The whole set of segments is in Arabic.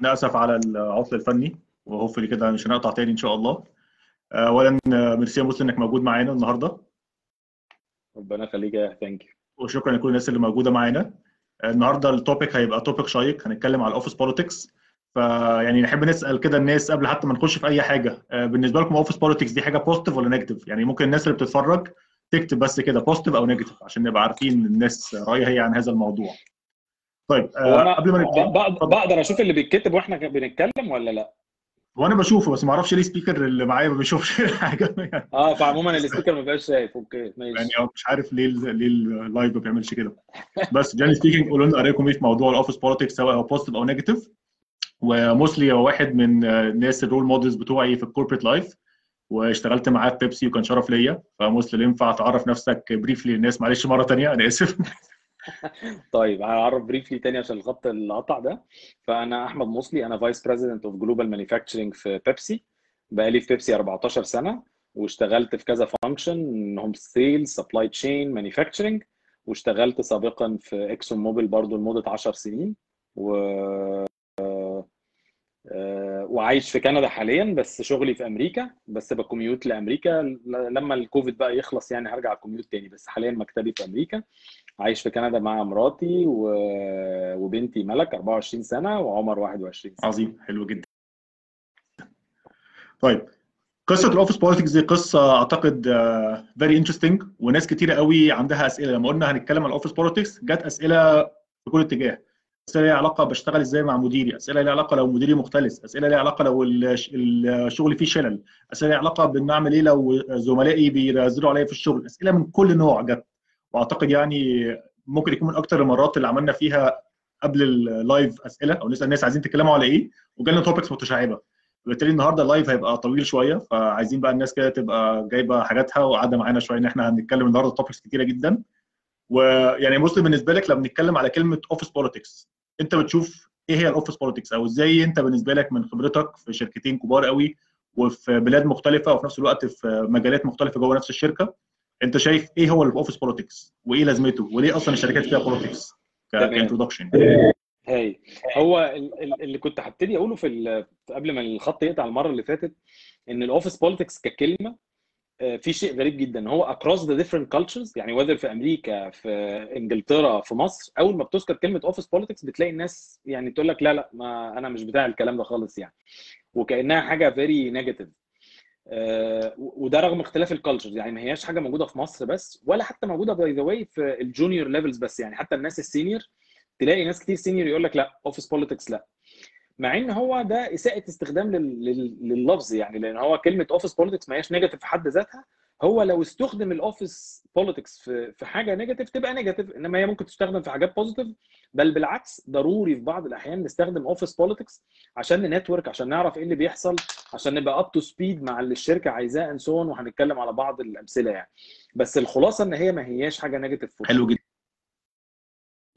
نأسف على العطل الفني و hopefully كده مش هنقطع تاني إن شاء الله. اولا ميرسي يا موسلي إنك موجود معانا النهارده. ربنا يخليك يا thank you وشكرا لكل الناس اللي موجودة معانا. النهارده ال topic هيبقى topic شيق هنتكلم على ال office politics فيعني نحب نسأل كده الناس قبل حتى ما نخش في أي حاجة. بالنسبة لكم office politics دي حاجة positive ولا negative يعني ممكن الناس اللي بتتفرج تكتب بس كده positive أو negative عشان نبقى عارفين الناس رأيها هي عن هذا الموضوع. طيب أنا قبل ما نتكلم بقدر أشوف اللي بيتكتب وإحنا بنتكلم ولا لأ؟ وأنا بشوفه بس ما أعرفش ليه ال speaker اللي معايا ما بيشوفش حاجة يعني آه فعموما ال speaker ما بقاش شايف. okay ماشي. يعني مش عارف ليه ليه ال live ما بيعملش كده. بس generally speaking قولوا لنا رأيكم إيه في موضوع ال office politics سواء هو positive أو negative وموسلي هو واحد من الناس ال role models بتوعي في ال corporate life واشتغلت معاه في بيبسي وكان شرف ليا. فموسلي ينفع تعرف نفسك briefly للناس. معلش مرة ثانية أنا آسف. طيب هعرف briefly تاني عشان الخط اللي قطع ده. فأنا أحمد مصلي أنا vice president of global manufacturing في بيبسي بقالي في بيبسي 14 سنة واشتغلت في كذا function منهم sales supply chain manufacturing واشتغلت سابقا في اكسون موبيل برضو لمدة 10 سنين. و وعايش في كندا حاليا بس شغلي في أمريكا بس ب commute لأمريكا. لما الكوفيد بقى يخلص يعني هرجع commute تاني بس حاليا مكتبي في أمريكا. عايش في كندا مع مراتي. وبنتي ملك 24 سنة وعمر 21 سنة. عظيم حلو جدا. طيب قصة ال office politics دي قصة أعتقد very uh, interesting وناس كتيرة قوي عندها أسئلة. لما قلنا هنتكلم عن ال office politics جت أسئلة في كل اتجاه. أسئلة ليها علاقة بشتغل إزاي مع مديري؟ أسئلة ليها علاقة لو مديري مختلس أسئلة ليها علاقة لو الشغل فيه شلل أسئلة ليها علاقة بنعمل إيه لو زملائي بينزلوا عليا في الشغل أسئلة من كل نوع جت وأعتقد يعني ممكن يكون من أكثر المرات اللي عملنا فيها قبل ال live أسئلة أو نسال الناس عايزين تتكلموا على إيه؟ وجالنا topics متشعبة. وبالتالي النهارده ال live هيبقى طويل شوية فعايزين بقى الناس كده تبقى جايبة حاجاتها وقاعدة معانا شوية إن إحنا هنتكلم النهارده topics كتيرة جدا. ويعني موسلي بالنسبة لك لما بنتكلم على كلمة office politics انت بتشوف إيه هي ال office politics أو إزاي انت بالنسبة لك من خبرتك في شركتين كبار قوي وفي بلاد مختلفة وفي نفس الوقت في مجالات مختلفة جوه نفس الشركة انت شايف إيه هو ال office politics وايه لازمته؟ وليه أصلا الشركات فيها politics ك introduction hi. هو اللي كنت هبتدي أقوله في قبل ما الخط يقطع المرة اللي فاتت إن ال office politics ككلمة في شيء غريب جدا. هو across the different cultures يعني whether في أمريكا في إنجلترا في مصر أول ما بتذكر كلمة office politics بتلاقي الناس يعني تقول لك لا لا ما أنا مش بتاع الكلام ده خالص يعني. وكأنها حاجة very negative آه وده رغم اختلاف ال cultures يعني ما هياش حاجة موجودة في مصر بس ولا حتى موجودة by the way في ال junior levels بس. يعني حتى الناس ال senior تلاقي ناس كتير senior يقول لك لا office politics لا. مع إن هو ده إساءة استخدام لللفظ يعني لأن هو كلمة office politics ما هياش negative في حد ذاتها. هو لو استخدم ال office politics في في حاجة negative تبقى negative إنما هي ممكن تستخدم في حاجات positive بل بالعكس ضروري في بعض الأحيان نستخدم office politics عشان ن network عشان نعرف إيه اللي بيحصل عشان نبقى up to speed مع اللي الشركة عايزاه and so on وهنتكلم على بعض الأمثلة يعني. بس الخلاصة إن هي ما هياش حاجة negative حلو جدا.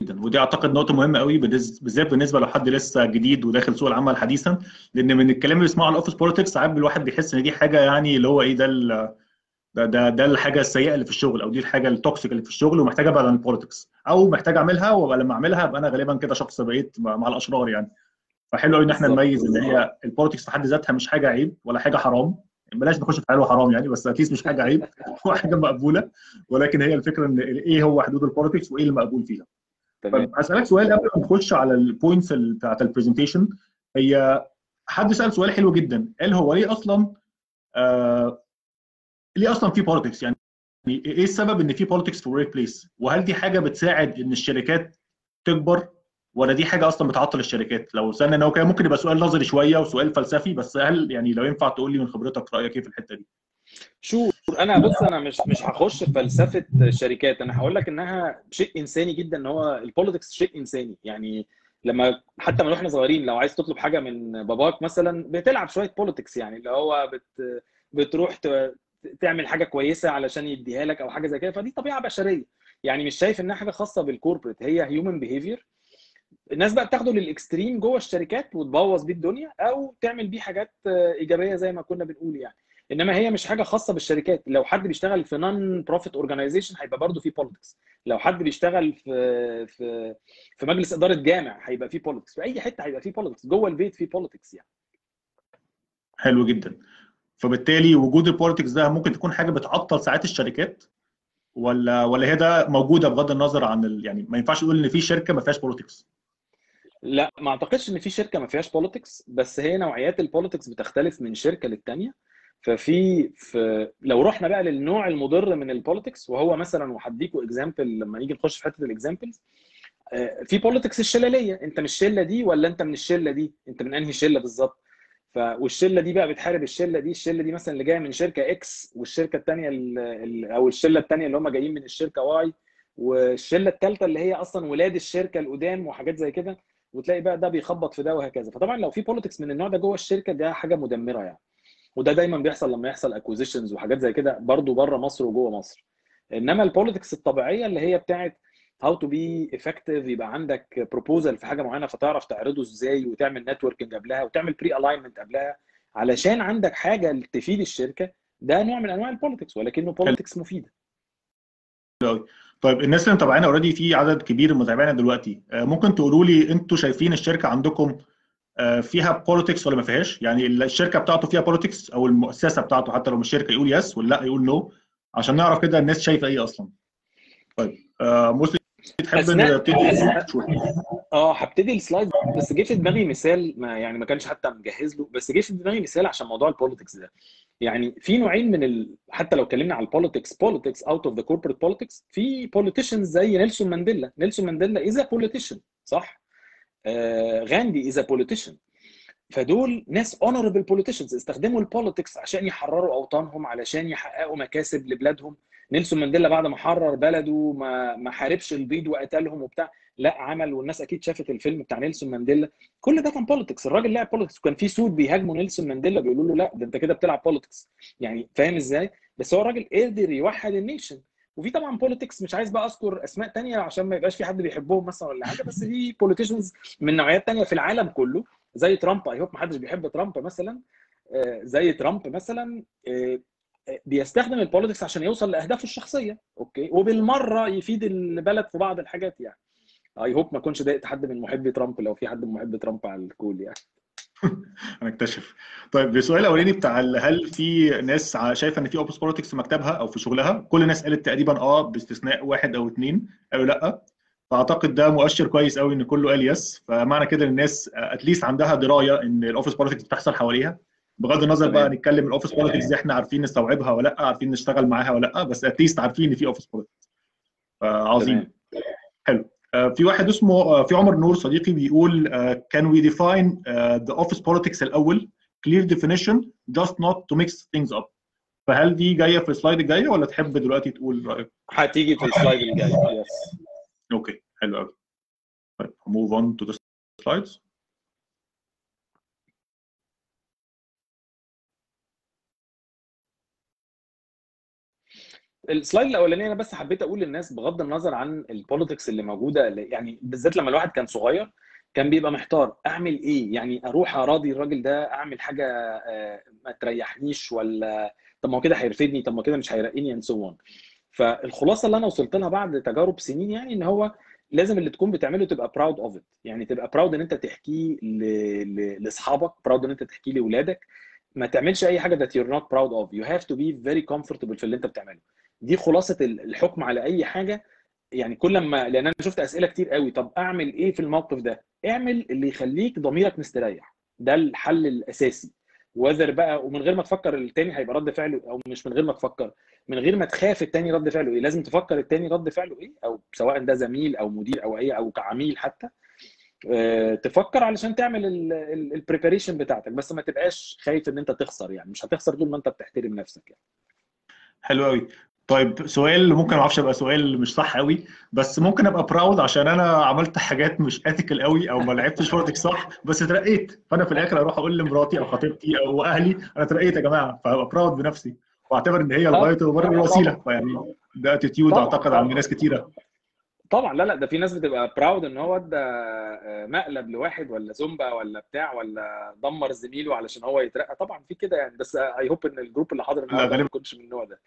جدا. ودي أعتقد نقطة مهمة قوي بالذات بالنسبة لو حد لسه جديد وداخل سوق العمل حديثا لأن من الكلام اللي بيسمعه على ال office politics ساعات الواحد بيحس إن دي حاجة يعني اللي هو إيه ده ده ده ده الحاجة السيئة اللي في الشغل أو دي الحاجة ال toxic اللي في الشغل ومحتاج ابعد عن ال politics أو محتاج أعملها وأبقى لما أعملها أبقى أنا غالبا كده شخص بقيت مع الأشرار يعني. فحلو قوي إن إحنا نميز إن هي ال politics في حد ذاتها مش حاجة عيب ولا حاجة حرام. بلاش نخش في حلال وحرام يعني بس at least مش حاجة عيب هو حاجة مقبولة. ولكن هي الفكرة إن إيه هو حدود ال politics وإيه اللي مقبول فيها. طيب هسألك سؤال قبل ما نخش على ال points بتاعت ال presentation هي حد سأل سؤال حلو جدا. قال هو ليه أصلا آه ليه أصلا في politics يعني إيه السبب إن في politics في ال workplace وهل دي حاجة بتساعد إن الشركات تكبر؟ ولا دي حاجة أصلا بتعطل الشركات؟ لو سألنا ان هو كان ممكن يبقى سؤال نظري شوية وسؤال فلسفي بس هل يعني لو ينفع تقول لي من خبرتك رأيك إيه في الحتة دي؟ So أنا بص أنا مش مش هخش في فلسفة الشركات أنا هقول لك إنها شيء إنساني جدا إن هو ال politics شيء إنساني. يعني لما حتى من وإحنا صغيرين لو عايز تطلب حاجة من باباك مثلا بتلعب شوية politics يعني اللي هو بت بتروح تعمل حاجة كويسة علشان يديها لك أو حاجة زي كده. فدي طبيعة بشرية. يعني مش شايف إنها حاجة خاصة بال corporate هي human behavior الناس بقى بتاخده لل extreme جوه الشركات وتبوظ بيه الدنيا أو تعمل بيه حاجات إيجابية زي ما كنا بنقول يعني. إنما هي مش حاجة خاصة بالشركات. لو حد بيشتغل في non-profit organization هيبقى برضه في politics لو حد بيشتغل في في في مجلس إدارة جامع هيبقى في politics في أي حتة هيبقى في politics جوه البيت في politics يعني. حلو جدا. فبالتالي وجود ال politics ده ممكن تكون حاجة بتعطل ساعات الشركات؟ ولا ولا هي ده موجودة بغض النظر عن ال... يعني ما ينفعش تقول إن في شركة ما فيهاش بوليتكس لا ما أعتقدش إن في شركة ما فيهاش politics بس هي نوعيات ال politics بتختلف من شركة للتانية. ففي في لو رحنا بقى للنوع المضر من ال politics وهو مثلا وهديكوا example لما نيجي نخش في حتة ال examples في politics الشللية. انت من الشلة دي ولا انت من الشلة دي؟ انت من انهي شلة بالظبط؟ ف والشلة دي بقى بتحارب الشلة دي الشلة دي مثلا اللي جاية من شركة X والشركة الثانية أو الشلة الثانية اللي هم جايين من الشركة Y والشلة الثالثه اللي هي أصلا ولاد الشركة القدام وحاجات زي كده وتلاقي بقى ده بيخبط في ده وهكذا. فطبعا لو في politics من النوع ده جوه الشركة ده حاجة مدمرة يعني. وده دايما بيحصل لما يحصل acquisitions وحاجات زي كده برضو بره مصر وجوه مصر. إنما ال politics الطبيعية اللي هي بتاعت how to be effective يبقى عندك proposal في حاجة معينة فتعرف تعرضه إزاي وتعمل networking قبلها وتعمل pre-alignment قبلها علشان عندك حاجة تفيد الشركة ده نوع من أنواع ال politics ولكنه politics مفيدة. طيب الناس اللي متابعانا already في عدد كبير متابعينا دلوقتي ممكن تقولوا لي أنتوا شايفين الشركة عندكم فيها politics ولا ما فيهاش؟ يعني الشركة بتاعته فيها politics أو المؤسسة بتاعته حتى لو مش شركة يقول yes ولا لا يقول no عشان نعرف كده الناس شايفة إيه أصلا. طيب آه مسلم تحب نبتدي آه هبتدي ال slide. بس جه في دماغي مثال ما يعني ما كانش حتى مجهز له. بس جه في دماغي مثال عشان موضوع ال politics ده. يعني في نوعين من ال... حتى لو اتكلمنا على ال politics politics out of the corporate politics في politicians زي نيلسون مانديلا. نيلسون مانديلا is politician صح؟ غاندي is politician فدول ناس honorable politicians استخدموا ال politics عشان يحرروا أوطانهم علشان يحققوا مكاسب لبلادهم. نيلسون مانديلا بعد ما حرر بلده ما ما حاربش البيض وقتلهم وبتاع. لا عمل والناس أكيد شافت الفيلم بتاع نيلسون مانديلا. كل ده كان politics الراجل لعب politics وكان في سود بيهاجموا نيلسون مانديلا بيقولوا له لا ده أنت كده بتلعب politics يعني فاهم إزاي؟ بس هو الراجل قدر يوحد ال nation. وفي طبعا politics مش عايز بقى أذكر أسماء تانية عشان ما يبقاش في حد بيحبهم مثلا ولا حاجة بس في politicians من نوعيات تانية في العالم كله زي ترامب. I hope ما حدش بيحب ترامب مثلا. زي ترامب مثلا بيستخدم ال politics عشان يوصل لأهدافه الشخصية. okay؟ وبالمرة يفيد البلد في بعض الحاجات يعني. I hope ما أكونش ضايقت حد من محبي ترامب لو في حد من محبي ترامب على ال call يعني. هنكتشف طيب السؤال الأولاني بتاع هل في ناس شايفة إن في office politics في مكتبها أو في شغلها؟ كل الناس قالت تقريبا آه باستثناء واحد أو اثنين قالوا لأ. فأعتقد ده مؤشر كويس قوي إن كله قال yes فمعنى كده الناس at least عندها دراية إن ال office politics بتحصل حواليها. بغض النظر بقى نتكلم ال office politics دي إحنا عارفين نستوعبها ولا لأ عارفين نشتغل معاها ولا لأ بس at least عارفين إن في office politics عظيم. حلو. في واحد اسمه في عمر نور صديقي بيقول can we define the office politics الأول؟ clear definition just not to mix things up. فهل دي جاية في ال slide الجايه ولا تحب دلوقتي تقول رأيك؟ هتيجي في ال slide الجاي yes okay حلو قوي طيب move on to the slides. ال slide الاولانيه أنا بس حبيت أقول للناس بغض النظر عن ال politics اللي موجودة يعني بالذات لما الواحد كان صغير كان بيبقى محتار أعمل إيه؟ يعني أروح أراضي الراجل ده أعمل حاجة ما تريحنيش ولا طب ما هو كده هيرفدني طب ما كده مش هيرقيني and so فالخلاصة اللي أنا وصلت لها بعد تجارب سنين يعني إن هو لازم اللي تكون بتعمله تبقى proud of it يعني تبقى proud إن أنت تحكيه لأصحابك proud إن أنت تحكيه لاولادك ما تعملش أي حاجة that you're not proud of. You have to be very comfortable في اللي أنت بتعمله. دي خلاصة الحكم على أي حاجة. يعني كل ما لأن أنا شفت أسئلة كتير قوي. طب أعمل إيه في الموقف ده؟ اعمل اللي يخليك ضميرك مستريح. ده الحل الأساسي. وذر بقى ومن غير ما تفكر التاني هيبقى رد فعله أو مش من غير ما تفكر من غير ما تخاف التاني رد فعله إيه؟ لازم تفكر التاني رد فعله إيه؟ أو سواء ده زميل أو مدير أو أي أو كعميل حتى. أه تفكر علشان تعمل ال preparation بتاعتك. بس ما تبقاش خايف إن أنت تخسر يعني. مش هتخسر طول ما أنت بتحترم نفسك يعني. حلو قوي طيب سؤال ممكن ما أعرفش ابقى سؤال مش صح قوي بس ممكن أبقى proud عشان أنا عملت حاجات مش ethical قوي أو ما لعبتش politics صح بس اترقيت. فأنا في الآخر أروح أقول لمراتي أو خطيبتي أو أهلي أنا اترقيت يا جماعة فابقى proud بنفسي. وأعتبر إن هي الغاية تبرر الوسيلة. فيعني ده attitude أعتقد عند ناس كتيرة. طبعا لا لا ده في ناس بتبقى proud إن هو ادى مقلب لواحد ولا زومبا ولا بتاع ولا دمر زميله علشان هو يترقى. طبعا في كده يعني بس I hope إن ال group اللي حاضر النهارده ما يكونش من النوع ده.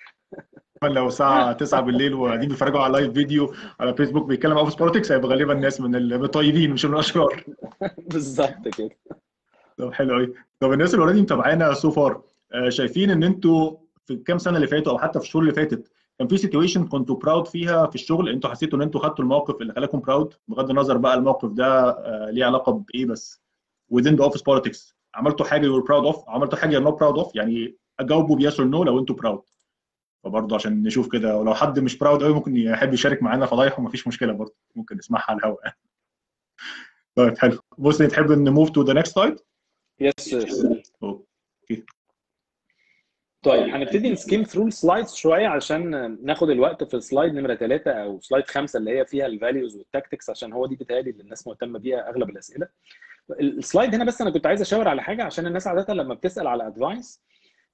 لو الساعة 9 بالليل وقاعدين بيتفرجوا على live video على فيسبوك بيتكلم office politics هيبقى غالبا الناس من الطيبين مش من الأشرار. بالظبط كده. طب حلو قوي طب الناس اللي already متابعانا so far شايفين إن أنتوا في الكام سنة اللي فاتوا أو حتى في الشهور اللي فاتت كان في situation كنتوا proud فيها في الشغل. أنتوا حسيتوا ان أنتوا خدتوا الموقف اللي خلاكم proud بغض النظر بقى الموقف ده ليه علاقة بإيه بس. Within the office politics. عملتوا حاجة you're proud of عملتوا حاجة you're not proud of يعني اجاوبوا ب yes or no لو أنتوا proud فبرضه عشان نشوف كده ولو حد مش proud قوي ممكن يحب يشارك معانا فضايحه مفيش مشكلة برضه. ممكن نسمعها على الهواء. طيب حلو. بص تحب ن move to the next slide yes okay طيب هنبتدي ن skim through ال slides شوية عشان ناخد الوقت في ال slide نمرة ثلاثة أو slide خمسة اللي هي فيها ال values وال tactics عشان هو دي بتهيألي اللي الناس مهتمة بيها أغلب الأسئلة. ال slide هنا بس أنا كنت عايز أشاور على حاجة عشان الناس عادة لما بتسأل على advice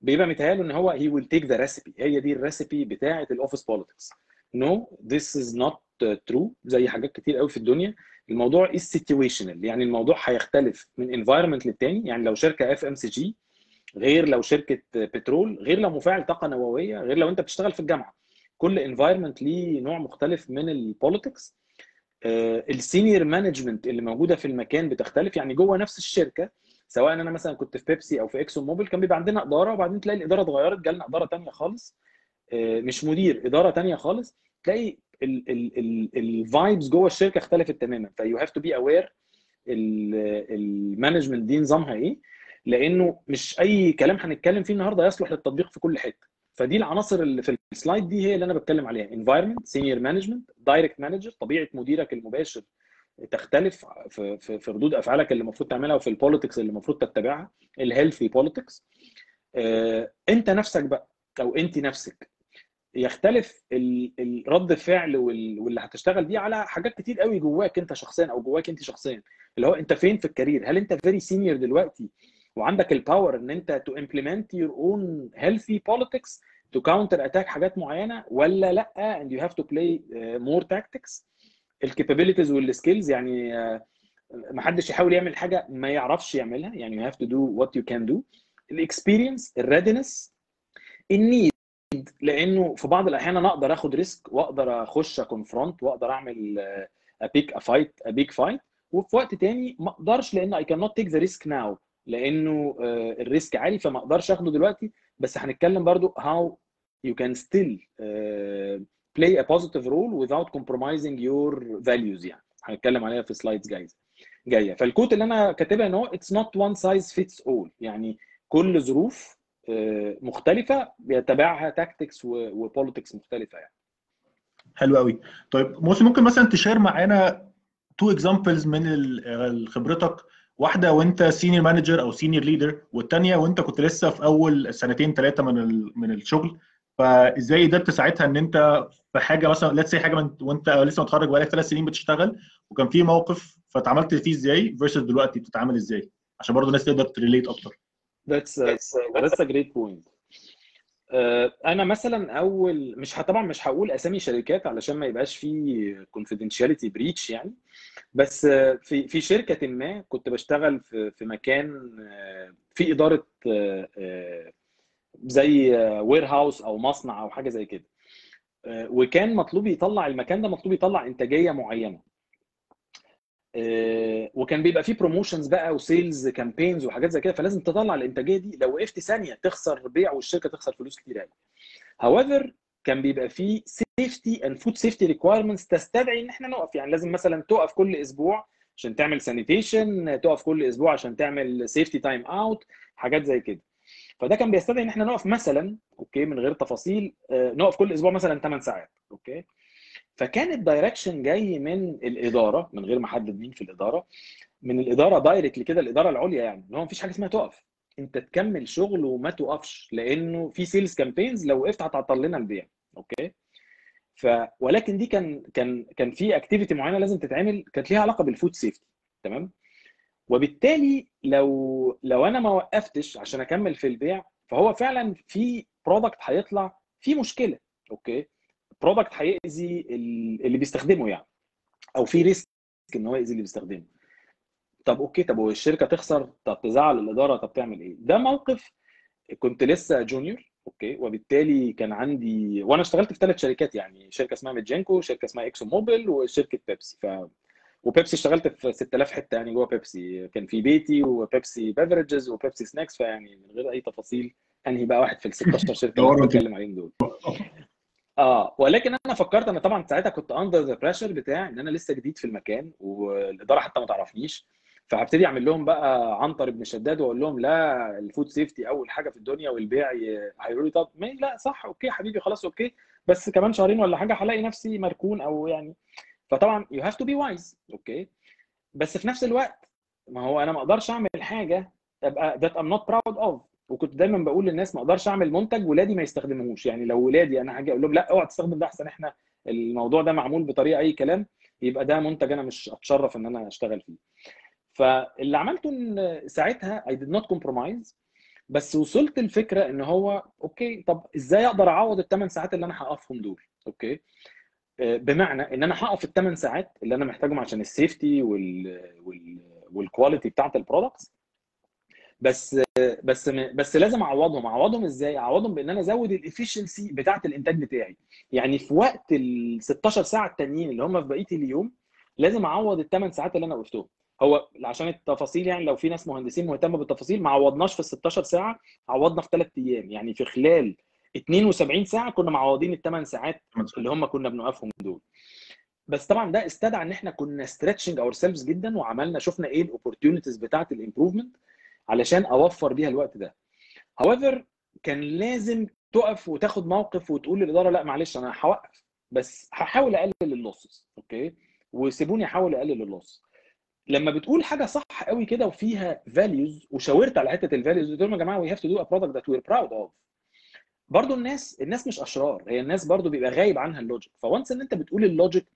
بيبقى متهيأله إن هو he will take the recipe هي دي ال recipe بتاعة ال office politics. no this is not true زي حاجات كتير قوي في الدنيا الموضوع is situational يعني الموضوع هيختلف من environment للتاني يعني لو شركة FMCG غير لو شركة بترول غير لو مفاعل طاقة نووية غير لو انت بتشتغل في الجامعة. كل environment ليه نوع مختلف من ال politics ال senior management اللي موجودة في المكان بتختلف. يعني جوه نفس الشركة سواء أنا مثلا كنت في بيبسي أو في اكسون موبيل كان بيبقى عندنا إدارة وبعدين تلاقي الإدارة اتغيرت جالنا إدارة ثانية خالص. مش مدير إدارة ثانية خالص. تلاقي ال vibes جوه الشركة اختلفت تماما. ف you have to be aware ال management دي نظامها إيه. لأنه مش اي كلام هنتكلم فيه النهارده يصلح للتطبيق في كل حتة. فدي العناصر اللي في ال slide دي هي اللي أنا بتكلم عليها. Environment senior management direct manager طبيعة مديرك المباشر تختلف في في, في ردود أفعالك اللي المفروض تعملها وفي ال politics اللي المفروض تتبعها ال healthy politics انت نفسك بقى أو انت نفسك يختلف رد الفعل واللي هتشتغل بيه على حاجات كتير قوي جواك انت شخصيا أو جواك انت شخصيا. اللي هو انت فين في ال career هل انت very senior دلوقتي؟ وعندك ال power إن أنت to implement your own healthy politics to counter attack حاجات معينة ولا لأ and you have to play more tactics. ال capabilities وال skills يعني ما حدش يحاول يعمل حاجة ما يعرفش يعملها يعني you have to do what you can do. ال experience ال readiness ال need لأنه في بعض الأحيان أنا أقدر آخد risk وأقدر أخش confront وأقدر أعمل I pick a fight I pick fight وفي وقت تاني ما أقدرش لأن اي كان نوت تيك ذا ريسك ناو لأنه ال risk عالي فما أقدرش اخده دلوقتي بس هنتكلم برضو you can still uh, play a positive role without compromising your values يعني. هنتكلم عليها في slides جاية جاية. فال quote اللي أنا كاتبها إن هو it's not one size fits all. يعني كل ظروف مختلفة بيتبعها tactics و politics مختلفة يعني. حلو قوي. طيب موسى ممكن مثلا تـ share معانا two examples من خبرتك واحدة وانت senior manager أو senior leader والثانيه وانت كنت لسه في أول سنتين ثلاثة من من الشغل. فإزاي قدرت ساعتها إن أنت في حاجة مثلا let's حاجة من وانت لسه متخرج بقالك ثلاث سنين بتشتغل وكان في موقف فتعاملت فيه إزاي versus دلوقتي بتتعامل إزاي؟ عشان برضه الناس تقدر تـ relate أكتر. That's a, that's a great point. أنا مثلا أول مش طبعا مش هقول أسامي شركات علشان ما يبقاش في confidentiality breach يعني بس في في شركة ما كنت بشتغل في في مكان في إدارة زي warehouse أو مصنع أو حاجة زي كده. وكان مطلوب يطلع المكان ده مطلوب يطلع إنتاجية معينة. وكان بيبقى فيه promotions بقى و sales campaigns وحاجات زي كده فلازم تطلع الإنتاجية دي. لو وقفت ثانية تخسر بيع والشركة تخسر فلوس كتير قوي. However كان بيبقى فيه safety and food safety requirements تستدعي إن إحنا نقف. يعني لازم مثلا تقف كل أسبوع عشان تعمل sanitation تقف كل أسبوع عشان تعمل safety time out حاجات زي كده. فده كان بيستدعي إن إحنا نقف مثلا okay من غير تفاصيل نقف كل أسبوع مثلا 8 ساعات okay. فكان ال direction جاي من الإدارة من غير ما احدد مين في الإدارة من الإدارة directly كده الإدارة العليا يعني ان هو مفيش حاجة اسمها تقف. أنت تكمل شغل وما توقفش لأنه في sales campaigns لو وقفت هتعطل لنا البيع okay؟ ف ولكن دي كان كان كان في activity معينة لازم تتعمل كانت ليها علاقة بال food safety تمام؟ وبالتالي لو لو أنا ما وقفتش عشان أكمل في البيع فهو فعلا في product هيطلع فيه مشكلة okay؟ product هيأذي اللي بيستخدمه يعني. أو في risk إن هو يأذي اللي بيستخدمه. طب okay طب والشركة تخسر؟ طب تزعل الإدارة؟ طب تعمل إيه؟ ده موقف كنت لسه junior okay وبالتالي كان عندي وأنا اشتغلت في ثلاث شركات يعني شركة اسمها ميدجينكو شركة اسمها ExxonMobil وشركة بيبسي ف وبيبسي اشتغلت في 6000 حتة يعني جوه بيبسي كان في بيتي وبيبسي beverages وبيبسي snacks فيعني من غير أي تفاصيل أنهي بقى واحد في ال 16 شركة اللي بتكلم عليهم دول. آه ولكن أنا فكرت أنا طبعا ساعتها كنت under the pressure بتاع إن أنا لسه جديد في المكان والإدارة حتى ما تعرفنيش. فهبتدي أعمل لهم بقى عنتر ابن شداد وأقول لهم لا ال food safety أول حاجة في الدنيا والبيع هيقولوا لي طب لا صح okay حبيبي خلاص okay. بس كمان شهرين ولا حاجة هلاقي نفسي مركون أو يعني. فطبعا you have to be wise okay. بس في نفس الوقت ما هو أنا ما أقدرش أعمل حاجة أبقى that I'm not proud of وكنت دايما بقول للناس ما أقدرش أعمل منتج ولادي ما يستخدموهوش. يعني لو ولادي أنا هاجي أقول لهم لا اوعى تستخدم ده أحسن إحنا الموضوع ده معمول بطريقة أي كلام يبقى ده منتج أنا مش أتشرف إن أنا أشتغل فيه. فاللي عملته إن ساعتها I did not compromise بس وصلت الفكرة إن هو okay طب إزاي أقدر أعوض الثمان ساعات اللي أنا هقفهم دول؟ okay؟ بمعنى إن أنا هقف الثمان ساعات اللي أنا محتاجهم عشان ال safety وال وال وال quality بتاعت ال products بس بس بس لازم اعوضهم. اعوضهم إزاي؟ اعوضهم بان أنا ازود ال efficiency بتاعت الانتاج بتاعي. يعني في وقت ال 16 ساعة التانيين اللي هم في بقية اليوم لازم اعوض الثمان ساعات اللي أنا وقفتهم. هو عشان التفاصيل يعني لو في ناس مهندسين مهتمة بالتفاصيل ما عوضناش في ال 16 ساعة عوضنا في ثلاث أيام. يعني في خلال 72 ساعة كنا معوضين الثمان ساعات اللي هم كنا بنوقفهم دول. بس طبعا ده استدعى إن إحنا كنا stretching ourselves جدا وعملنا شفنا إيه ال opportunities بتاعت ال improvement علشان أوفر بيها الوقت ده. However كان لازم تقف وتاخد موقف وتقول للإدارة لا معلش أنا هوقف بس هحاول أقلل ال losses. okay؟ وسيبوني أحاول أقلل ال loss لما بتقول حاجة صح قوي كده وفيها values وشاورت على حتة ال values قلت لهم يا جماعة we have to do a product that we're proud of برضه الناس الناس مش أشرار هي الناس برضه بيبقى غايب عنها ال logic. ف once إن أنت بتقول ال logic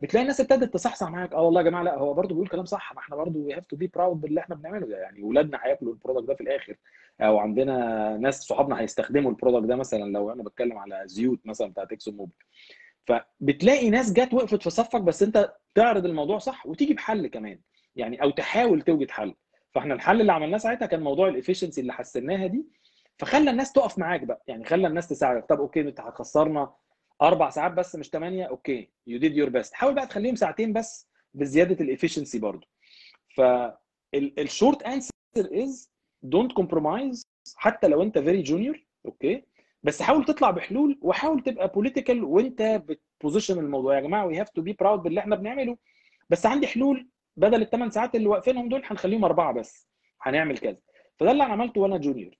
بتلاقي الناس ابتدت تصحصح معاك. آه والله يا جماعة لا هو برضه بيقول كلام صح. ما إحنا برضه we have to be proud باللي إحنا بنعمله ده. يعني ولادنا هياكلوا ال product ده في الآخر. أو عندنا ناس صحابنا هيستخدموا ال product ده مثلا لو أنا بتكلم على زيوت مثلا بتاعت اكسون موبيل فبتلاقي ناس جت وقفت في صفك بس أنت تعرض الموضوع صح وتيجي بحل كمان. يعني أو تحاول توجد حل. فإحنا الحل اللي عملناه ساعتها كان موضوع ال efficiency اللي حسناها دي. فخلى الناس تقف معاك بقى. يعني خلى الناس تساعدك. طب okay أنت هتخسرنا أربع ساعات بس مش ثمانيه okay you did your best حاول بقى تخليهم ساعتين بس بزيادة ال efficiency برضو فال short answer is don't compromise حتى لو أنت very junior okay بس حاول تطلع بحلول وحاول تبقى political وأنت بت position الموضوع. يا جماعة we have to be proud باللي إحنا بنعمله. بس عندي حلول بدل الثمان ساعات اللي واقفينهم دول هنخليهم أربعة بس. هنعمل كذا. فده اللي أنا عملته وأنا junior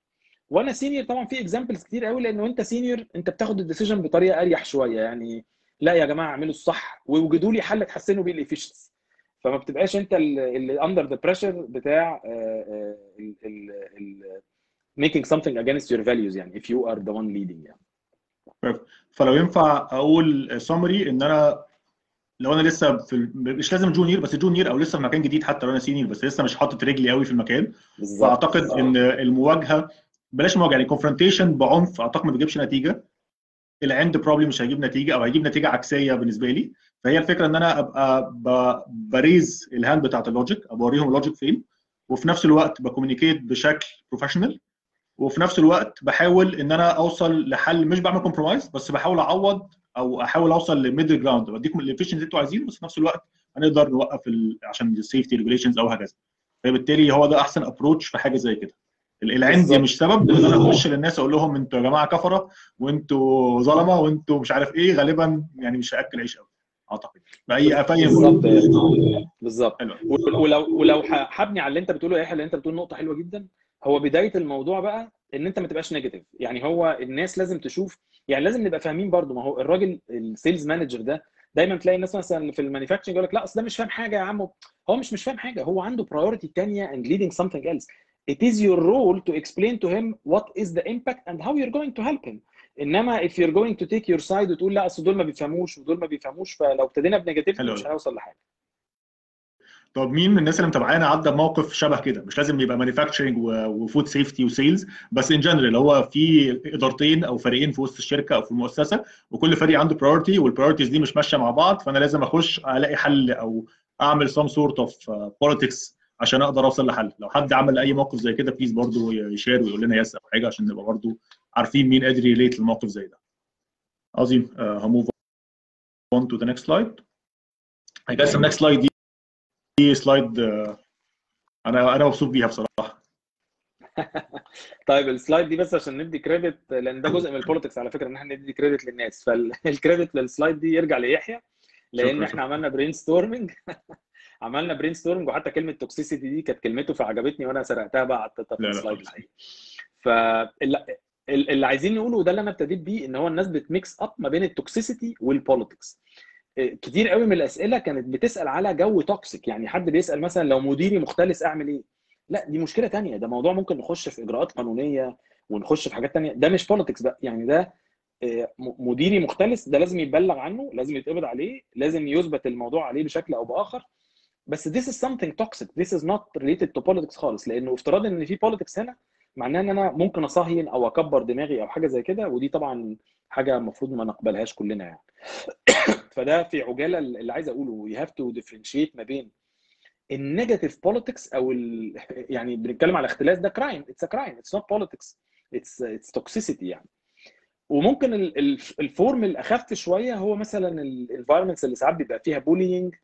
وأنا senior طبعا في examples كتير قوي لأنه انت senior انت بتاخد ال decision بطريقة أريح شوية يعني لا يا جماعة اعملوا الصح ووجدوا لي حل تحسنوا بيه ال efficiency فما بتبقاش انت اللي under the pressure بتاع ال ال making something against your values يعني if you are the one leading يعني فلو ينفع أقول سمري إن أنا لو أنا لسه في مش لازم junior بس junior أو لسه في مكان جديد حتى لو أنا senior بس لسه مش حاطط رجلي قوي في المكان بالظبط. فأعتقد. إن المواجهة بلاش مواجهة يعني confrontation بعنف أعتقد ما بيجيبش نتيجة. العند probably مش هيجيب نتيجة أو هيجيب نتيجة عكسية بالنسبة لي. فهي الفكرة إن أنا أبقى ب raise ال hand بتاعت ال logic أوريهم ال logic فين. وفي نفس الوقت ب communicate بشكل professional وفي نفس الوقت بحاول إن أنا أوصل لحل مش بعمل compromise بس بحاول أعوض أو أحاول أوصل ل middle ground بديكم ال efficiency اللي أنتوا عايزينه بس في نفس الوقت هنقدر نوقف. عشان ال safety regulations أو هكذا. فبالتالي هو ده أحسن approach في حاجة زي كده. العند مش سبب ان أنا اخش للناس أقول لهم أنتوا يا جماعة كفره وانتوا ظلمه وانتوا مش عارف إيه غالبا يعني مش هاكل عيش قوي اعتقد. باي افايم بالظبط. بالظبط. ولو ولو هبني على اللي انت بتقوله يا اللي انت بتقول نقطة حلوة جدا. هو بداية الموضوع بقى إن أنت ما تبقاش negative. يعني هو الناس لازم تشوف يعني لازم نبقى فاهمين برضو ما هو الراجل ال sales manager ده دايما تلاقي الناس مثلا في ال manufacturing يقول لك لا أصل ده مش فاهم حاجة يا عم. هو مش مش فاهم حاجة. هو عنده priority ثانية and leading something else. It is your role to explain to him what is the impact and how you're going to help him. إنما if you're going to take your side وتقول لا أصل دول ما بيفهموش ودول ما بيفهموش فلو ابتدينا ب negative مش هنوصل لحاجة. طب مين من الناس اللي متابعانا عدى بموقف شبه كده؟ مش لازم يبقى manufacturing و food safety و sales بس in general هو في إدارتين أو فريقين في وسط الشركة أو في المؤسسة وكل فريق عنده priority وال priorities دي مش ماشية مع بعض فأنا لازم أخش ألاقي حل أو أعمل some sort of politics عشان أقدر اوصل لحل. لو حد عمل اي موقف زي كده please برضه يشير ويقول لنا yes أو حاجة عشان نبقى برضه عارفين مين قادر ي relate لموقف زي ده. عظيم. ه move on to the next slide. I guess the next slide دي دي slide أنا أنا مبسوط بيها بصراحة. طيب ال slide دي بس عشان ندي credit لأن ده جزء من ال politics على فكرة إن إحنا ندي credit للناس. فال credit لل slide دي يرجع ليحيى لأن شكرا، إحنا شكرا. عملنا brainstorming عملنا brainstorming وحتى كلمة toxicity دي كانت كلمته فعجبتني وأنا سرقتها بقى حطيتها في لا، لا ال slide. الحقيقي. فاللي عايزين نقوله وده اللي أنا ابتديت بيه إن هو الناس بت mix up ما بين ال toxicity وال politics كتير قوي من الأسئلة كانت بتسأل على جو toxic يعني حد بيسأل مثلا لو مديري مختلس أعمل إيه؟ لا دي مشكلة تانية. ده موضوع ممكن نخش في إجراءات قانونية ونخش في حاجات تانية. ده مش politics بقى. يعني ده آه، مديري مختلس ده لازم يتبلغ عنه لازم يتقبض عليه لازم يثبت الموضوع عليه بشكل أو بآخر. بس this is something toxic. This is not related to politics خالص. لأنه افتراض إن في politics هنا معناه إن أنا ممكن أصهين أو أكبر دماغي أو حاجة زي كده ودي طبعا حاجة المفروض ما نقبلهاش كلنا يعني. فده في عجالة اللي عايز أقوله. You have to differentiate ما بين ال negative politics أو ال... يعني بنتكلم على اختلاس ده crime it's crime it's not politics it's it's toxicity يعني. وممكن ال- ال- ال form الأخف شوية هو مثلا ال environments اللي ساعات بيبقى فيها bullying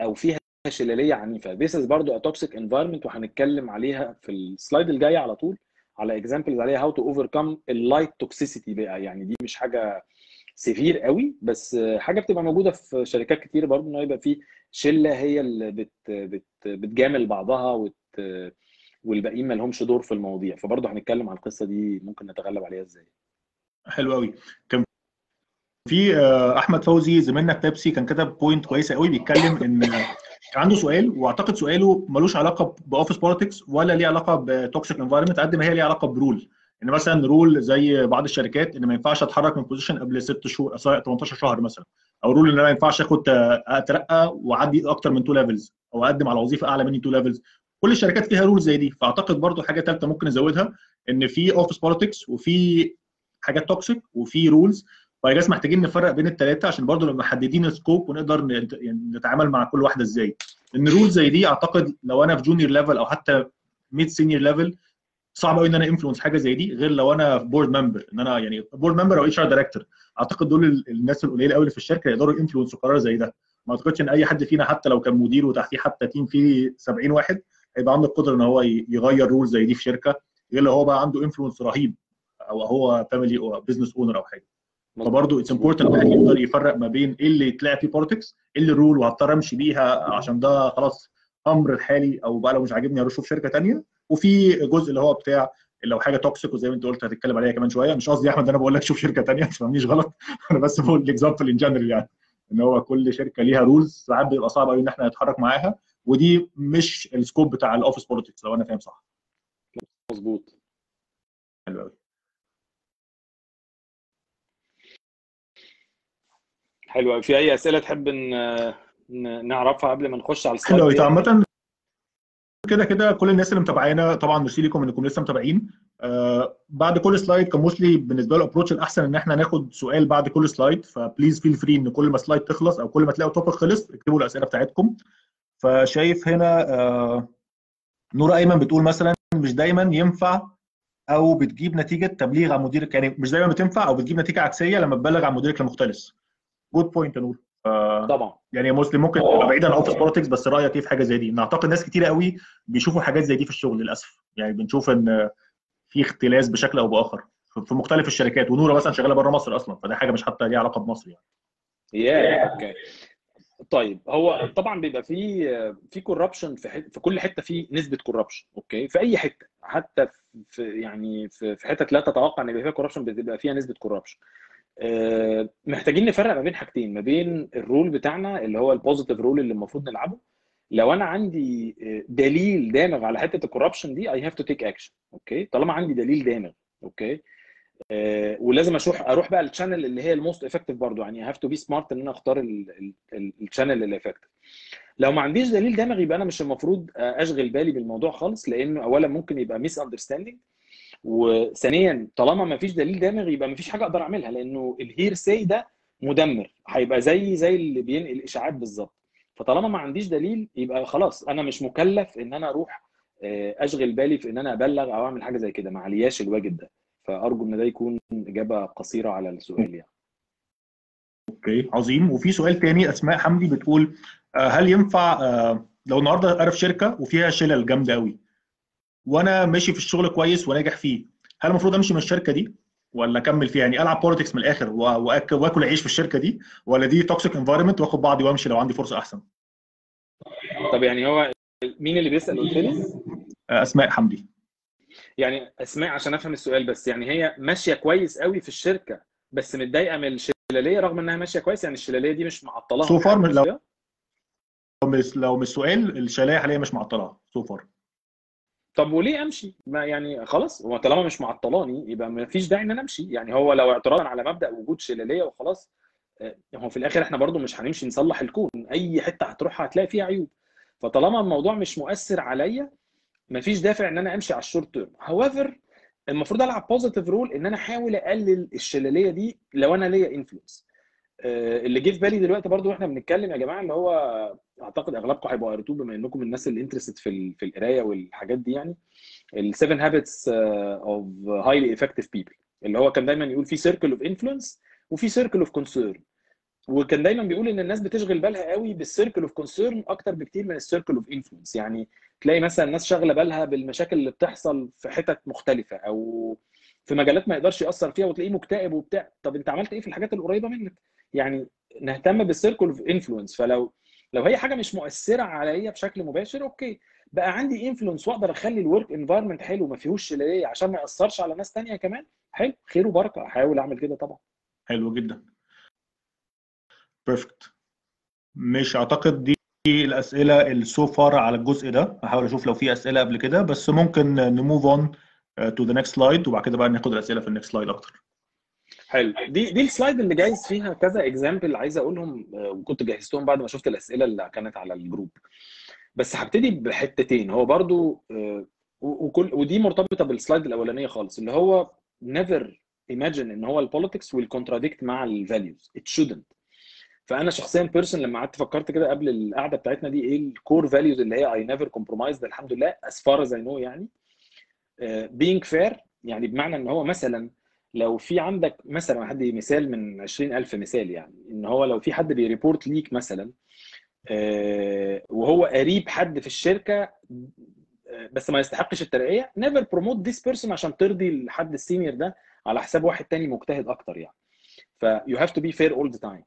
أو فيها شلاليه عنيفة. This is برضو a toxic environment وهنتكلم عليها في ال slide الجاي على طول على examples عليها how to overcome ال light toxicity بقى. يعني دي مش حاجة severe قوي بس حاجة بتبقى موجودة في شركات كتير برضو إنه يبقى في شلة هي اللي بت بت بتجامل بعضها وت والباقيين ما لهمش دور في المواضيع. فبرضه هنتكلم عن القصة دي ممكن نتغلب عليها إزاي. حلو قوي. كان في آه، أحمد فوزي زميلنا في بيبسي كان كتب point كويسة قوي بيتكلم إن عنده سؤال واعتقد سؤاله ملوش علاقة ب office politics ولا ليه علاقة ب toxic environment قد ما هي ليها علاقة ب rule ان مثلا rule زي بعض الشركات إن ما ينفعش أتحرك من position قبل ست شهور سواء 18 شهر مثلا. أو rule إن أنا ما ينفعش آخد آه، أترقى وأعدي أكتر من two levels أو أقدم على وظيفة أعلى مني two levels كل الشركات فيها rule زي دي. فأعتقد برضو حاجة ثالثه ممكن نزودها إن في office politics وفي حاجات toxic وفي rules فجاز محتاجين نفرق بين الثلاثه عشان برضو نبقى محددين ال scope ونقدر يعني نتعامل مع كل واحدة إزاي. لأن rule زي دي أعتقد لو أنا في junior level أو حتى mid senior level صعب قوي إن أنا influence حاجة زي دي غير لو أنا في board member إن أنا يعني board member أو HR director أعتقد دول ال- الناس القليلة قوي اللي في الشركة يقدروا ي influence وا قرار زي ده. ما أعتقدش إن أي حد فينا حتى لو كان مدير وتحتيه حتى team فيه 70 واحد هيبقى عنده القدرة إن هو يغير rule زي دي في شركة غير لو هو بقى عنده influence رهيب أو هو family أو business owner أو حاجة. فبرضه it's important الواحد يقدر يفرق ما بين إيه اللي يتلعب فيه politics إيه اللي rule وهضطر أمشي بيها عشان ده خلاص أمر الحالي أو بقى لو مش عاجبني أروح أشوف شركة ثانية وفي جزء اللي هو بتاع لو حاجة toxic وزي ما أنت قلت هتتكلم عليها كمان شوية. مش قصدي يا أحمد أنا بقول لك شوف شركة ثانية ما تفهمنيش غلط. أنا بس بقول ال example in general يعني. إن هو كل شركة ليها rules ساعات بيبقى صعب قوي إن إحنا نتحرك معاها. ودي مش ال scope بتاع ال office politics لو أنا فاهم صح. مظبوط. حلو قوي حلو أوي. في أي أسئلة تحب نعرفها قبل ما نخش على حلو. ال slide دي؟ عامة كده كده كل الناس اللي متابعانا طبعا ميرسي لكم إنكم لسه متابعين. آه بعد كل slide كان mostly بالنسبة له approach الأحسن إن إحنا ناخد سؤال بعد كل slide ف please feel free إن كل ما slide تخلص أو كل ما تلاقوا topic خلص اكتبوا الأسئلة بتاعتكم. فشايف هنا آه نورا أيمن بتقول مثلا مش دايما ينفع أو بتجيب نتيجة تبليغ عن مديرك يعني مش دايما بتنفع أو بتجيب نتيجة عكسية لما تبلغ عن مديرك المختلس. good point يا نور. آه طبعا. يعني مسلم ممكن تبقى بعيد عن office politics بس رأيك إيه في حاجة زي دي؟ إن أعتقد ناس كتيرة قوي بيشوفوا حاجات زي دي في الشغل للأسف. يعني بنشوف إن في اختلاس بشكل أو بآخر في مختلف الشركات. ونورة مثلا شغالة بره مصر أصلا فده حاجة مش حتى ليها علاقة بمصر يعني. يا okay طيب هو طبعا بيبقى في في corruption في حت... في كل حتة في نسبة corruption okay في أي حتة حتى في يعني في في حتت لا تتوقع إن يبقى فيها corruption بتبقى فيها نسبة corruption محتاجين نفرق ما بين حاجتين ما بين ال role بتاعنا اللي هو ال positive role اللي المفروض نلعبه. لو أنا عندي آه، دليل دامغ على حتة ال corruption دي I have to take action okay طالما عندي دليل دامغ okay آه، ولازم أشوف أروح بقى ال channel اللي هي ال most effective برضو يعني have to be smart إن أنا أختار ال channel اللي effective لو ما عنديش دليل دامغ يبقى أنا مش المفروض أشغل بالي بالموضوع خالص لأنه اولا ممكن يبقى misunderstanding وثانيا طالما ما فيش دليل دامغ يبقى ما فيش حاجة أقدر أعملها لأنه ال hearsay ده مدمر هيبقى زي زي اللي بينقل اشاعات بالظبط. فطالما ما عنديش دليل يبقى خلاص أنا مش مكلف إن أنا أروح أشغل بالي في إن أنا أبلغ أو أعمل حاجة زي كده. ما علياش الواجب ده. فأرجو إن ده يكون إجابة قصيرة على السؤال يعني. okay عظيم. وفي سؤال تاني أسماء حمدي بتقول هل ينفع لو النهارده في شركة وفيها شلل جامدة قوي وأنا ماشي في الشغل كويس وناجح فيه هل المفروض امشي من الشركة دي ولا اكمل فيها؟ يعني العب politics من الآخر واكل عيش في الشركة دي ولا دي toxic environment واخد بعضي وامشي لو عندي فرصة أحسن؟ طب يعني هو مين اللي بيسأل؟ قلت لي أسماء حمدي. يعني أسماء عشان أفهم السؤال بس يعني هي ماشية كويس قوي في الشركة بس متضايقة من الشلالية رغم إنها ماشية كويس يعني الشلالية دي مش معطلاها. so far لو لو مش السؤال الشلالية حاليا مش معطلاها so far طب وليه امشي؟ ما يعني خلاص هو طالما مش معطلاني يبقى ما فيش داعي إن أنا أمشي. يعني هو لو اعتراضا على مبدأ وجود شلالية وخلاص هو في الآخر إحنا برضو مش هنمشي نصلح الكون. أي حتة هتروحها هتلاقي فيها عيوب. فطالما الموضوع مش مؤثر عليا ما فيش دافع إن أنا أمشي على ال short term however المفروض ألعب positive role إن أنا أحاول أقلل الشلالية دي لو أنا ليا influence اللي جه في بالي دلوقتي برضو وإحنا بنتكلم يا جماعة اللي هو اعتقد اغلبكم هيبقوا قريتوه بما انكم الناس اللي interested في في القراية والحاجات دي يعني ال 7 habits of highly effective people اللي هو كان دايما يقول في circle of influence وفي circle of concern وكان دايما بيقول إن الناس بتشغل بالها قوي بال circle of concern أكتر بكتير من ال circle of influence يعني تلاقي مثلا الناس شاغلة بالها بالمشاكل اللي بتحصل في حتت مختلفة أو في مجالات ما يقدرش يأثر فيها وتلاقيه مكتئب وبتاع. طب انت عملت إيه في الحاجات القريبة منك؟ يعني نهتم بال circle of influence فلو لو هي حاجة مش مؤثرة عليا بشكل مباشر okay. بقى عندي influence وأقدر أخلي ال work environment حلو ما فيهوش شلالية عشان ما يأثرش على ناس تانية كمان. حلو. خير وبركة. احاول أعمل كده طبعا. حلو جدا. perfect مش أعتقد دي الأسئلة ال so far على الجزء ده. هحاول أشوف لو في أسئلة قبل كده بس ممكن ن move on to the next slide وبعد كده بقى ناخد الأسئلة في ال next slide أكتر. حلو. دي دي ال slide اللي جايز فيها كذا example عايز أقولهم وكنت جهزتهم بعد ما شفت الأسئلة اللي كانت على ال group. بس هبتدي بحتتين. هو برضو وكل ودي مرتبطة بال slide الأولانية خالص اللي هو never imagine إن هو ال politics contradict مع ال values it shouldn't. فأنا شخصيا person لما قعدت فكرت كده قبل القعدة بتاعتنا دي إيه ال core values اللي هي I never compromise الحمد لله as I know يعني. Being fair يعني بمعنى إن هو مثلا لو في عندك مثلا حد مثال من 20000 مثال يعني إن هو لو في حد بي report ليك مثلا وهو قريب حد في الشركة بس ما يستحقش الترقية never promote this person عشان ترضي الحد ال senior ده على حساب واحد تاني مجتهد أكتر يعني. ف you have to be fair all the time.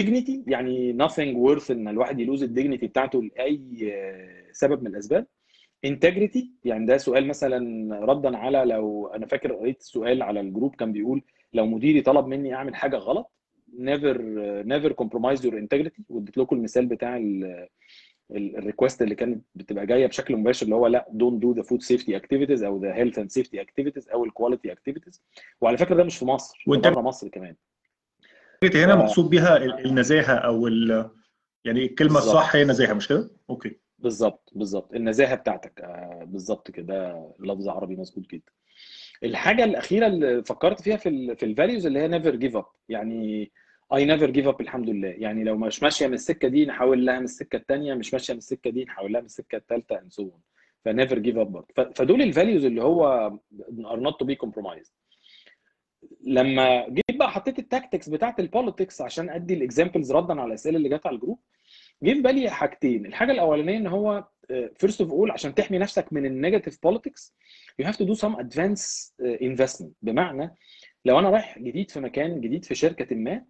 dignity يعني nothing worth إن الواحد ي lose ال dignity بتاعته لأي سبب من الأسباب. Integrity. يعني ده سؤال مثلا ردا على لو أنا فاكر قريت سؤال على ال group كان بيقول لو مديري طلب مني أعمل حاجة غلط never never compromise your integrity. واديت لكم المثال بتاع ال request اللي كانت بتبقى جاية بشكل مباشر اللي هو لا don't do the food safety activities أو the health and safety activities أو ال quality activities. وعلى فكرة ده مش في مصر وانت بره مصر كمان. هنا مقصود بيها النزاهه أو يعني الكلمة. الصح هي نزاهة مش كده؟ أوكي. بالظبط بالظبط. النزاهة بتاعتك آه، بالظبط كده. لفظ عربي مظبوط جدا. الحاجة الأخيرة اللي فكرت فيها في في ال values اللي هي never give up يعني I never give up الحمد لله. يعني لو مش ماشية من السكة دي نحاول لها من السكة الثانية مش ماشية من السكة دي نحاول لها من السكة الثالثه and so ف never give up برضه. فدول ال values اللي هو are not to be compromised لما جيت بقى حطيت ال tactics بتاعت ال politics عشان أدي ال examples ردا على الأسئلة اللي جت على الجروب جه في بالي حاجتين. الحاجة الأولانية إن هو first of all عشان تحمي نفسك من ال negative politics you have to do some advance investment بمعنى لو أنا رايح جديد في مكان جديد في شركة ما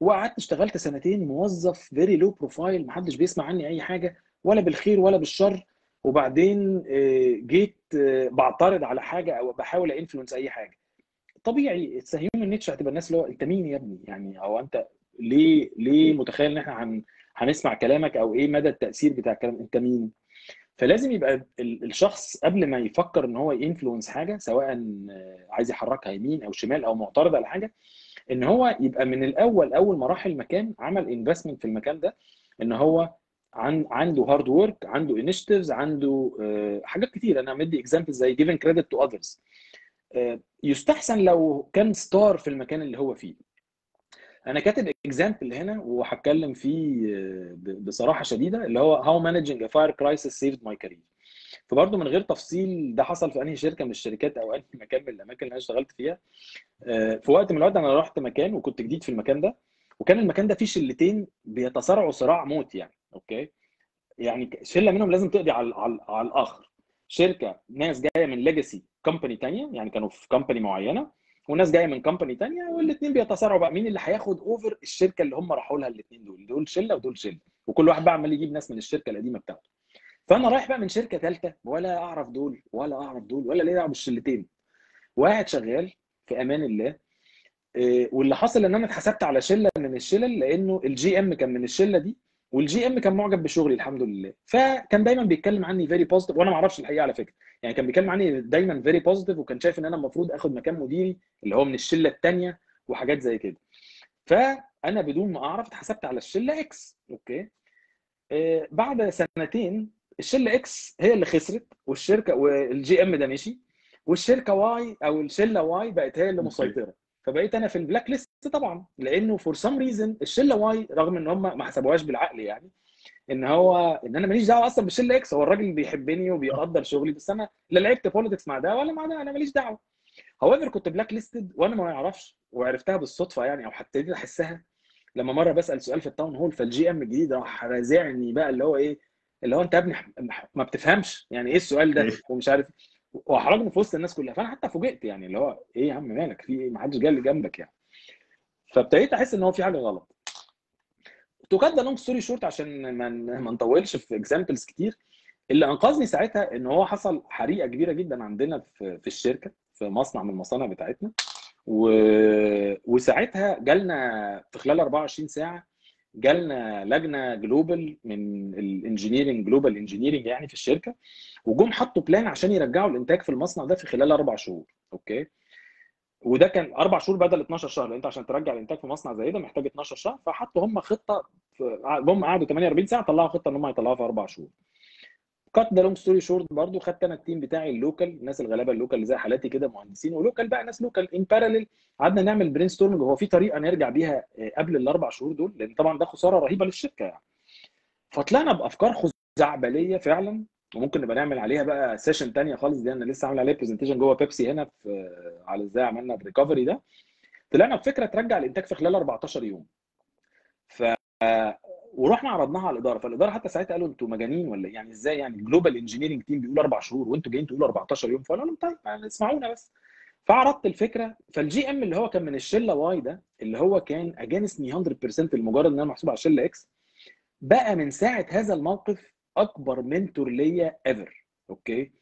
وقعدت اشتغلت سنتين موظف very low profile محدش بيسمع عني أي حاجة ولا بالخير ولا بالشر وبعدين آه، جيت آه، بعترض على حاجة أو بحاول influence أي حاجة. طبيعي it's human nature هتبقى الناس اللي هو أنت مين يا ابني؟ يعني أو أنت ليه ليه متخيل إن إحنا هن هنسمع كلامك أو إيه مدى التأثير بتاع الكلام؟ أنت مين؟ فلازم يبقى ال- الشخص قبل ما يفكر إن هو ي influence حاجة سواء آه، عايز يحركها يمين أو شمال أو معترض على حاجة إن هو يبقى من الأول أول ما راح المكان عمل investment في المكان ده إن هو عن عنده hard work عنده initiatives عنده آه، حاجات كتير. أنا مدي example زي giving credit to others يستحسن لو كان star في المكان اللي هو فيه. أنا كاتب example هنا وهتكلم فيه آه، بصراحة شديدة اللي هو how managing a fire crisis saved my career فبرضه من غير تفصيل ده حصل في أنهي شركة من الشركات أو أنهي مكان من الأماكن اللي أنا اشتغلت فيها. آه، في وقت من الأوقات أنا رحت مكان وكنت جديد في المكان ده وكان المكان ده فيه شلتين بيتصارعوا صراع موت يعني أوكي؟ يعني شلة منهم لازم تقضي على على, على الآخر. شركة ناس جاية من legacy company تانية يعني كانوا في company معينة وناس جاية من company تانية والاثنين بيتصارعوا بقى. مين اللي هياخد over الشركة اللي هم راحوا لها الاثنين دول؟ دول شلة ودول شلة. وكل واحد بقى عمال يجيب ناس من الشركة القديمة بتاعته. فأنا رايح بقى من شركة ثالثه ولا أعرف دول ولا أعرف دول ولا ليه دعوه بالشلتين وقاعد شغال في أمان الله إيه، واللي حصل إن أنا اتحسبت على شلة من الشلل لأنه ال GM كان من الشلة دي وال GM كان معجب بشغلي الحمد لله. فكان دايما بيتكلم عني very positive وأنا ما أعرفش الحقيقة على فكرة. يعني كان بيتكلم عني دايما very positive وكان شايف إن أنا المفروض آخد مكان مديري اللي هو من الشلة الثانية وحاجات زي كده. فأنا بدون ما أعرف اتحسبت على الشلة X okay؟ آه، بعد سنتين الشلة X هي اللي خسرت والشركة وال GM ده مشي والشركة Y أو الشلة Y بقت هي اللي مسيطرة. فبقيت أنا في ال black list طبعا لأنه for some reason الشلة Y رغم إن هم ما حسبوهاش بالعقل يعني إن هو إن أنا ماليش دعوة أصلا بالشلة X هو الراجل بيحبني وبيقدر شغلي بس أنا لا لعبت politics مع ده ولا مع ده أنا ماليش دعوة. however كنت black listed وأنا ما أعرفش وعرفتها بالصدفة يعني أو حتى أحسها لما مرة بسأل سؤال في ال town hall فال GM الجديد راح رازعني بقى اللي هو إيه اللي هو أنت يا ابني ما بتفهمش يعني إيه السؤال ده ومش عارف وحرجني في وسط الناس كلها. فأنا حتى فوجئت يعني اللي هو إيه يا عم مالك؟ في إيه؟ ما حدش جاي جنبك يعني. فابتديت أحس إن هو في حاجة غلط. to cut long story short عشان ما ما نطولش في examples كتير. اللي أنقذني ساعتها إن هو حصل حريقة كبيرة جدا عندنا في في الشركة في مصنع من المصانع بتاعتنا. و... وساعتها جالنا في خلال 24 ساعة جالنا لجنة global من ال engineering global engineering يعني في الشركة وجم حطوا plan عشان يرجعوا الإنتاج في المصنع ده في خلال أربع شهور okay؟ وده كان أربع شهور بدل 12 شهر لأن أنت عشان ترجع الإنتاج في مصنع زي ده محتاج 12 شهر فحطوا هم خطة هم قعدوا 48 ساعة طلعوا خطة إن هم يطلعوها في أربع شهور. cut the long story short برضه خدت أنا ال team بتاعي ال local الناس الغلابة ال local اللي زي حالاتي كده مهندسين و local بقى ناس local in parallel قعدنا نعمل brainstorming هو في طريقة نرجع بيها قبل الأربع شهور دول لأن طبعا ده خسارة رهيبة للشركة يعني. فطلعنا بأفكار خزعبلية فعلا وممكن نبقى نعمل عليها بقى session ثانية خالص دي أنا لسه عامل عليها presentation جوه بيبسي هنا في على إزاي عملنا ال recovery ده. طلعنا بفكرة ترجع الإنتاج في خلال 14 يوم. ف ورحنا عرضناها على الإدارة فالإدارة حتى ساعتها قالوا أنتوا مجانين ولا يعني إزاي يعني؟ global engineering team بيقول أربع شهور وأنتوا جايين تقولوا 14 يوم فقالوا لهم طيب اسمعونا بس. فعرضت الفكرة فال GM اللي هو كان من الشلة Y ده اللي هو كان against me 100% لمجرد إن أنا محسوب على الشلة X بقى من ساعة هذا الموقف أكبر mentor ليا ever okay؟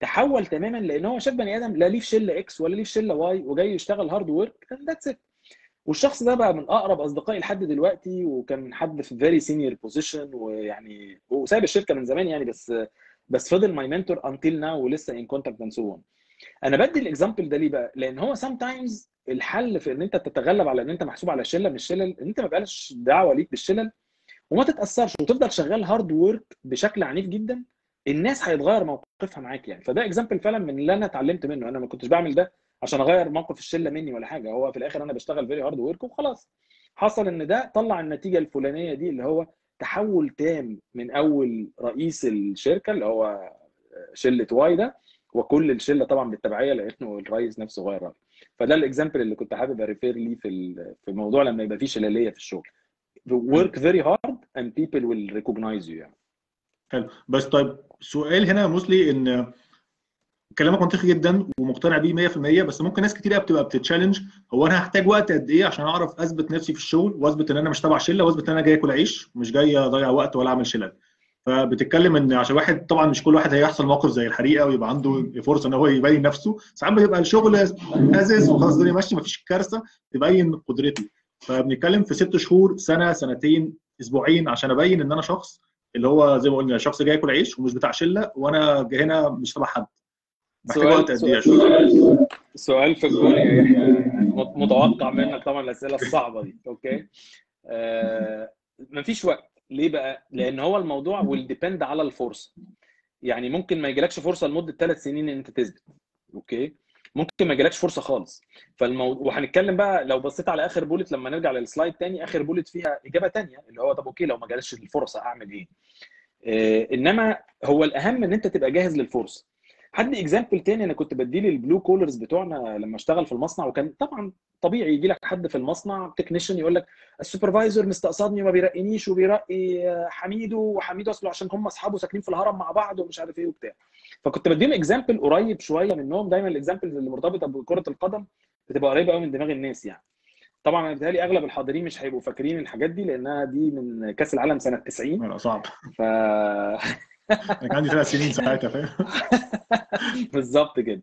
تحول تماما لأن هو شاف بني آدم لا ليه في شلة X ولا ليه في شلة Y وجاي يشتغل hard work that's it والشخص ده بقى من أقرب أصدقائي لحد دلوقتي وكان حد في very senior position ويعني وسايب الشركة من زمان يعني بس بس فضل my mentor until now ولسه in contact and so أنا بدي ال example ده ليه بقى؟ لأن هو sometimes الحل في إن أنت تتغلب على إن أنت محسوب على شلة من الشلل إن أنت ما بقاش دعوة ليك بالشلل وما تتأثرش وتفضل شغال hard work بشكل عنيف جدا الناس هيتغير موقفها معاك يعني. فده example فعلا من اللي أنا اتعلمت منه. أنا ما كنتش بعمل ده عشان أغير موقف الشلة مني ولا حاجة. هو في الآخر أنا بشتغل very hard work وخلاص. حصل إن ده طلع النتيجة الفلانية دي اللي هو تحول تام من أول رئيس الشركة اللي هو شلة Y ده وكل الشلة طبعا بالتبعية لأنه الرئيس نفسه غير رأيه. فده ال example اللي كنت حابب أ refer ليه في في الموضوع لما يبقى فيه شلالية في الشغل. Work very hard and people will recognize you يعني. حلو. بس طيب سؤال هنا موسلي إن كلامك منطقي جدا ومقتنع بيه 100% بس ممكن ناس كتير بتبقى بتتشالنج هو أنا هحتاج وقت قد إيه عشان أعرف أثبت نفسي في الشغل وأثبت إن أنا مش تبع شلة وأثبت إن أنا جاي أكل عيش مش جاي أضيع وقت ولا أعمل شلل. فبتتكلم إن عشان واحد طبعا مش كل واحد هيحصل موقف زي الحريقة ويبقى عنده فرصة إن هو يبين نفسه. ساعات بيبقى الشغل ازز وخلاص الدنيا ماشية مفيش كارثة تبين قدرتي. فبنتكلم في ست شهور سنة سنتين أسبوعين عشان أبين إن أنا شخص اللي هو زي ما قلنا شخص جاي ياكل عيش ومش بتاع شلة وأنا هنا مش تبع حد. إيه سؤال, سؤال في الجون يا يحيى. متوقع منك طبعا الأسئلة الصعبة دي okay؟ آه مفيش وقت. ليه بقى؟ لأن هو الموضوع depend على الفرصة. يعني ممكن ما يجيلكش فرصة لمدة ثلاث سنين إن أنت تثبت okay؟ ممكن ما يجيلكش فرصة خالص. فالموضوع وهنتكلم بقى لو بصيت على آخر bullet لما نرجع لل slide تاني آخر bullet فيها إجابة تانية اللي هو طب okay لو ما جالش الفرصة أعمل إيه؟ آه إنما هو الأهم إن أنت تبقى جاهز للفرصة. حد example تاني أنا كنت بديه لل blue collars بتوعنا لما اشتغل في المصنع وكان طبعا طبيعي يجي لك حد في المصنع technician يقول لك ال supervisor مستقصدني وما بيرقينيش وبيرقي حميدو وحميدو أصله عشان هم أصحابه ساكنين في الهرم مع بعض ومش عارف إيه وبتاع. فكنت بديهم example قريب شوية منهم دايما ال examples اللي مرتبطة بكرة القدم بتبقى قريبة قوي من دماغ الناس يعني. طبعا أنا بيتهيألي أغلب الحاضرين مش هيبقوا فاكرين الحاجات دي لأنها دي من كأس العالم سنة 90 لا صعب. ف أنا كان عندي ثلاث سنين ساعتها فاهم؟ بالظبط كده.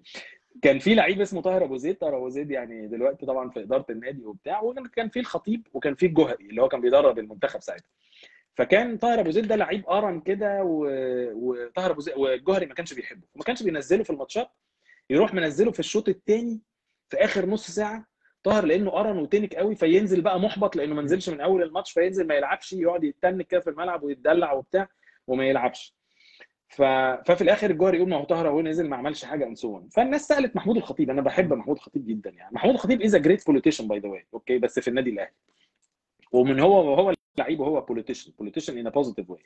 كان في لعيب اسمه طاهر أبو زيد طاهر أبو زيد يعني دلوقتي طبعا في إدارة النادي وبتاع وكان في الخطيب وكان في الجوهري اللي هو كان بيدرب المنتخب ساعتها. فكان طاهر أبو زيد ده لعيب قرن كده. وطاهر أبو زيد والجوهري ما كانش بيحبه. وما كانش بينزله في الماتشات يروح منزله في الشوط الثاني في آخر نص ساعة طاهر لأنه قرن وتنك قوي فينزل بقى محبط لأنه ما نزلش من أول الماتش فينزل ما يلعبش يقعد يتنك كده في الملعب ويتدلع وبتاع وما يلعبش. ف... ففي الآخر الجوهري يقول ما هو طاهر اهو نزل ما عملش حاجة and so on فالناس سألت محمود الخطيب أنا بحب محمود الخطيب جدا يعني. محمود الخطيب is great politician by the way okay بس في النادي الأهلي. ومن هو وهو لعيب وهو politician politician in positive way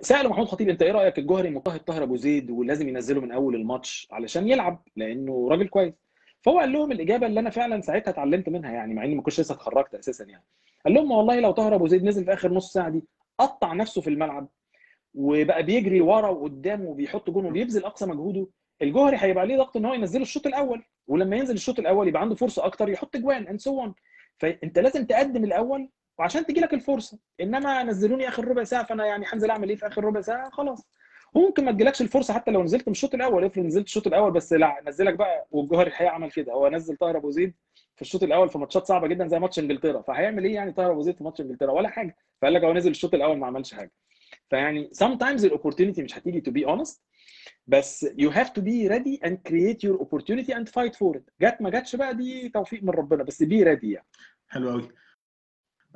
سالوا محمود الخطيب أنت إيه رأيك الجوهري مضطهد طاهر أبو زيد ولازم ينزله من أول الماتش علشان يلعب؟ لأنه راجل كويس. فهو قال لهم الإجابة اللي أنا فعلا ساعتها اتعلمت منها يعني مع إني ما كنتش لسه اتخرجت أساسا يعني. قال لهم والله لو طاهر أبو زيد نزل في آخر نص ساعة دي قطع نفسه في الملعب وبقى بيجري ورا وقدام وبيحط جون وبيبذل أقصى مجهوده الجوهري هيبقى عليه ضغط إن هو ينزله الشوط الأول ولما ينزل الشوط الأول يبقى عنده فرصة أكتر يحط جون and so فأنت لازم تقدم الأول وعشان تجي لك الفرصة. إنما نزلوني آخر ربع ساعة فأنا يعني هنزل أعمل إيه في آخر ربع ساعة؟ خلاص. وممكن ما تجيلكش الفرصة حتى لو نزلت من الشوط الأول. افرض نزلت الشوط الأول بس لا نزلك بقى والجوهري الحقيقة عمل كده. هو نزل طاهر أبو زيد في الشوط الأول في ماتشات صعبة جدا زي ماتش إنجلترا. فهيعمل إيه يعني طاهر أبو زيد في ماتش إنجلترا؟ ولا حاجة. فقال لك هو نزل الشوط الأول ما عملش حاجة. فيعني sometimes ال opportunity مش هتيجي to be honest بس you have to be ready and create your opportunity and fight for it. جت ما جاتش بقى دي توفيق من ربنا بس be ready يعني. حلو قوي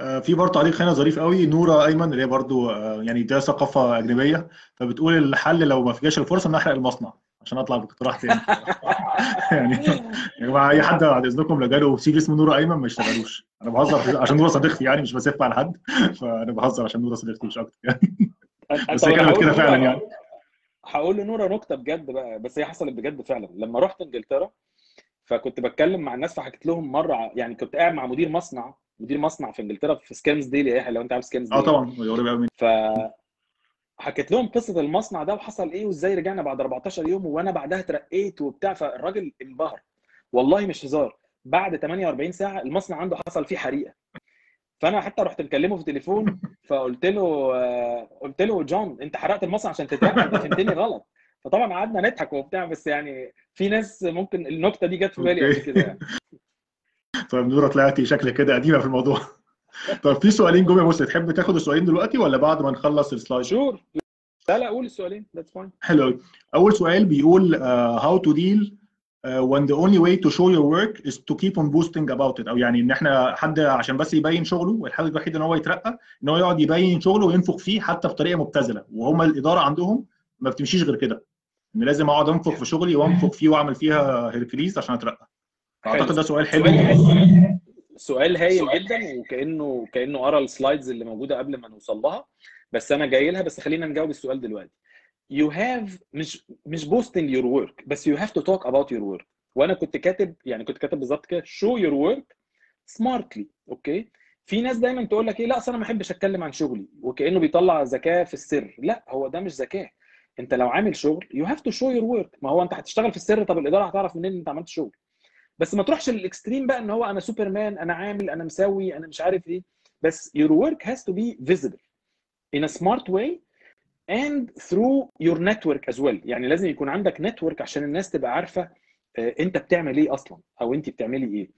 آه في برضه تعليق هنا ظريف قوي نورة أيمن اللي هي برضه آه يعني ده ثقافة أجنبية فبتقول الحل لو ما فيش الفرصة إن أحرق المصنع عشان أطلع باقتراح تاني. يعني يا جماعة أي حد بعد إذنكم لو جاله سي اسمه نورة أيمن ما يشتغلوش. أنا بهزر عشان نورة صديقتي يعني مش بسف على حد. فأنا بهزر عشان نورة صديقتي مش أكتر يعني. بس هي كانت كده فعلا يعني. هقول لنوره نكتة بجد بقى بس هي حصلت بجد فعلا. لما رحت إنجلترا فكنت بتكلم مع الناس فحكيت لهم مرة يعني كنت قاعد مع مدير مصنع مدير مصنع في إنجلترا في سكامز ديلي يا لو أنت عارف سكامز آه طبعا قريب قوي ف حكيت لهم قصة المصنع ده وحصل إيه وإزاي رجعنا بعد 14 يوم وأنا بعدها اترقيت وبتاع فالراجل انبهر. والله مش هزار. بعد 48 ساعة المصنع عنده حصل فيه حريقة. فانا حتى رحت مكلمه في التليفون فقلت له قلت له جون انت حرقت المصنع عشان تترقى انت فهمتني غلط. فطبعا قعدنا نضحك وبتاع بس يعني في ناس ممكن النكته دي جت في بالي قبل كده يعني. طيب نورة طلعتي شكلك كده قديمة في الموضوع. طب في سؤالين جم يا مسلم تحب تاخد السؤالين دلوقتي ولا بعد ما نخلص السلايد؟ sure. لا لا قول السؤالين that's fine حلو قوي أول سؤال بيقول uh, how to uh, when the only way to show your work is to keep on boasting about it. أو يعني إن إحنا حد عشان بس يبين شغله والحل الوحيد إن هو يترقى إن هو يقعد يبين شغله وينفخ فيه حتى بطريقة مبتذلة. وهم الإدارة عندهم ما بتمشيش غير كده. إن لازم أقعد أنفخ في شغلي وأنفخ فيه وأعمل فيها هيركليز عشان أترقى. أعتقد ده سؤال حلو. سؤال هايل. جدا وكأنه كأنه قرأ ال slides اللي موجودة قبل ما نوصل لها. بس أنا جاي لها بس خلينا نجاوب السؤال دلوقتي. You have مش مش boasting your work بس you have to talk about your work. وأنا كنت كاتب يعني كنت كاتب بالظبط كده show your work smartly okay في ناس دايما تقول لك إيه لا أصل أنا ما أحبش أتكلم عن شغلي وكأنه بيطلع ذكاء في السر. لا هو ده مش ذكاء أنت لو عامل شغل you have to show your work. ما هو أنت هتشتغل في السر طب الإدارة هتعرف منين أنت عملت شغل؟ بس ما تروحش لل extreme بقى إن هو أنا سوبرمان أنا عامل أنا مسوي أنا مش عارف إيه. بس work has to be visible. In a smart way and through your network as well. يعني لازم يكون عندك network عشان الناس تبقى عارفة انت بتعمل إيه أصلا أو انت بتعملي إيه.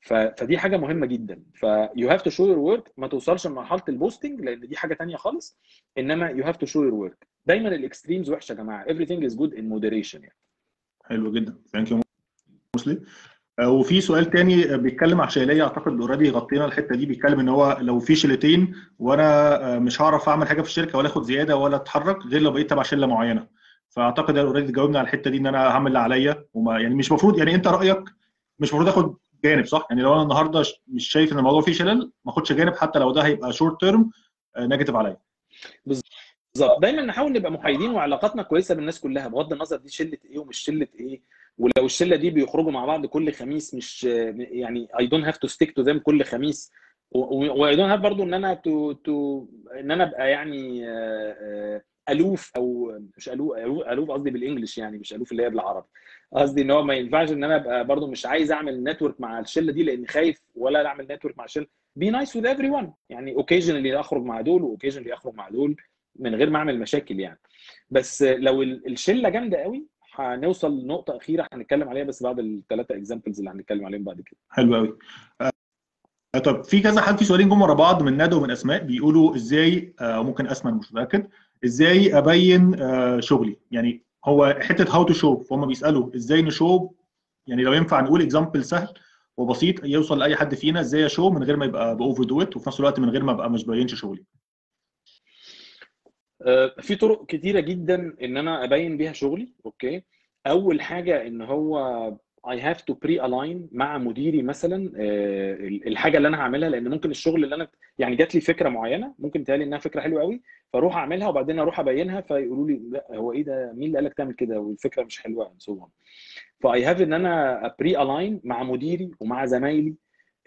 فدي حاجة مهمة جدا. ف you have to show your work. ما توصلش لمرحلة ال boasting لأن دي حاجة تانية خالص. إنما you have to show your work. دايما ال extremes وحشة يا جماعة. Everything is good in moderation يعني. حلو جدا. thank you مسلم وفي سؤال تاني بيتكلم على شلة أعتقد already غطينا الحتة دي بيتكلم إن هو لو في شلتين وأنا مش هعرف أعمل حاجة في الشركة ولا آخد زيادة ولا أتحرك غير لو بقيت تبع شلة معينة فأعتقد already جاوبنا على الحتة دي إن أنا هعمل اللي عليا وما يعني مش المفروض يعني أنت رأيك مش المفروض آخد جانب صح؟ يعني لو أنا النهارده مش شايف إن الموضوع فيه شلل ما آخدش جانب حتى لو ده هيبقى short term negative عليا. بالظبط دايما نحاول نبقى محايدين وعلاقاتنا كويسة بالناس كلها بغض النظر دي شلة إيه ومش شلة إيه ولو الشلة دي بيخرجوا مع بعض كل خميس مش يعني I don't have to stick to them كل خميس. و I don't have برضه إن أنا to to إن أنا أبقى يعني aloof أو مش aloof aloof قصدي بال English يعني مش ألوف اللي هي بالعربي. قصدي إن هو ما ينفعش إن أنا أبقى برضه مش عايز أعمل network مع الشلة دي لأن خايف ولا أعمل network مع الشلة. be nice with everyone يعني occasionally أخرج مع دول و occasionally أخرج مع دول من غير ما أعمل مشاكل يعني. بس لو الشلة جامدة قوي هنوصل لنقطة أخيرة هنتكلم عليها بس بعد الثلاثه examples اللي هنتكلم عليهم بعد كده. حلو قوي آه طب في كذا حد في سؤالين جم ورا بعض من ندى ومن أسماء بيقولوا إزاي آه ممكن اسماء مش متأكد إزاي أبين آه شغلي؟ يعني هو حتة how to show فهم بيسألوا إزاي ن show يعني لو ينفع نقول example سهل وبسيط يوصل لأي حد فينا إزاي أ show من غير ما يبقى ب overdo it وفي نفس الوقت من غير ما أبقى مش باينش شغلي. في طرق كتيرة جدا إن أنا أبين بيها شغلي okay؟ أول حاجة إن هو I have to pre-align مع مديري مثلا الحاجة اللي أنا هعملها لأن ممكن الشغل اللي أنا يعني جات لي فكرة معينة ممكن تهيألي إنها فكرة حلوة قوي فأروح أعملها وبعدين أروح أبينها فيقولوا لي لأ هو إيه ده؟ مين اللي قال لك تعمل كده؟ والفكرة مش حلوة on. ف I have إن أنا pre-align مع مديري ومع زمايلي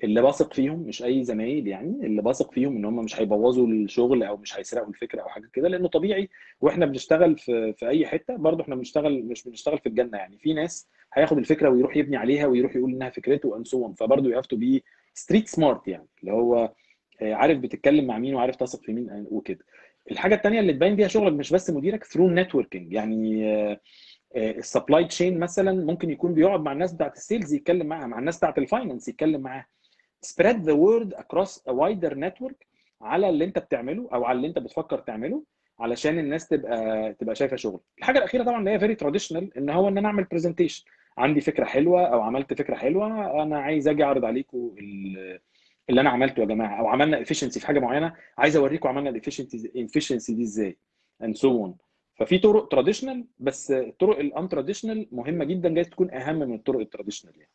اللي بثق فيهم مش أي زمايل يعني اللي بثق فيهم إن هم مش هيبوظوا الشغل أو مش هيسرقوا الفكرة أو حاجة كده لأنه طبيعي وإحنا بنشتغل في في أي حتة برضه إحنا بنشتغل مش بنشتغل في الجنة يعني. في ناس هياخد الفكرة ويروح يبني عليها ويروح يقول إنها فكرته and so فبرضه you to be street smart يعني اللي هو عارف بتتكلم مع مين وعارف تثق في مين وكده. الحاجة الثانية اللي تبين بيها شغلك مش بس مديرك through networking يعني ال supply chain مثلا ممكن يكون بيقعد مع الناس بتاعت ال sales يتكلم معاها مع الناس بتاعت ال finance يتكلم معاها. Spread the word across a wider network على اللي انت بتعمله أو على اللي انت بتفكر تعمله علشان الناس تبقى تبقى شايفة شغل. الحاجة الأخيرة طبعا اللي هي very traditional إن هو إن أنا أعمل presentation عندي فكرة حلوة أو عملت فكرة حلوة أنا عايز أجي أعرض عليكم اللي أنا عملته يا جماعة. أو عملنا efficiency في حاجة معينة عايز أوريكم عملنا ال efficiency دي إزاي and so on ففي طرق traditional بس الطرق ال un traditional مهمة جدا جايز تكون أهم من الطرق ال traditional يعني.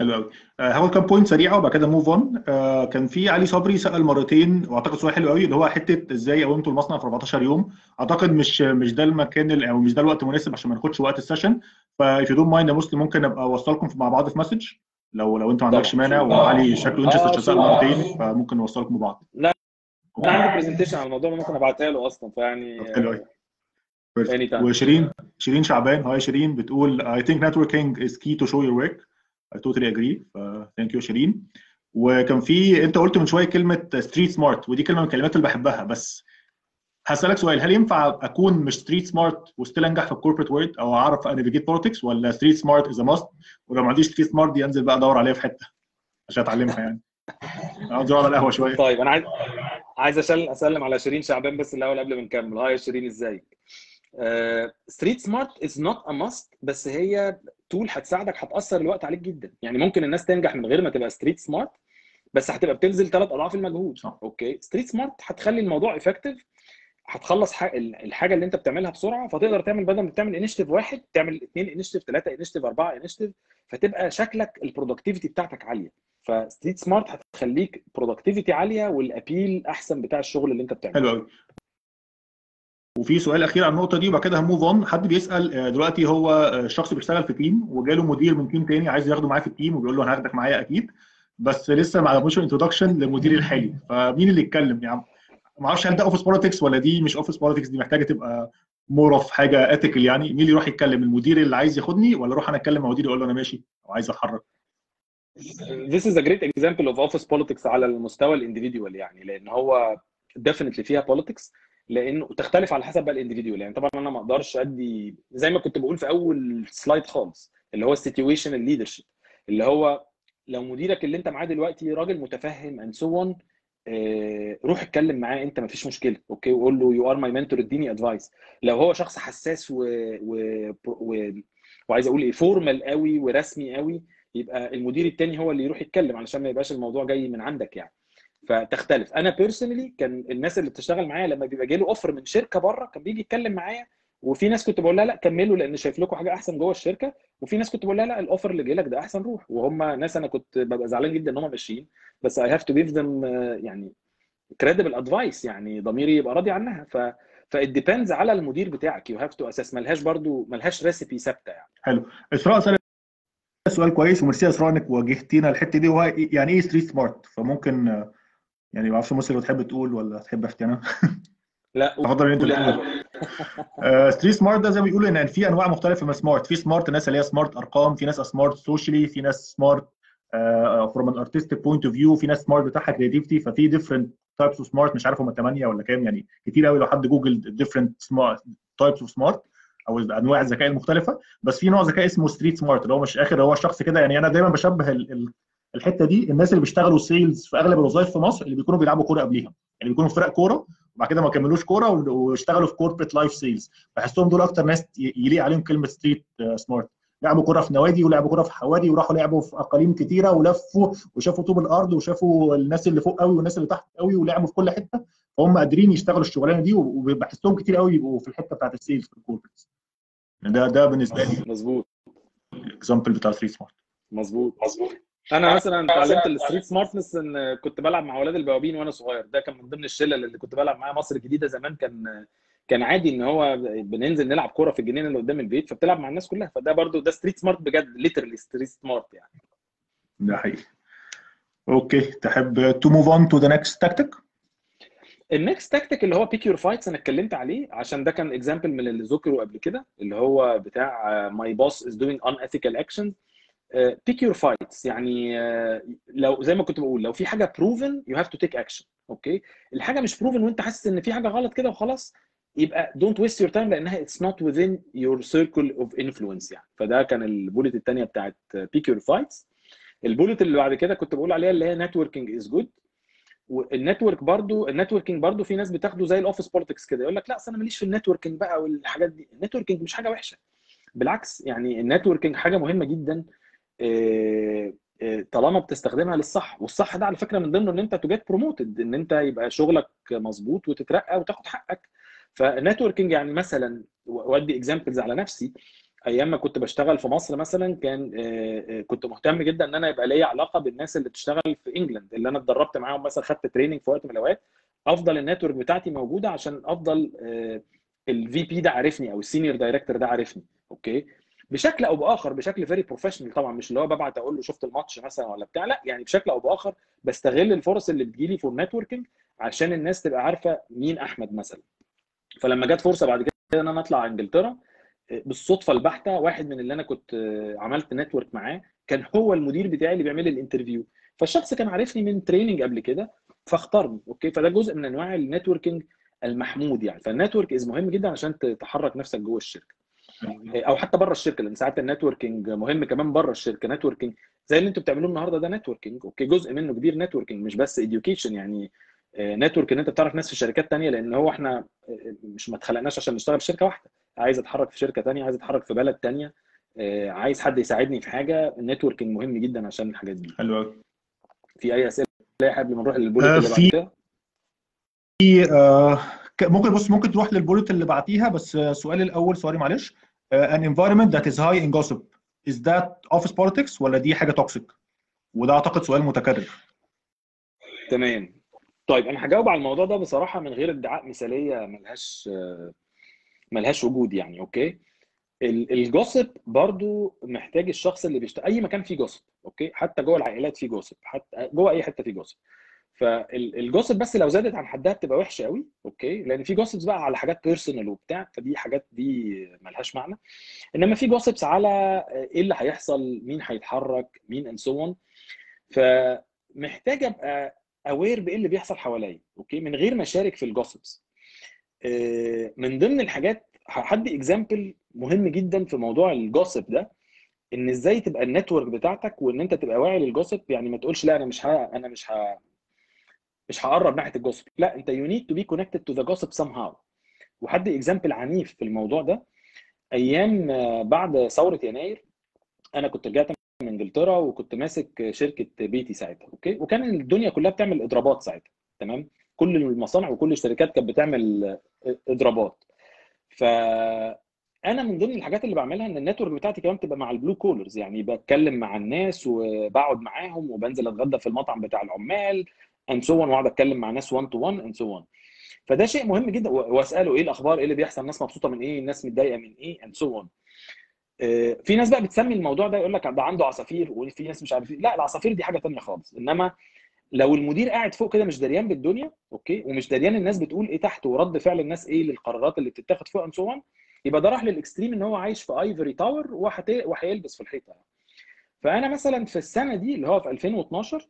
حلو قوي هاخد كام point سريعة وبعد كده move on كان في علي صبري سأل مرتين وأعتقد سؤال حلو قوي اللي هو حتة إزاي قومتوا المصنع في 14 يوم. أعتقد مش مش ده المكان أو مش ده الوقت المناسب عشان ما ناخدش وقت ال session. ف if you don't mind يا موسلي ممكن أبقى أوصلكم مع بعض في message لو لو أنت ما عندكش مانع وعلي شكله interested عشان سال مرتين فممكن نوصلكم ببعض لا أنا عندي presentation على الموضوع ممكن أبعتها له أصلا فيعني حلو قوي وشيرين شيرين شعبان. Hi شيرين بتقول I think networking is key to show your work. I totally agree. thank you شيرين وكان في انت قلت من شوية كلمة street smart ودي كلمة من الكلمات اللي بحبها. بس هسألك سؤال هل ينفع أكون مش street smart و still أنجح في ال corporate world أو أعرف أ navigate politics ولا street smart is must ولو ما عنديش street smart دي أنزل بقى أدور عليها في حتة عشان أتعلمها يعني. أقعد على القهوة شوية. طيب أنا عايز عايز اسلم على شيرين شعبان بس الأول قبل ما نكمل. Hi شيرين ازيك street smart is not a must بس هي tool هتساعدك هتقصر الوقت عليك جدا. يعني ممكن الناس تنجح من غير ما تبقى street smart بس هتبقى بتبذل ثلاث أضعاف المجهود. صح. okay؟ street smart هتخلي الموضوع effective هتخلص الحاجة اللي انت بتعملها بسرعة فتقدر تعمل بدل ما تعمل initiative واحد تعمل اثنين initiative ثلاثة initiative أربعة initiative فتبقى شكلك ال productivity بتاعتك عالية. ف street smart هتخليك productivity عالية وال appeal أحسن بتاع الشغل اللي انت بتعمله. حلو قوي وفي سؤال أخير على النقطة دي وبعد كده ه move on حد بيسأل دلوقتي هو شخص بيشتغل في team وجاله مدير من team تاني عايز ياخده معاه في ال team وبيقول له أنا هاخدك معايا أكيد بس لسه ما عملوش introduction للمدير الحالي. فمين اللي يتكلم؟ يعني ما أعرفش هل ده office politics ولا دي مش office politics دي محتاجة تبقى more of حاجة ethical يعني. مين اللي يروح يتكلم؟ المدير اللي عايز ياخدني ولا أروح أنا أتكلم مع مديري أقول له أنا ماشي أو عايز أتحرك؟ This is a great example of office politics على المستوى ال individual يعني لأن هو definitely فيها politics. لأنه تختلف على حسب بقى ال individual. يعني طبعا أنا ما أقدرش أدي زي ما كنت بقول في أول slide خالص اللي هو ال situational leadership اللي هو لو مديرك اللي أنت معاه دلوقتي راجل متفهم and so on روح اتكلم معاه أنت ما فيش مشكلة. okay وقول له you are my mentor اديني advice لو هو شخص حساس و, و... و... وعايز أقول إيه formal قوي ورسمي قوي يبقى المدير التاني هو اللي يروح يتكلم علشان ما يبقاش الموضوع جاي من عندك يعني. فتختلف. أنا personally كان الناس اللي بتشتغل معايا لما بيبقى جاله offer من شركة بره كان بيجي يتكلم معايا وفي ناس كنت بقول لها لا كملوا لأن شايف لكم حاجة أحسن جوه الشركة. وفي ناس كنت بقول لها لا ال offer اللي جاي لك ده أحسن روح. وهم ناس أنا كنت ببقى زعلان جدا إن هم ماشيين بس I have to give them يعني credible advice يعني ضميري يبقى راضي عنها. ف ف that depends على المدير بتاعك. you have to assess ملهاش برضو ملهاش recipe ثابتة يعني. حلو. إسراء سؤال كويس وميرسي إسراء إنك واجهتينا الحتة دي وهو يعني إيه street smart فممكن يعني ما أعرفش موسلي لو تحب تقول ولا تحب احكي أنا؟ لا أفضل إن أنت اللي تقول. street smart ده زي ما بيقولوا إن في أنواع مختلفة من smart في smart ناس اللي هي smart أرقام في ناس smart socially في ناس smart from an artistic point of view في ناس smart بتاعها creativity ففي different types of smart مش عارف هم 8 ولا كام يعني كتير قوي لو حد Google different smart types of smart أو أنواع الذكاء المختلفة. بس في نوع ذكاء اسمه street smart اللي هو مش آخر هو شخص كده يعني أنا دايما بشبه ال- ال- الحتة دي الناس اللي بيشتغلوا sales في أغلب الوظائف في مصر اللي بيكونوا بيلعبوا كورة قبليها. يعني بيكونوا في فرق كورة وبعد كده ما كملوش كورة واشتغلوا في corporate life sales بحسهم دول أكتر ناس يليق عليهم كلمة street smart لعبوا كورة في نوادي ولعبوا كورة في حواري وراحوا لعبوا في أقاليم كتيرة ولفوا وشافوا طوب الأرض وشافوا الناس اللي فوق قوي والناس اللي تحت قوي ولعبوا في كل حتة. فهم قادرين يشتغلوا الشغلانة دي وبحسهم كتير قوي يبقوا في الحتة بتاعت ال sales في ال corporate ده ده بالنسبة لي. مظبوط. ال example بتاع street smart مظبوط. مظبوط. أنا مثلا اتعلمت ال street smartness إن كنت بلعب مع أولاد البوابين وأنا صغير. ده كان من ضمن الشلة اللي كنت بلعب معاها مصر الجديدة زمان. كان كان عادي إن هو بننزل نلعب كورة في الجنينة اللي قدام البيت فبتلعب مع الناس كلها. فده برضو ده street smart بجد literally street smart يعني. ده حقيقي. okay تحب to move on to the next tactic ال next tactic اللي هو pick your fights أنا اتكلمت عليه عشان ده كان example من اللي ذكروا قبل كده اللي هو بتاع my boss is doing unethical action pick your fights يعني آه، لو زي ما كنت بقول لو في حاجة proven you have to take action okay الحاجة مش proven وانت حاسس إن في حاجة غلط كده وخلاص يبقى don't waste your time لأنها it's not within your circle of influence يعني. فده كان ال bullet الثانية بتاعت pick your fights ال bullet اللي بعد كده كنت بقول عليها اللي هي networking is good وال network برضو ال networking برضو في ناس بتاخده زي ال office politics كده. يقول لك لا أنا ماليش في ال networking بقى والحاجات دي. ال networking مش حاجة وحشة. بالعكس يعني ال networking حاجة مهمة جدا. طالما بتستخدمها للصح. والصح ده على فكرة من ضمنه إن أنت ت get promoted إن أنت يبقى شغلك مظبوط وتترقى وتاخد حقك. ف networking يعني مثلا وأدي examples على نفسي. أيام ما كنت بشتغل في مصر مثلا كان آه، آه، كنت مهتم جدا إن أنا يبقى ليا علاقة بالناس اللي بتشتغل في England اللي أنا اتدربت معاهم مثلا خدت training في وقت من الأوقات. أفضل ال network بتاعتي موجودة عشان أفضل ال VP ده عارفني أو ال senior director ده عارفني okay بشكل أو باخر بشكل very professional طبعا مش اللي هو ببعت أقول له شفت الماتش مثلا ولا بتاع لا يعني بشكل أو باخر بستغل الفرص اللي بتجيلي for networking عشان الناس تبقى عارفة مين أحمد مثلا. فلما جت فرصة بعد كده إن أنا أطلع إنجلترا بالصدفة البحتة واحد من اللي أنا كنت عملت network معاه كان هو المدير بتاعي اللي بيعمل لي ال interview. فالشخص كان عارفني من training قبل كده فاختارني okay؟ فده جزء من أنواع ال networking المحمود يعني. فال network is مهم جدا عشان تحرك نفسك جوه الشركة. أو حتى بره الشركة لأن ساعات ال networking مهم كمان بره الشركة. networking زي اللي أنتوا بتعملوه النهارده ده networking. okay جزء منه كبير networking مش بس education يعني network إن انت بتعرف ناس في شركات تانية لأن هو إحنا مش ما اتخلقناش عشان نشتغل في شركة واحدة. عايز أتحرك في شركة تانية عايز أتحرك في بلد تانية عايز حد يساعدني في حاجة. ال networking مهم جدا عشان الحاجات دي. حلو قوي في أي أسئلة قبل ما نروح لل bullet آه، اللي بعد في- كده في آه، ممكن بص ممكن تروح لل bullet اللي بعديها بس آه، سؤالي الأول sorry معلش. آه، an environment that is high in gossip. Is that office politics ولا دي حاجة toxic وده أعتقد سؤال متكرر. تمام. طيب أنا هجاوب على الموضوع ده بصراحة من غير ادعاء مثالية ملهاش ملهاش وجود يعني okay؟ ال- ال gossip برضو محتاج الشخص اللي بيشتغل أي مكان فيه gossip okay؟ حتى جوه العائلات فيه gossip حتى جوه أي حتة فيه gossip فال gossip بس لو زادت عن حدها بتبقى وحشة قوي okay؟ لأن في gossips بقى على حاجات personal وبتاع فدي حاجات دي ملهاش معنى. إنما في gossips على إيه اللي هيحصل مين هيتحرك مين and so فمحتاج أبقى aware بإيه اللي بيحصل حواليا okay؟ من غير ما اشارك في ال gossips من ضمن الحاجات هدي example مهم جدا في موضوع ال gossip ده إن إزاي تبقى ال network بتاعتك وإن أنت تبقى واعي لل gossip يعني ما تقولش لا أنا مش ها أنا مش ها مش هقرب ناحية ال gossip. لا انت you need to be connected to the gossip somehow وهدي example عنيف في الموضوع ده. أيام آه، بعد ثورة يناير أنا كنت رجعت من إنجلترا وكنت ماسك شركة بيتي ساعتها okay؟ وكان الدنيا كلها بتعمل إضرابات ساعتها تمام؟ كل المصانع وكل الشركات كانت بتعمل إضرابات. ف أنا من ضمن الحاجات اللي بعملها إن ال network بتاعتي كمان بتبقى مع ال blue collars يعني بتكلم مع الناس وبقعد معاهم وبنزل أتغدى في المطعم بتاع العمال and so واقعد اتكلم مع ناس 1 to 1 and so فده شيء مهم جدا. واسأله إيه الأخبار؟ إيه اللي بيحصل؟ الناس مبسوطة من إيه؟ الناس متضايقة من إيه؟ and so في ناس بقى بتسمي الموضوع ده يقول لك ده عنده عصافير وفي ناس مش عارف لا العصافير دي حاجة ثانية خالص. إنما لو المدير قاعد فوق كده مش دريان بالدنيا okay ومش دريان الناس بتقول إيه تحت ورد فعل الناس إيه للقرارات اللي بتتاخد فوق and so يبقى ده راح لل extreme إن هو عايش في ivory tower وهيلبس في الحيطة. فأنا مثلا في السنة دي اللي هو في 2012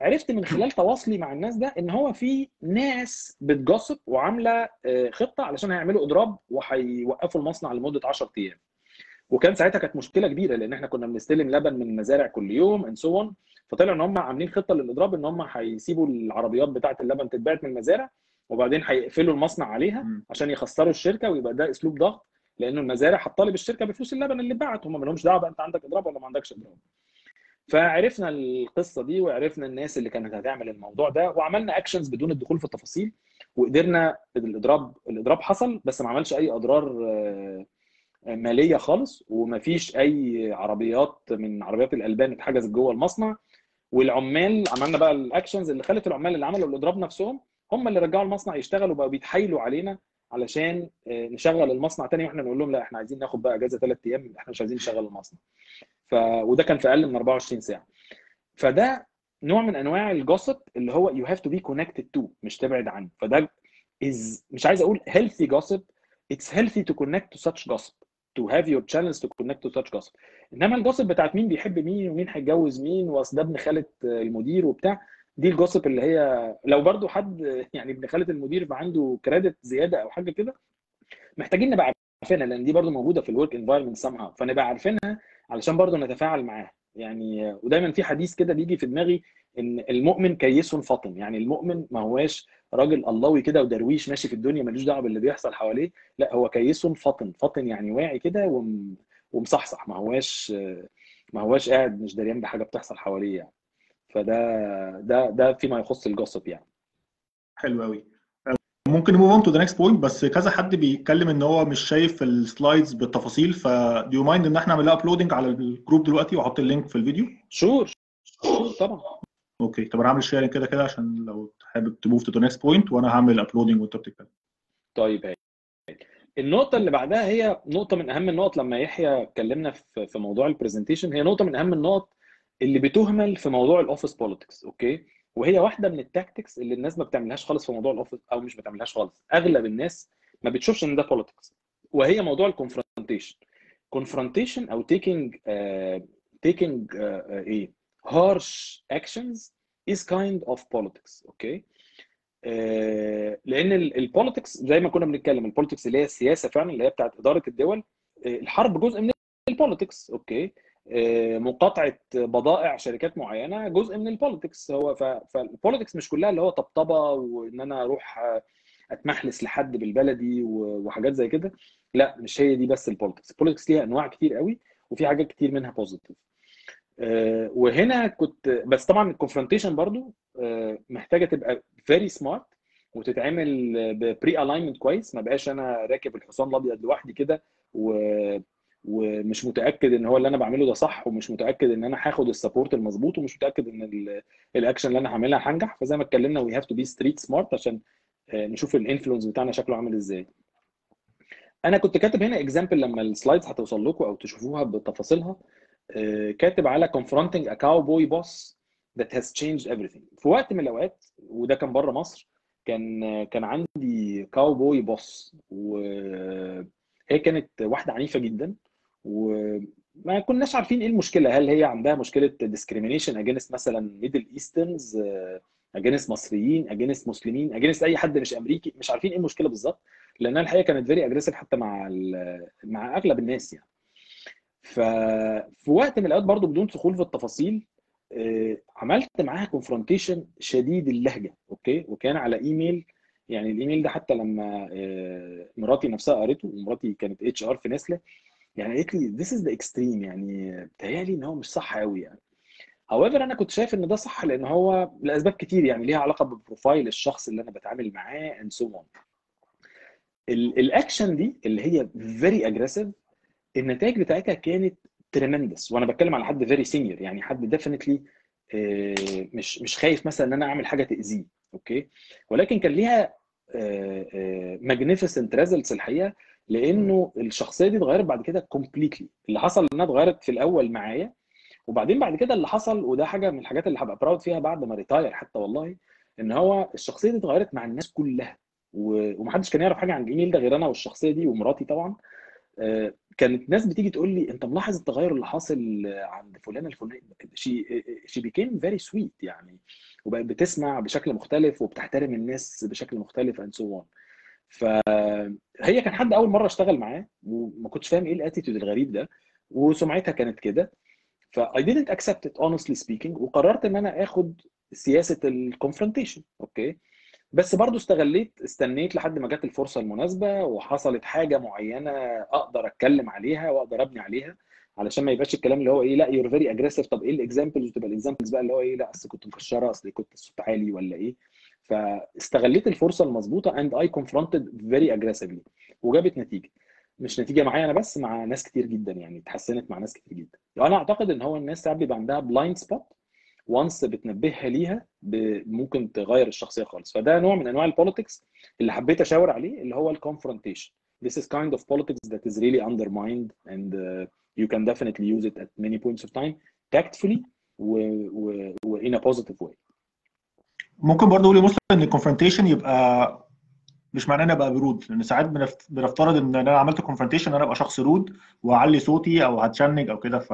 عرفت من خلال تواصلي مع الناس ده إن هو في ناس بت gossip وعاملة خطة علشان هيعملوا إضراب وهيوقفوا المصنع لمدة 10 أيام. وكان ساعتها كانت مشكلة كبيرة لأن إحنا كنا بنستلم لبن من المزارع كل يوم and so فطلع إن هم عاملين خطة للإضراب إن هم هيسيبوا العربيات بتاعة اللبن تتبعت من المزارع وبعدين هيقفلوا المصنع عليها عشان يخسروا الشركة ويبقى ده أسلوب ضغط لأنه المزارع هتطالب الشركة بفلوس اللبن اللي اتباعت. هم ما لهمش دعوة بقى أنت عندك إضراب ولا ما عندكش إضراب. فعرفنا القصة دي وعرفنا الناس اللي كانت هتعمل الموضوع ده وعملنا actions بدون الدخول في التفاصيل وقدرنا الإضراب الإضراب حصل بس ما عملش أي أضرار مالية خالص ومفيش أي عربيات من عربيات الألبان اتحجزت جوه المصنع. والعمال عملنا بقى ال actions اللي خلت العمال اللي عملوا الإضراب نفسهم هم اللي رجعوا المصنع يشتغلوا بقوا بيتحايلوا علينا علشان نشغل المصنع تاني وإحنا نقول لهم لا إحنا عايزين ناخد بقى إجازة ثلاث أيام إحنا مش عايزين نشغل المصنع. ف وده كان في أقل من 24 ساعة. فده نوع من أنواع ال gossip اللي هو you have to be connected to مش تبعد عنه. فده is مش عايز أقول healthy gossip it's healthy to connect to such gossip to have your channels to connect to such gossip. إنما ال gossip بتاعت مين بيحب مين ومين هيتجوز مين وأصل ده ابن خالة المدير وبتاع دي ال gossip اللي هي لو برضو حد يعني ابن خالة المدير عنده credit زيادة أو حاجة كده محتاجين نبقى عارفينها لأن دي برضو موجودة في ال work environment somehow فنبقى عارفينها علشان برضو نتفاعل معاها. يعني ودايما في حديث كده بيجي في دماغي إن المؤمن كيس فطن يعني المؤمن ما هواش راجل اللهوي كده ودرويش ماشي في الدنيا ملوش دعوة باللي بيحصل حواليه. لا هو كيس فطن فطن يعني واعي كده وم... ومصحصح. ما هواش ما هواش قاعد مش دريان بحاجة بتحصل حواليه يعني. فده ده ده فيما يخص ال gossip يعني. حلو قوي ممكن ن move on to the next point بس كذا حد بيتكلم إن هو مش شايف ال slides بالتفاصيل ف do you mind إن إحنا نعمل لها uploading على الجروب دلوقتي وأحط ال link في الفيديو؟ sure sure طبعا. okay طب أنا هعمل sharing كده كده عشان لو حابب ت move to the next point وأنا هعمل uploading وأنت بتتكلم. طيب. النقطة اللي بعدها هي نقطة من أهم النقط لما يحيى اتكلمنا في في موضوع ال presentation هي نقطة من أهم النقط اللي بتهمل في موضوع ال office politics okay وهي واحدة من ال tactics اللي الناس ما بتعملهاش خالص في موضوع ال office أو مش بتعملهاش خالص. أغلب الناس ما بتشوفش إن ده politics وهي موضوع ال confrontation confrontation أو taking taking إيه harsh actions is kind of politics. okay لأن ال politics زي ما كنا بنتكلم ال politics اللي هي السياسة فعلا اللي هي بتاعت إدارة الدول الحرب جزء من ال politics okay مقاطعة بضائع شركات معينة جزء من ال politics هو فال politics مش كلها اللي هو طبطبة وإن أنا أروح أتمحلس لحد بالبلدي وحاجات زي كده. لا مش هي دي بس ال politics ال politics ليها أنواع كتير قوي وفي حاجات كتير منها positive وهنا كنت بس طبعا ال confrontation برضو محتاجة تبقى very smart وتتعمل ب pre-alignment كويس. ما بقاش أنا راكب الحصان الأبيض لوحدي كده و... ومش متأكد إن هو اللي أنا بعمله ده صح ومش متأكد إن أنا هاخد ال support المظبوط ومش متأكد إن ال... الاكشن اللي أنا هعملها هنجح. فزي ما اتكلمنا we have to be street smart عشان نشوف ال influence بتاعنا شكله عامل إزاي. أنا كنت كاتب هنا example لما ال slides هتوصل لكم أو تشوفوها بتفاصيلها. كاتب على confronting a cowboy boss that has changed everything. في وقت من الأوقات وده كان بره مصر كان كان عندي cowboy boss وهي كانت واحدة عنيفة جدا. وما كناش عارفين إيه المشكلة. هل هي عندها مشكلة discrimination against مثلا Middle Easterns against مصريين against مسلمين against أي حد مش أمريكي؟ مش عارفين إيه المشكلة بالظبط لأنها الحقيقة كانت very aggressive حتى مع مع أغلب الناس يعني. ففي وقت من الأوقات برضو بدون دخول في التفاصيل عملت معاها confrontation شديد اللهجة okay؟ وكان على إيميل يعني الإيميل ده حتى لما مراتي نفسها قريته ومراتي كانت HR في نستله يعني قالت لي this is the extreme. يعني بتهيألي إن هو مش صح قوي يعني. However أنا كنت شايف إن ده صح لأن هو لأسباب كتير يعني ليها علاقة ب profile الشخص اللي أنا بتعامل معاه and so on. الاكشن دي اللي هي very aggressive النتائج بتاعتها كانت tremendous وأنا بتكلم على حد very senior يعني حد definitely مش مش خايف مثلا إن أنا أعمل حاجة تأذيه okay ولكن كان ليها magnificent results الحقيقة. لأنه الشخصيه دي اتغيرت بعد كده completely اللي حصل انها اتغيرت في الأول معايا وبعدين بعد كده اللي حصل وده حاجة من الحاجات اللي هبقى proud فيها بعد ما retire حتى والله إن هو الشخصية دي اتغيرت مع الناس كلها. ومحدش كان يعرف حاجة عن الايميل ده غير أنا والشخصية دي ومراتي طبعا. كانت ناس بتيجي تقول لي أنت ملاحظ التغير اللي حاصل عند فلانة الفلانية؟ she she became very sweet يعني وبقت بتسمع بشكل مختلف وبتحترم الناس بشكل مختلف and so on فهي كان حد أول مرة اشتغل معاه وما كنتش فاهم إيه ال attitude الغريب ده وسمعتها كانت كده. ف I didn't accept it honestly speaking وقررت إن أنا آخد سياسة ال confrontation okay بس برضو استغليت استنيت لحد ما جت الفرصة المناسبة وحصلت حاجة معينة أقدر أتكلم عليها وأقدر أبني عليها علشان ما يبقاش الكلام اللي هو إيه لأ you're very aggressive طب إيه ال examples وتبقى ال examples بقى اللي هو إيه لأ أصل كنت مكشرة أصل كنت الصوت عالي ولا إيه؟ فاستغليت الفرصة المظبوطة and I confronted very aggressively وجابت نتيجة. مش نتيجة معايا أنا بس مع ناس كتير جدا يعني اتحسنت مع ناس كتير جدا. وأنا أعتقد إن هو الناس ساعات بيبقى عندها blind spot و once بتنبهها ليها ممكن تغير الشخصية خالص. فده نوع من أنواع ال politics اللي حبيت أشاور عليه اللي هو ال confrontation This is kind of politics that is really undermined and uh, you can definitely use it at many points of time tactfully و, و, و in a positive way. ممكن برضه أقول لموسلي إن ال confrontation يبقى مش معناه إن أبقى rude لأن ساعات بنفترض إن أنا عملت confrontation أنا أبقى شخص rude وأعلي صوتي أو هتشنج أو كده ف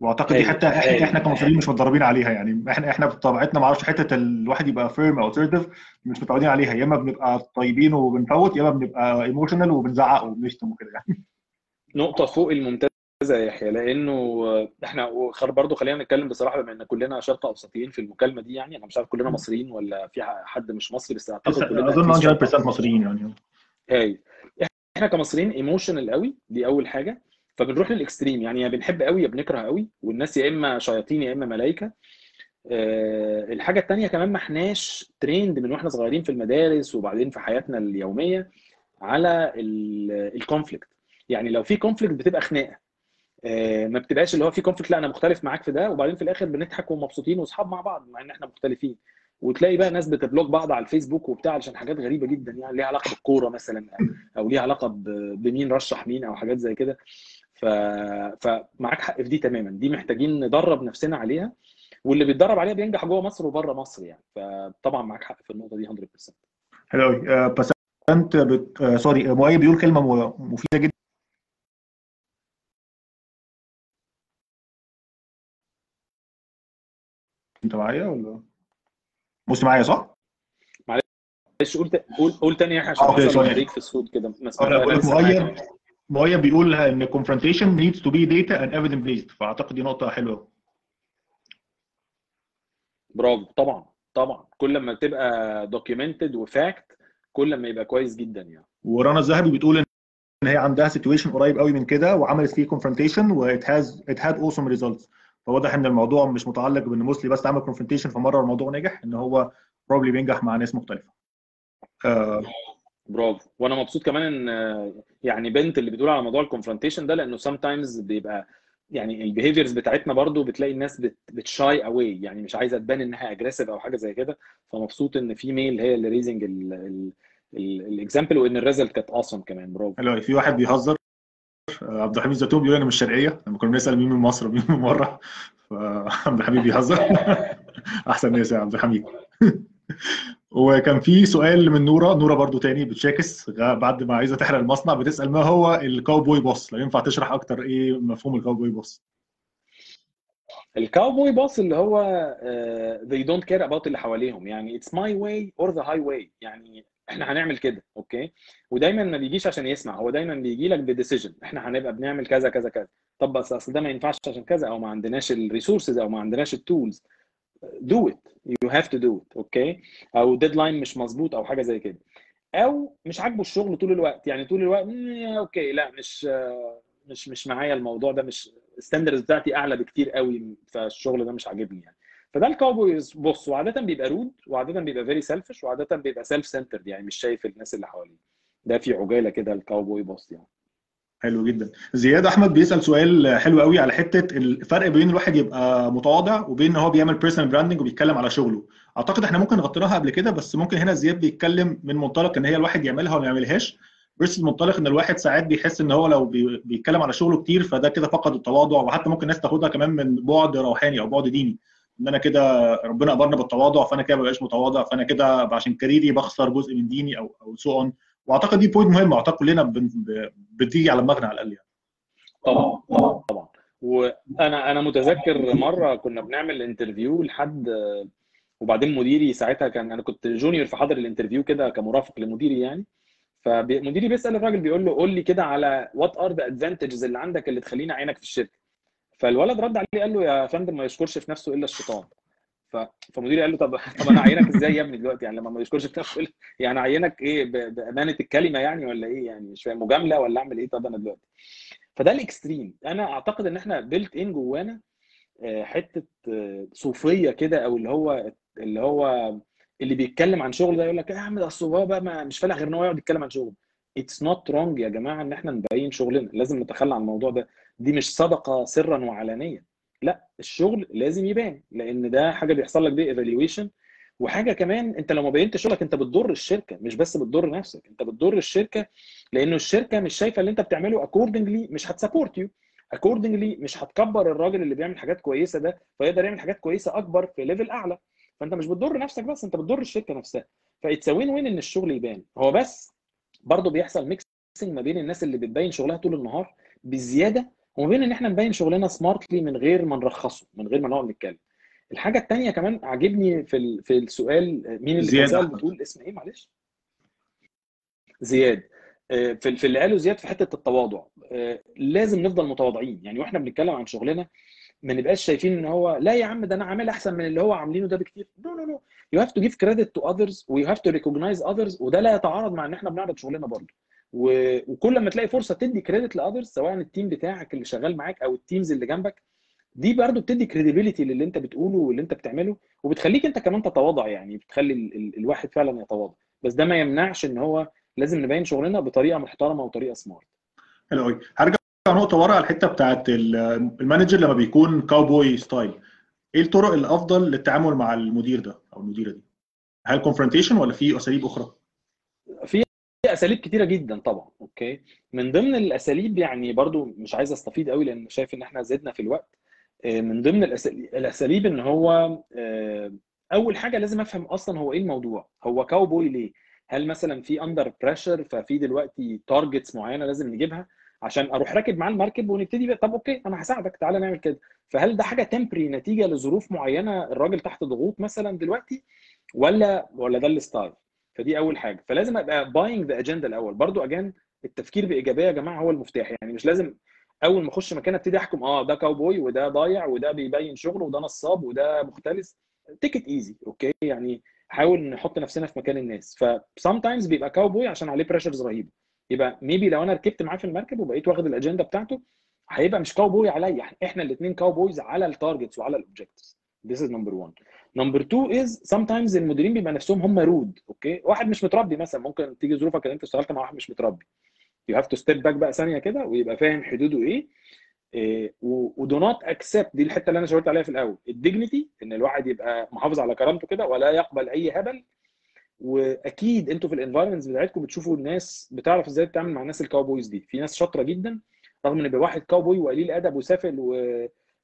وأعتقد دي حتة إحنا, إحنا كمصريين مش متدربين عليها يعني. إحنا إحنا بطبيعتنا ما أعرفش حتة الواحد يبقى firm أو assertive مش متعودين عليها. يا إما بنبقى طيبين وبنفوت يا إما بنبقى emotional وبنزعق وبنشتم وكده يعني. نقطة فوق الممتازه يا يحيى لأنه إحنا برضه خلينا نتكلم بصراحة بما إن كلنا شرق أوسطيين في المكالمة دي يعني أنا مش عارف كلنا مصريين ولا في حد مش مصري بس أعتقد كلنا أظن 100% مصريين يعني. هاي. إحنا كمصريين emotional قوي دي أول حاجة. فبنروح لل extreme يعني يا بنحب قوي يا بنكره قوي والناس يا إما شياطين يا إما ملائكة. أه الحاجة الثانية كمان ما إحناش trained من وإحنا صغيرين في المدارس وبعدين في حياتنا اليومية على ال conflict يعني لو في conflict بتبقى خناقة. ما بتبقاش اللي هو في conflict لا أنا مختلف معاك في ده وبعدين في الآخر بنضحك ومبسوطين وأصحاب مع بعض مع إن إحنا مختلفين. وتلاقي بقى ناس بتبلوك بعض على الفيسبوك وبتاع علشان حاجات غريبة جدا يعني ليها علاقة بالكورة مثلا أو ليها علاقة بمين رشح مين أو حاجات زي كده. ف... فمعاك حق في دي تماما. دي محتاجين ندرب نفسنا عليها. واللي بيتدرب عليها بينجح جوه مصر وبره مصر يعني. فطبعا معاك حق في النقطة دي 100% حلو قوي بس أنت بت... آه سوري مؤيد بيقول كلمة مفيدة جدا. انت معايا ولا؟ بص معايا صح؟ معلش قول قول قول تاني عشان مثلا sorry break في الصوت كده. بقول لك مؤيد مؤيد بيقول إن confrontation needs to be data and evidence based فأعتقد دي نقطة حلوة. برافو طبعا طبعا. كل ما تبقى documented و fact كل ما يبقى كويس جدا يعني. ورنا الذهبي بتقول إن هي عندها situation قريب قوي من كده وعملت فيه confrontation و it has it had awesome results. فواضح إن الموضوع مش متعلق بإن موسلي بس عمل confrontation فمره الموضوع نجح إن هو probably بينجح مع ناس مختلفة. آه برافو. وأنا مبسوط كمان إن يعني بنت اللي بتقول على موضوع ال confrontation ده لأنه sometimes بيبقى يعني ال behaviors بتاعتنا برضو بتلاقي الناس بت shy away يعني مش عايزة تبان إنها aggressive أو حاجة زي كده. فمبسوط إن female هي اللي raising ال example وإن ال result كانت أصلا كمان. برافو. في واحد بيهزر. عبد الحميد زيتون بيقول أنا من الشرقية لما كنا بنسأل مين من مصر ومين من بره فعبد الحميد بيهزر. أحسن ناس يا عبد الحميد. وكان في سؤال من نوره نوره برضو تاني بتشاكس بعد ما عايزة تحرق المصنع بتسأل ما هو ال cowboy boss لو ينفع تشرح أكتر إيه مفهوم ال cowboy boss ال cowboy boss اللي هو uh, they don't care about اللي حواليهم يعني it's my way or the highway يعني إحنا هنعمل كده okay؟ ودايما ما بيجيش عشان يسمع هو دايما بيجي لك ب decision إحنا هنبقى بنعمل كذا كذا كذا. طب بس أصل ده ما ينفعش عشان كذا أو ما عندناش ال resources أو ما عندناش ال tools do it. You have to do it okay؟ أو deadline مش مظبوط أو حاجة زي كده. أو مش عاجبه الشغل طول الوقت يعني طول الوقت okay لا مش مش مش معايا الموضوع ده مش ال standards بتاعتي أعلى بكتير قوي فالشغل ده مش عاجبني يعني. فده ال cowboy boss وعاده بيبقى rude وعادة بيبقى very selfish وعادة بيبقى self centered يعني مش شايف الناس اللي حواليه. ده في عجالة كده ال cowboy boss يعني. حلو جدا. زياد أحمد بيسأل سؤال حلو قوي على حتة الفرق بين الواحد يبقى متواضع وبين ان هو بيعمل personal branding وبيتكلم على شغله. أعتقد إحنا ممكن غطيناها قبل كده بس ممكن هنا زياد بيتكلم من منطلق إن هي الواحد يعملها وما يعملهاش بس منطلق إن الواحد ساعات بيحس إن هو لو بيتكلم على شغله كتير فده كده فقد التواضع وحتى ممكن الناس تاخدها كمان من بعد روحاني أو بعد ديني. إن أنا كده ربنا أمرنا بالتواضع فأنا كده ما بقاش متواضع فأنا كده عشان career ي بخسر جزء من ديني أو أو so on وأعتقد دي point مهمة أعتقد كلنا بتيجي على دماغنا على الأقل يعني. طبعا طبعا طبعا. وأنا أنا متذكر مرة كنا بنعمل interview لحد وبعدين مديري ساعتها كان أنا كنت junior فحضر ال interview كده كمرافق لمديري يعني. فمديري بيسأل الراجل بيقول له قول لي كده على what are the advantages اللي عندك اللي تخليني اعينك في الشركة. فالولد رد عليه قال له يا فندم ما يشكرش في نفسه إلا الشيطان. فمديري قال له طب طب أنا اعينك إزاي يا ابني دلوقتي؟ يعني لما ما يشكرش في نفسه يعني اعينك إيه. بأمانة الكلمة يعني ولا إيه؟ يعني مش فاهم. مجاملة ولا أعمل إيه؟ طب أنا دلوقتي. فده ال extreme. أنا أعتقد إن إحنا built in جوانا حتة صوفية كده أو اللي هو اللي هو اللي بيتكلم عن شغل ده يقول لك يا عم ده أصل هو بقى مش فالح غير إن هو يقعد يتكلم عن شغل. it's not wrong يا جماعة إن إحنا نبين شغلنا. لازم نتخلى عن الموضوع ده. دي مش صدقة سرا وعلانيا لا الشغل لازم يبان لأن ده حاجة بيحصل لك بيه evaluation وحاجة كمان أنت لو ما بينتش شغلك أنت بتضر الشركة مش بس بتضر نفسك أنت بتضر الشركة لأنه الشركة مش شايفة اللي أنت بتعمله accordingly مش هت support you accordingly مش هتكبر الراجل اللي بيعمل حاجات كويسة ده فيقدر يعمل حاجات كويسة أكبر في level أعلى. فأنت مش بتضر نفسك بس أنت بتضر الشركة نفسها. ف it's win win إن الشغل يبان. هو بس برضه بيحصل mixing ما بين الناس اللي بتبين شغلها طول النهار بزيادة وما بين إن إحنا نبين شغلنا smartly من غير ما نرخصه من غير ما نقعد نتكلم. الحاجة الثانية كمان عاجبني في في السؤال مين اللي كان بتقول اسم إيه؟ معلش. زياد. في في اللي قاله زياد في حتة التواضع. لازم نفضل متواضعين. يعني وإحنا بنتكلم عن شغلنا ما نبقاش شايفين إن هو لا يا عم ده أنا عامل أحسن من اللي هو عاملينه ده بكتير. no no no you have to give credit to others و you have to recognize others وده لا يتعارض مع إن إحنا بنعرض شغلنا برضه. وكل ما تلاقي فرصة تدي credit ل others سواء ال team بتاعك اللي شغال معاك أو ال teams اللي جنبك دي برضه بتدي credibility للي أنت بتقوله واللي أنت بتعمله وبتخليك أنت كمان تتواضع يعني بتخلي ال... ال... الواحد فعلا يتواضع. بس ده ما يمنعش إن هو لازم نبين شغلنا بطريقة محترمة وطريقة smart حلو قوي هرجع نقطة ورا على الحتة بتاعت ال manager لما بيكون cowboy style إيه الطرق الأفضل للتعامل مع المدير ده أو المديرة دي؟ هل confrontation ولا في أساليب أخرى؟ في أساليب كتيرة جدا طبعا okay؟ من ضمن الأساليب يعني برضو مش عايز أستفيض قوي لأن شايف إن إحنا زدنا في الوقت من ضمن الأساليب إن هو أول حاجة لازم أفهم أصلا هو إيه الموضوع هو كاوبوي ليه؟ هل مثلا في under pressure ففي دلوقتي targets معينة لازم نجيبها عشان أروح راكب معاه المركب ونبتدي بقى طب okay أنا هساعدك تعالى نعمل كده. فهل ده حاجة temporary نتيجة لظروف معينة الراجل تحت ضغوط مثلا دلوقتي ولا ولا ده ال style فدي أول حاجة. فلازم أبقى buying the agenda الأول. برضو again التفكير بإيجابية يا جماعة هو المفتاح. يعني مش لازم أول ما أخش مكان أبتدي أحكم آه ده كاوبوي وده ضايع وده بيبين شغله وده نصاب وده مختلس. take it easy okay يعني حاول نحط نفسنا في مكان الناس. ف sometimes بيبقى كاوبوي عشان عليه pressures رهيبة. يبقى maybe لو أنا ركبت معاه في المركب وبقيت واخد الاجنده بتاعته هيبقى مش كاوبوي عليا. إحنا الاثنين cowboys على ال targets وعلى ال objectives This is number one. Number two is sometimes المديرين بيبقى نفسهم هم rude okay واحد مش متربي مثلا ممكن تيجي ظروفك ان انت اشتغلت مع واحد مش متربي. You have to step back بقى ثانية كده ويبقى فاهم حدوده إيه, و do not accept دي الحتة اللي أنا شاورت عليها في الأول. ال dignity إن الواحد يبقى محافظ على كرامته كده ولا يقبل أي هبل. وأكيد أنتوا في ال environments بتاعتكم بتشوفوا الناس بتعرف إزاي تتعامل مع الناس ال cowboys دي. في ناس شاطرة جدا رغم إن يبقى واحد كاوبوي وقليل أدب وسافل و...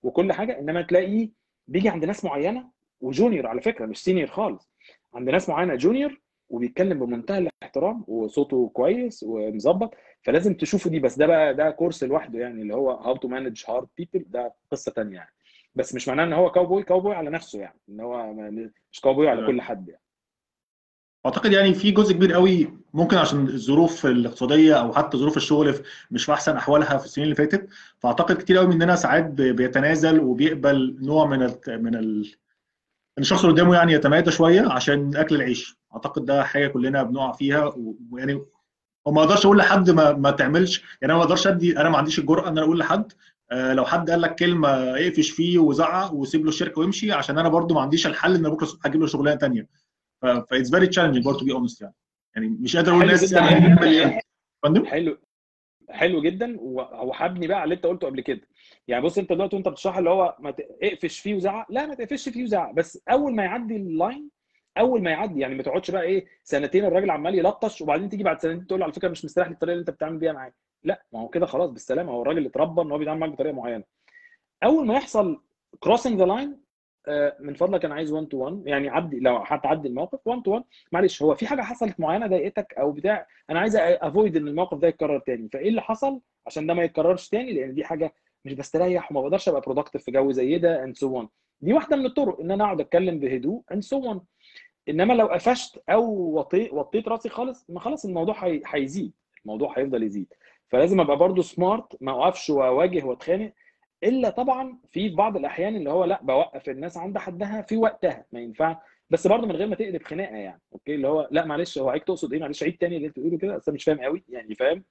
وكل حاجة إنما تلاقيه بيجي عند ناس معينة و junior على فكرة مش senior خالص. عند ناس معينة junior وبيتكلم بمنتهى الاحترام وصوته كويس ومظبط فلازم تشوفوا دي. بس ده بقى ده كورس لوحده يعني اللي هو how to manage hard people ده قصة ثانية يعني. بس مش معناه إن هو cowboy cowboy على نفسه يعني إن هو مش كاوبوي على كل حد يعني. أعتقد يعني في جزء كبير قوي ممكن عشان الظروف الاقتصادية أو حتى ظروف الشغل مش في أحسن أحوالها في السنين اللي فاتت فأعتقد كتير قوي مننا ساعات بيتنازل وبيقبل نوع من ال من ال الشخص اللي قدامه يعني يتمادى شوية عشان أكل العيش. أعتقد ده حاجة كلنا بنقع فيها ويعني وما أقدرش أقول لحد ما, ما تعملش. يعني أنا ما أقدرش ادي أنا ما عنديش الجرأة إن أنا أقول لحد. آه لو حد قال لك كلمة اقفش فيه وزعق وسيب له الشركة ويمشي عشان أنا برضو ما عنديش الحل إن بكرة الصبح أجيب له شغلانة ثانية ف it's very challenging برضه to be honest يعني. يعني مش قادر أقول للناس يعني فندم؟ حلو. حلو جدا. و- وهابني بقى على اللي أنت قلته قبل كده. يعني بص انت دلوقتي وانت بتشرح اللي هو ما تقفش فيه وزعق. لا ما تقفش فيه وزعق. بس أول ما يعدي ال line أول ما يعدي يعني ما تقعدش بقى إيه سنتين الراجل عمال يلطش وبعدين تيجي بعد سنتين تقول له على فكرة مش مستريح للطريقه اللي أنت بتعمل بيها معايا. لا ما هو كده خلاص بالسلامة. هو الراجل اتربى إن هو بيتعامل معاك بطريقة معينة. أول ما يحصل crossing the line من فضلك أنا عايز 1 to 1 يعني عدي لو هتعدي الموقف 1 to 1 معلش هو في حاجة حصلت معينة ضايقتك أو بتاع؟ أنا عايز avoid إن الموقف ده يتكرر تاني. فإيه اللي حصل؟ عشان ده ما يتكررش تاني لأن دي حاجة مش بستريح وما بقدرش أبقى productive في جو زي ده and so on دي واحدة من الطرق إن أنا أقعد أتكلم بهدوء and so on إنما لو قفشت أو وطيت راسي خالص ما خلاص الموضوع هي- هيزيد. الموضوع هيفضل يزيد. فلازم أبقى برضو smart ما أقفش وأواجه وأتخانق إلا طبعا في بعض الأحيان اللي هو لأ بوقف الناس عند حدها في وقتها. ما ينفع. بس برضه من غير ما تقلب خناقة يعني. okay؟ اللي هو لأ معلش هو عيد تقصد إيه؟ معلش عيد تاني اللي أنت بتقوله كده؟ اصل أنا مش فاهم قوي يعني فاهم؟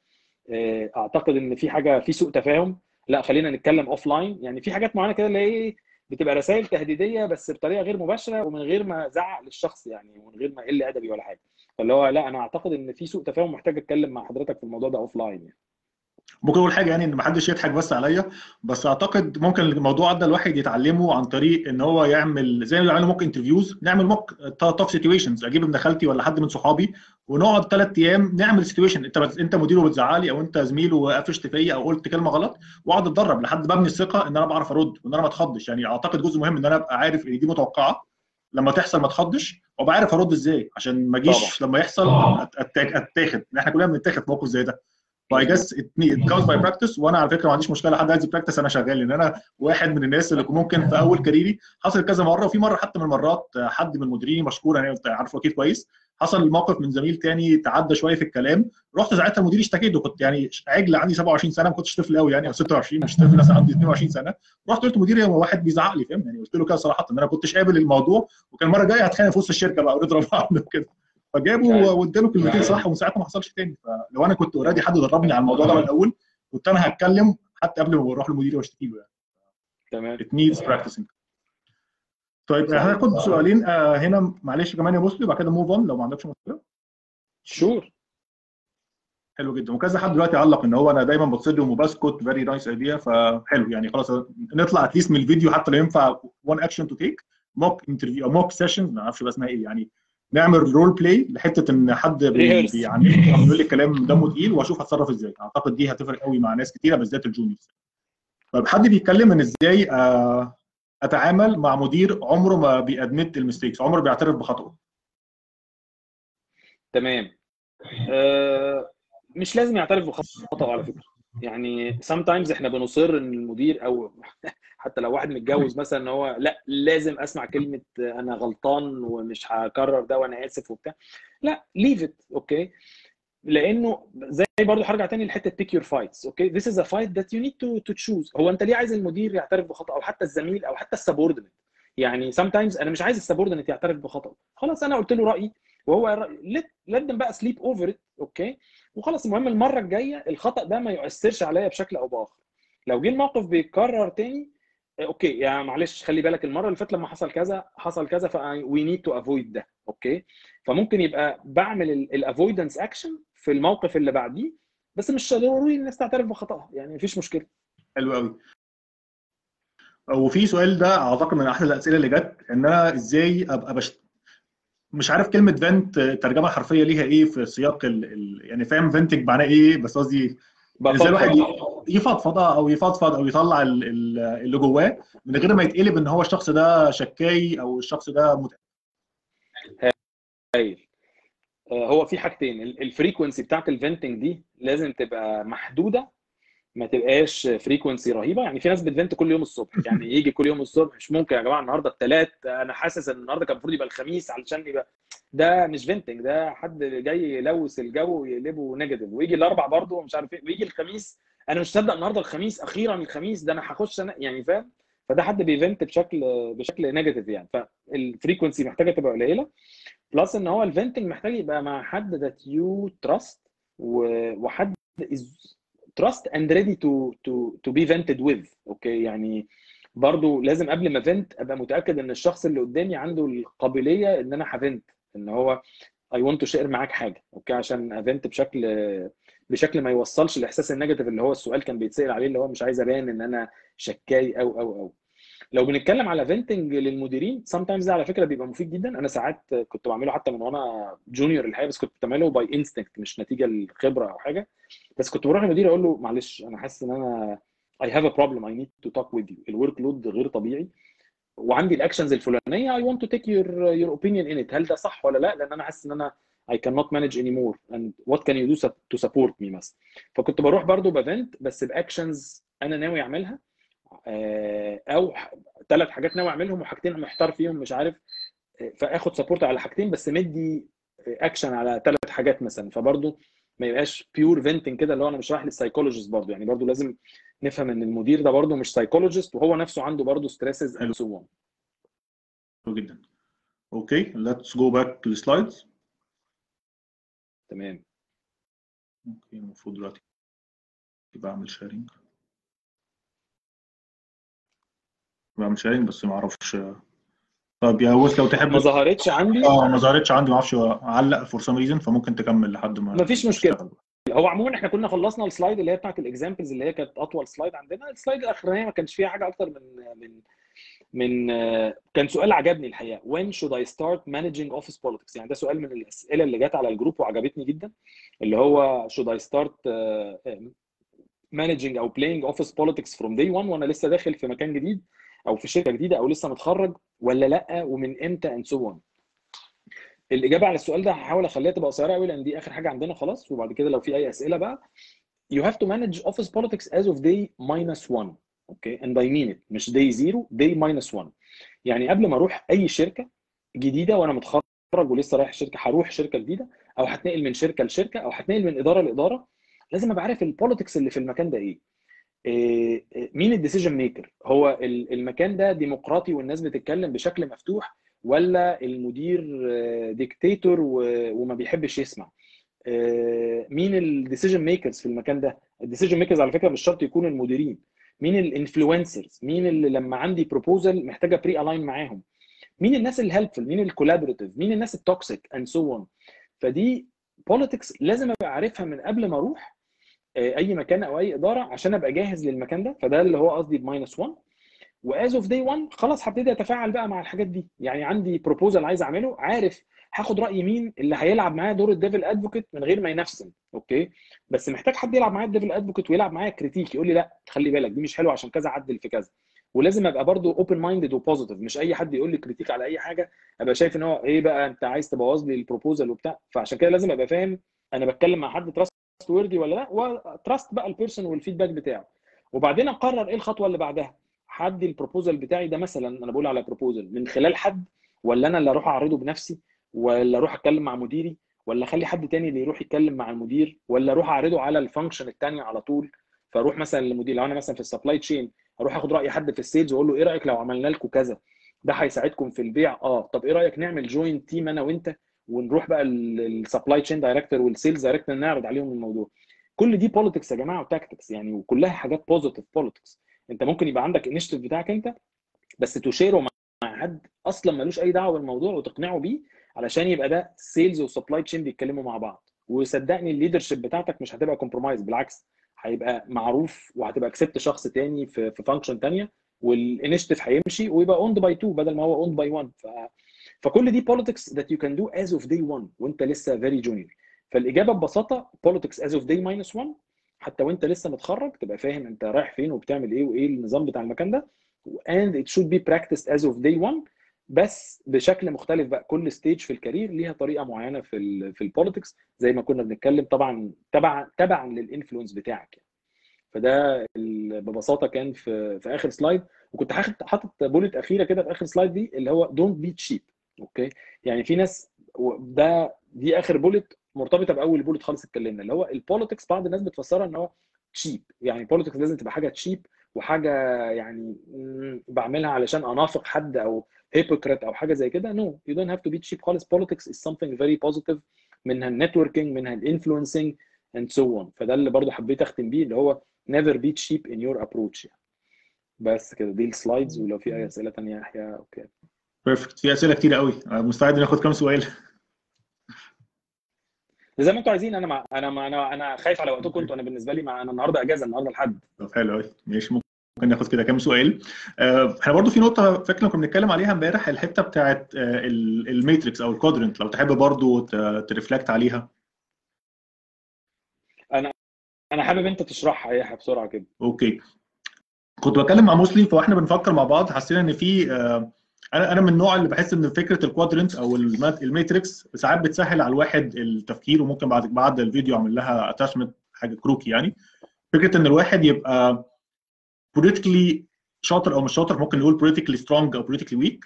آه، أعتقد إن في حاجة في سوء تفاهم. لا خلينا نتكلم offline يعني في حاجات معينة كده اللي هي إيه بتبقى رسائل تهديدية بس بطريقة غير مباشرة ومن غير ما ازعق للشخص يعني ومن غير ما أقل أدبي ولا حاجة. فاللي هو لا أنا أعتقد إن في سوء تفاهم محتاج أتكلم مع حضرتك في الموضوع ده offline يعني. ممكن أقول حاجة يعني إن محدش يضحك بس عليا بس أعتقد ممكن الموضوع ده الواحد يتعلمه عن طريق إن هو يعمل زي ما بيعملوا mock interviews نعمل mock talk situations أجيب ابن خالتي ولا حد من صحابي ونقعد ثلاث أيام نعمل situation أنت أنت مديره بتزعلي أو أنت زميله وقفشت فيا أو قلت كلمة غلط وأقعد أتدرب لحد ببني الثقة إن أنا بعرف أرد وإن أنا ما أتخضش. يعني أعتقد جزء مهم إن أنا أبقى عارف إن دي متوقعة. لما تحصل ما اتخضش وأبقى عارف أرد إزاي عشان ما أجيش لما يحصل أتاخد. إحنا كلنا بنتاخد في موقف زي ده. ف I guess it comes by practice وأنا على فكرة ما عنديش مشكلة حد عايز ي practice أنا شغال لأن أنا واحد من الناس اللي ممكن في أول career ي حصل كذا مرة وفي مرة حتى من المرات حد من مديريني مشكور انت عارفه أكيد كويس. حصل الموقف من زميل تاني تعدى شوية في الكلام. رحت ساعتها المدير اشتكيت وكنت يعني عجل عندي 27 سنة ما كنتش طفل قوي يعني أو 26 مش طفل مثلا عندي 22 سنة. رحت قلت مديري هو واحد بيزعق لي فاهم؟ يعني قلت له كده صراحة إن أنا كنتش قابل الموضوع وكان المرة الجاية هتخانق في وسط الشركة بقى ونضرب بعض وكده فجابوا واداله كلمتين صح ومن ساعتها ما حصلش تاني. فلو أنا كنت already حد دربني على الموضوع ده من الأول كنت أنا هتكلم حتى قبل ما أروح لمديري واشتكي له يعني. تمام. It needs practicing. طيب. هاخد سؤالين. آه هنا معلش كمان يا موسلي بعد كده move on لو ما عندكش مشكلة. sure حلو جدا. وكذا حد دلوقتي علق إن هو أنا دايما بتصدم وبسكت very nice idea فحلو يعني خلاص. نطلع at least من الفيديو حتى لو ينفع one action to take mock interview أو mock session ما أعرفش بقى اسمها إيه يعني. نعمل role play لحتة إن حد يعني يقول لي كلام دمه تقيل وأشوف هتصرف إزاي. أعتقد دي هتفرق قوي مع ناس كتيرة بالذات ال juniors. طيب حد بيتكلم إن إزاي آه، أتعامل مع مدير عمره ما بي admit ال mistakes عمره بيعترف بخطئه تمام. آه، مش لازم يعترف بخطأه على فكرة. يعني sometimes إحنا بنصر إن المدير أو حتى لو واحد متجوز مثلا إن هو لأ لازم أسمع كلمة أنا غلطان ومش هكرر ده وأنا آسف وبتاع. لأ leave it أوكي لأنه زي برضه هرجع تاني لحتة pick your fights أوكي this is a fight that you need to to choose. هو أنت ليه عايز المدير يعترف بخطأ أو حتى الزميل أو حتى ال subordinate؟ يعني sometimes أنا مش عايز ال subordinate يعترف بخطأ خلاص أنا قلت له رأيي وهو let them بقى sleep over it أوكي وخلاص المهم المرة الجاية الخطأ ده ما يؤثرش عليا بشكل أو بآخر. لو جه الموقف بيتكرر تاني آه، أوكي يا معلش خلي بالك المرة اللي فاتت لما حصل كذا حصل كذا ف we need to avoid ده أوكي؟ فممكن يبقى بعمل ال avoidance action في الموقف اللي بعديه بس مش ضروري الناس تعترف بخطأها يعني مفيش مشكلة. حلو قوي وفي سؤال ده أعتقد من أحد الأسئلة اللي جت إن أنا إزاي أبقى. مش عارف كلمة vent ترجمة حرفية ليها إيه في سياق ال... ال... يعني فاهم vent معناه إيه بس قصدي إزاي الواحد. يفضفض أو يفضفض أو يطلع ال- ال- اللي جواه من غير ما يتقلب إن هو الشخص ده شكاي أو الشخص ده مت... هايل. آه، هو في حاجتين. ال frequency بتاعت ال venting دي لازم تبقى محدودة ما تبقاش frequency رهيبة. يعني في ناس بت vent كل يوم الصبح. يعني يجي كل يوم الصبح مش ممكن يا جماعة النهارده الثلاث أنا حاسس إن النهارده كان المفروض يبقى الخميس علشان يبقى ده مش venting ده حد جاي يلوث الجو ويقلبه negative ويجي الأربع برضه ومش عارف إيه ويجي الخميس أنا مش مصدق النهارده الخميس أخيرا الخميس ده أنا هخش أنا يعني فاهم؟ فده حد بي vent بشكل بشكل negative يعني. فال frequency محتاجة تبقى قليلة. plus إن هو ال venting محتاج يبقى مع حد that you trust وحد trust and ready to to to be vented with. أوكي يعني برضو لازم قبل ما vent أبقى متأكد إن الشخص اللي قدامي عنده القابلية إن أنا ه vent إن هو I want to share معاك حاجة. أوكي عشان ا vent بشكل بشكل ما يوصلش الإحساس ال negative اللي هو السؤال كان بيتسأل عليه اللي هو مش عايز أبان إن أنا شكاي أو أو أو. لو بنتكلم على venting للمديرين sometimes ده على فكرة بيبقى مفيد جدا. أنا ساعات كنت بعمله حتى من وأنا junior الحقيقة بس كنت بعمله by instinct مش نتيجة الخبره أو حاجة. بس كنت بروح للمدير أقول له معلش أنا حاسس إن أنا I have a problem I need to talk with you. ال workload غير طبيعي. وعندي ال actions الفلانية I want to take your your opinion in it. هل ده صح ولا لا؟ لأن أنا حاسس إن أنا I cannot manage anymore. And what can you do to support me مثلا؟ فكنت بروح برضو ب vent بس ب actions أنا ناوي أعملها. أو ثلاث حاجات ناوي اعملهم وحاجتين محتار فيهم مش عارف. فآخد support على حاجتين بس مدي اكشن على ثلاث حاجات مثلا. فبرضو ما يبقاش pure venting كده اللي هو أنا مش رايح لل psychologist برضو يعني برضو لازم نفهم إن المدير ده برضو مش psychologist وهو نفسه عنده برضو stresses and so on حلو جدا. أوكي let's go back لل slides تمام. أوكي المفروض دلوقتي بعمل sharing بعمل sharing بس ما أعرفش. طب يا وس لو تحب ما ظهرتش عندي؟ آه ما ظهرتش عندي ما أعرفش اعلق for some reason فممكن تكمل لحد ما مفيش مشكلة. هو عموما إحنا كنا خلصنا ال slide اللي هي بتاعت ال examples اللي هي كانت أطول slide عندنا. ال slide الاخرانيه ما كانش فيها حاجة أكتر من من من كان سؤال عجبني الحقيقة. When should I start managing office politics يعني ده سؤال من الأسئلة اللي جت على الجروب وعجبتني جدا. اللي هو should I start managing أو playing office politics from day one وأنا لسه داخل في مكان جديد؟ أو في شركة جديدة أو لسه متخرج ولا لأ ومن إمتى and so on. الإجابة على السؤال ده هحاول أخليها تبقى قصيرة قوي لأن دي آخر حاجة عندنا خلاص. وبعد كده لو في أي أسئلة بقى you have to manage office politics as of day minus one أوكي and I mean it مش day zero day minus one. يعني قبل ما أروح أي شركة جديدة وأنا متخرج ولسه رايح شركة هروح شركة جديدة أو هتنقل من شركة لشركة أو هتنقل من إدارة لإدارة لازم أبقى عارف ال politics اللي في المكان ده إيه. مين ال decision maker؟ هو المكان ده ديمقراطي والناس بتتكلم بشكل مفتوح ولا المدير ديكتاتور وما بيحبش يسمع؟ مين ال decision makers في المكان ده؟ ال decision makers على فكرة مش شرط يكونوا المديرين. مين ال influencers مين اللي لما عندي proposal محتاجة pre-align معاهم؟ مين الناس ال helpful مين ال collaborative مين الناس ال toxic and so on فدي politics لازم أبقى عارفها من قبل ما أروح أي مكان أو أي إدارة عشان أبقى جاهز للمكان ده. فده اللي هو قصدي ب minus 1 و as of day 1 خلاص هبتدي أتفاعل بقى مع الحاجات دي. يعني عندي proposal عايز أعمله عارف هاخد رأي مين اللي هيلعب معايا دور ال devil advocate من غير ما ينفسن أوكي؟ بس محتاج حد يلعب معايا ال devil advocate ويلعب معايا critique يقول لي لأ خلي بالك دي مش حلوة عشان كذا عدل في كذا. ولازم أبقى برضو open minded و positive مش أي حد يقول لي critique على أي حاجة أبقى شايف إن هو إيه بقى أنت عايز تبوظ لي ال proposal وبتاع. فعشان كده لازم أبقى فاهم أنا بتكلم مع حد worthy ولا لا و trust بقى ال person وال feedback بتاعه. وبعدين أقرر إيه الخطوة اللي بعدها؟ حد ال proposal بتاعي ده مثلا أنا بقول على proposal من خلال حد ولا أنا اللي أروح أعرضه بنفسي ولا أروح أتكلم مع مديري ولا أخلي حد تاني اللي يروح يتكلم مع المدير ولا أروح أعرضه على ال function الثانية على طول؟ فأروح مثلا للمدير لو أنا مثلا في ال supply chain أروح أخد رأي حد في ال sales وأقول له إيه رأيك لو عملنا لكم كذا؟ ده هيساعدكم في البيع آه. طب إيه رأيك نعمل joint team أنا وأنت ونروح بقى ال supply chain director وال sales director نعرض عليهم الموضوع. كل دي politics يا جماعة و tactics يعني وكلها حاجات positive politics انت ممكن يبقى عندك initiative بتاعك انت بس ت share ه مع حد أصلا ملوش أي دعوة بالموضوع وتقنعه بيه علشان يبقى ده sales و supply chain بيتكلموا مع بعض. وصدقني ال leadership بتاعتك مش هتبقى compromised بالعكس هيبقى معروف وهتبقى accept شخص تاني في function ثانية وال initiative هيمشي ويبقى owned by 2 بدل ما هو owned by 1 ف... فكل دي politics that you can do as of day 1 وانت لسه very junior. فالإجابة ببساطة politics as of day minus 1 حتى وانت لسه متخرج تبقى فاهم انت رايح فين وبتعمل إيه وايه النظام بتاع المكان ده. And it should be practiced as of day 1 بس بشكل مختلف بقى. كل stage في ال career ليها طريقة معينة في ال في ال politics زي ما كنا بنتكلم طبعا تبعا تبعا لل influence بتاعك يعني. فده ببساطة كان في في آخر slide وكنت حاطط bullet أخيرة كده في آخر slide دي اللي هو don't be cheap okay؟ يعني في ناس ده دي آخر bullet مرتبطة بأول bullet خالص اتكلمنا اللي هو ال politics بعض الناس بتفسرها إن هو cheap يعني ال politics لازم تبقى حاجة cheap وحاجة يعني بعملها علشان أنافق حد أو hypocrite أو حاجة زي كده. no you don't have to be cheap خالص. politics is something very positive منها ال networking منها ال influencing and so on. فده اللي برضو حبيت أختم بيه اللي هو never be cheap in your approach يعني. بس كده دي ال slides ولو في أي أسئلة ثانية يحيى okay. perfect في أسئلة كتير قوي. مستعد ناخد كام سؤال. زي ما أنتوا عايزين أنا مع... أنا مع... أنا أنا خايف على وقتكم أنتوا أنا بالنسبة لي مع... أنا النهارده إجازة النهارده الحد طب حلو قوي ماشي. ممكن ناخد كده كام سؤال. آه، إحنا برضو في نقطة فاكر كنا بنتكلم عليها امبارح الحتة بتاعت آه، ال matrix أو ال quadrant لو تحب برضو ت reflect عليها. أنا أنا حابب أنت تشرحها يا بسرعة كده. okay. كنت بتكلم مع مسلم فإحنا بنفكر مع بعض. حسينا إن في آه، أنا أنا من النوع اللي بحس ان فكرة ال quadrant أو ال matrix ساعات بتسهل على الواحد التفكير وممكن بعد بعد الفيديو اعمل لها attachment حاجة كروكي يعني. فكرة ان الواحد يبقى politically شاطر أو مش شاطر ممكن نقول politically strong أو politically weak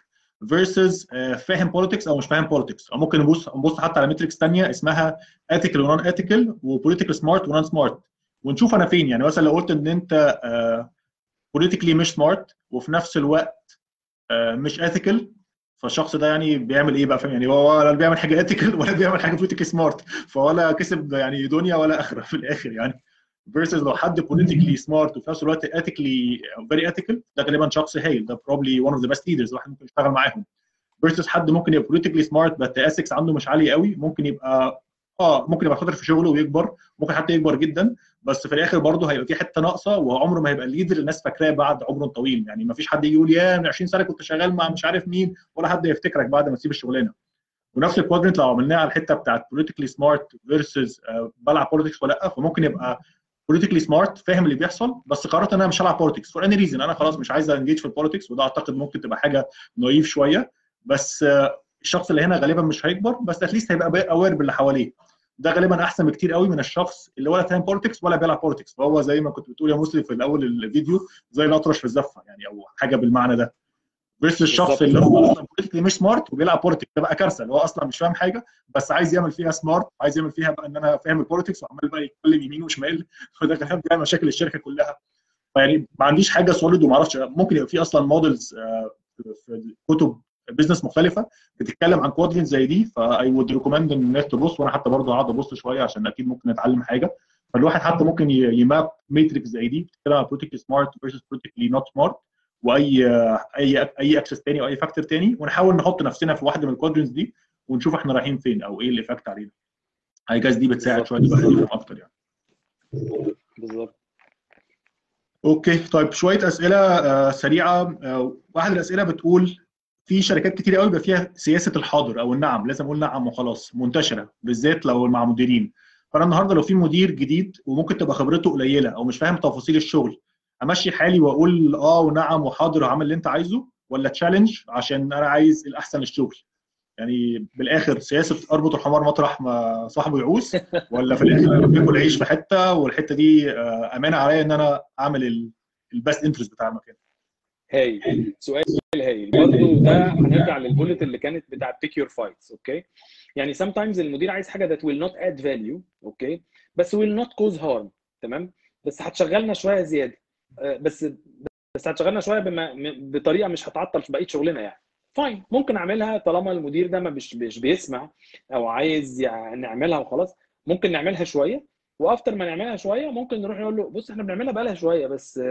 versus فاهم politics أو مش فاهم politics أو ممكن نبص نبص حتى على matrix ثانية اسمها ethical و non ethical و political smart و non smart ونشوف أنا فين يعني. مثلا لو قلت إن أنت politically مش smart وفي نفس الوقت مش ethical. فالشخص ده يعني بيعمل إيه بقى؟ فاهم؟ يعني هو ولا بيعمل حاجة ethical ولا بيعمل حاجة politically smart فولا كسب يعني دنيا ولا أخرة في الآخر يعني. Versus لو حد politically smart وفي نفس الوقت ethically very ethical ده غالبا شخص هايل. ده probably one of the best leaders الواحد ممكن يشتغل معاهم. Versus حد ممكن يبقى politically smart بس ethics عنده مش عالي قوي ممكن يبقى آه ممكن يبقى شاطر في شغله ويكبر ممكن حتى يكبر جدا. بس في الآخر برضه هيبقى في حتة ناقصة وعمره ما هيبقى ال leader الناس فاكراه بعد عمر طويل. يعني ما فيش حد يقول يا من 20 سنة كنت شغال مع مش عارف مين ولا حد يفتكرك بعد ما تسيب الشغلانة. ونفس ال quadrant لو عملناها على الحتة بتاعت smart versus uh, بلعب politics ولا لأ فممكن يبقى politically smart فاهم اللي بيحصل. بس قررت إن أنا مش هلعب politics for any reason أنا خلاص مش عايز engage في ال politics وده أعتقد ممكن تبقى حاجة naive شوية. بس الشخص اللي هنا غالبا مش هيكبر بس at least هيبقى aware باللي حواليه. ده غالبا أحسن بكتير قوي من الشخص اللي ولا فاهم politics ولا بيلعب politics فهو زي ما كنت بتقول يا مسلم في الأول الفيديو زي الاطرش في الزفة يعني أو حاجة بالمعنى ده. بس الشخص اللي هو أصلا politically مش smart وبيلعب politics ده بقى كارثة. اللي هو أصلا مش فاهم حاجة بس عايز يعمل فيها smart عايز يعمل فيها بقى إن أنا فاهم ال politics وعمال بقى يتكلم يمين وشمال. فده كلام بيعمل مشاكل الشركة كلها. فيعني ما عنديش حاجة solid وما أعرفش ممكن يبقى في أصلا models في كتب business مختلفة بتتكلم عن quadrant زي دي ف I would recommend إن الناس تبص وأنا حتى برضه هقعد أبص شوية عشان أكيد ممكن نتعلم حاجة. فالواحد حتى ممكن ي map matrix زي دي بتتكلم عن politically smart versus politically not smart وأي أي أي axis تاني أو أي factor تاني. ونحاول نحط نفسنا في واحدة من ال quadrants دي ونشوف إحنا رايحين فين أو إيه ال effect علينا. I guess دي بتساعد شوية الواحد يفهم أكتر يعني. بالظبط. okay طيب شوية أسئلة آه سريعة. آه واحد الأسئلة بتقول في شركات كتير قوي بيبقى فيها سياسة الحاضر أو النعم لازم أقول نعم وخلاص منتشرة بالذات لو مع مديرين فأنا النهارده لو في مدير جديد وممكن تبقى خبرته قليلة أو مش فاهم تفاصيل الشغل أمشي حالي وأقول آه ونعم وحاضر وعمل اللي أنت عايزه ولا challenge عشان أنا عايز الأحسن للشغل؟ يعني بالآخر سياسة أربط الحمار مطرح ما صاحبه يعوز ولا في الآخر بياكل عيش في حتة والحتة دي أمانة عليا إن أنا أعمل ال best interest بتاع المكان. هايل. سؤال هايل. برضه ده هنرجع لل bullet اللي كانت بتاع pick your fights okay يعني sometimes المدير عايز حاجة that will not add value okay بس will not cause harm تمام؟ بس هتشغلنا شوية زيادة. بس بس هتشغلنا شوية بما بطريقة مش هتعطل في بقية شغلنا يعني. ف fine ممكن أعملها طالما المدير ده ما مش بيسمع أو عايز يعني نعملها وخلاص. ممكن نعملها شوية. و after ما نعملها شوية ممكن نروح نقول له بص إحنا بنعملها بقالها شوية بس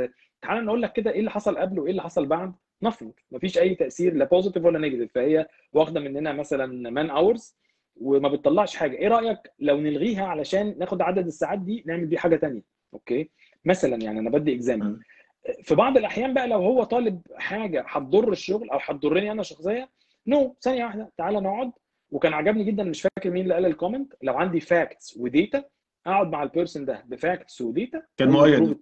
تعالى نقول لك كده إيه اللي حصل قبل وإيه اللي حصل بعد. نفرض مفيش أي تأثير لا positive ولا negative فهي واخدة مننا مثلا man hours وما بتطلعش حاجة. إيه رأيك لو نلغيها علشان ناخد عدد الساعات دي نعمل بيه حاجة ثانية okay مثلا يعني أنا بدي example في بعض الأحيان بقى لو هو طالب حاجة هتضر الشغل أو هتضرني أنا شخصيا. no no. ثانية واحدة. تعالى نقعد. وكان عجبني جدا مش فاكر مين اللي قال ال comment لو عندي facts و data أقعد مع ال person ده ب facts و data كان مؤيد.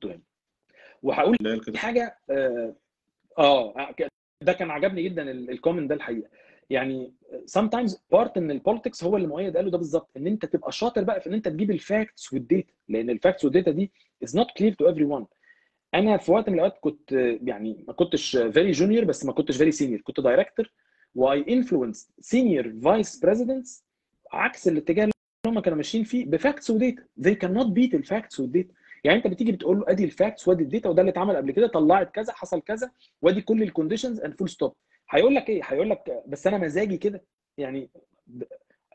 وهقول حاجة آه, آه ده كان عجبني جدا ال comment ده الحقيقة. يعني sometimes part إن ال politics هو اللي مؤيد قاله ده بالظبط إن أنت تبقى شاطر بقى في إن أنت تجيب الفاكتس والديتا لأن الفاكتس والديتا دي is not clear to everyone. أنا في وقت من الأوقات كنت يعني ما كنتش very junior بس ما كنتش very senior كنت director و I influence senior vice presidents عكس الاتجاه اللي هم كانوا ماشيين فيه ب facts و data they cannot beat ال facts وال data يعني انت بتيجي بتقول له ادي ال facts وادي ال data وده اللي اتعمل قبل كده طلعت كذا حصل كذا وادي كل ال conditions and full stop هيقول لك إيه؟ هيقول لك بس أنا مزاجي كده. يعني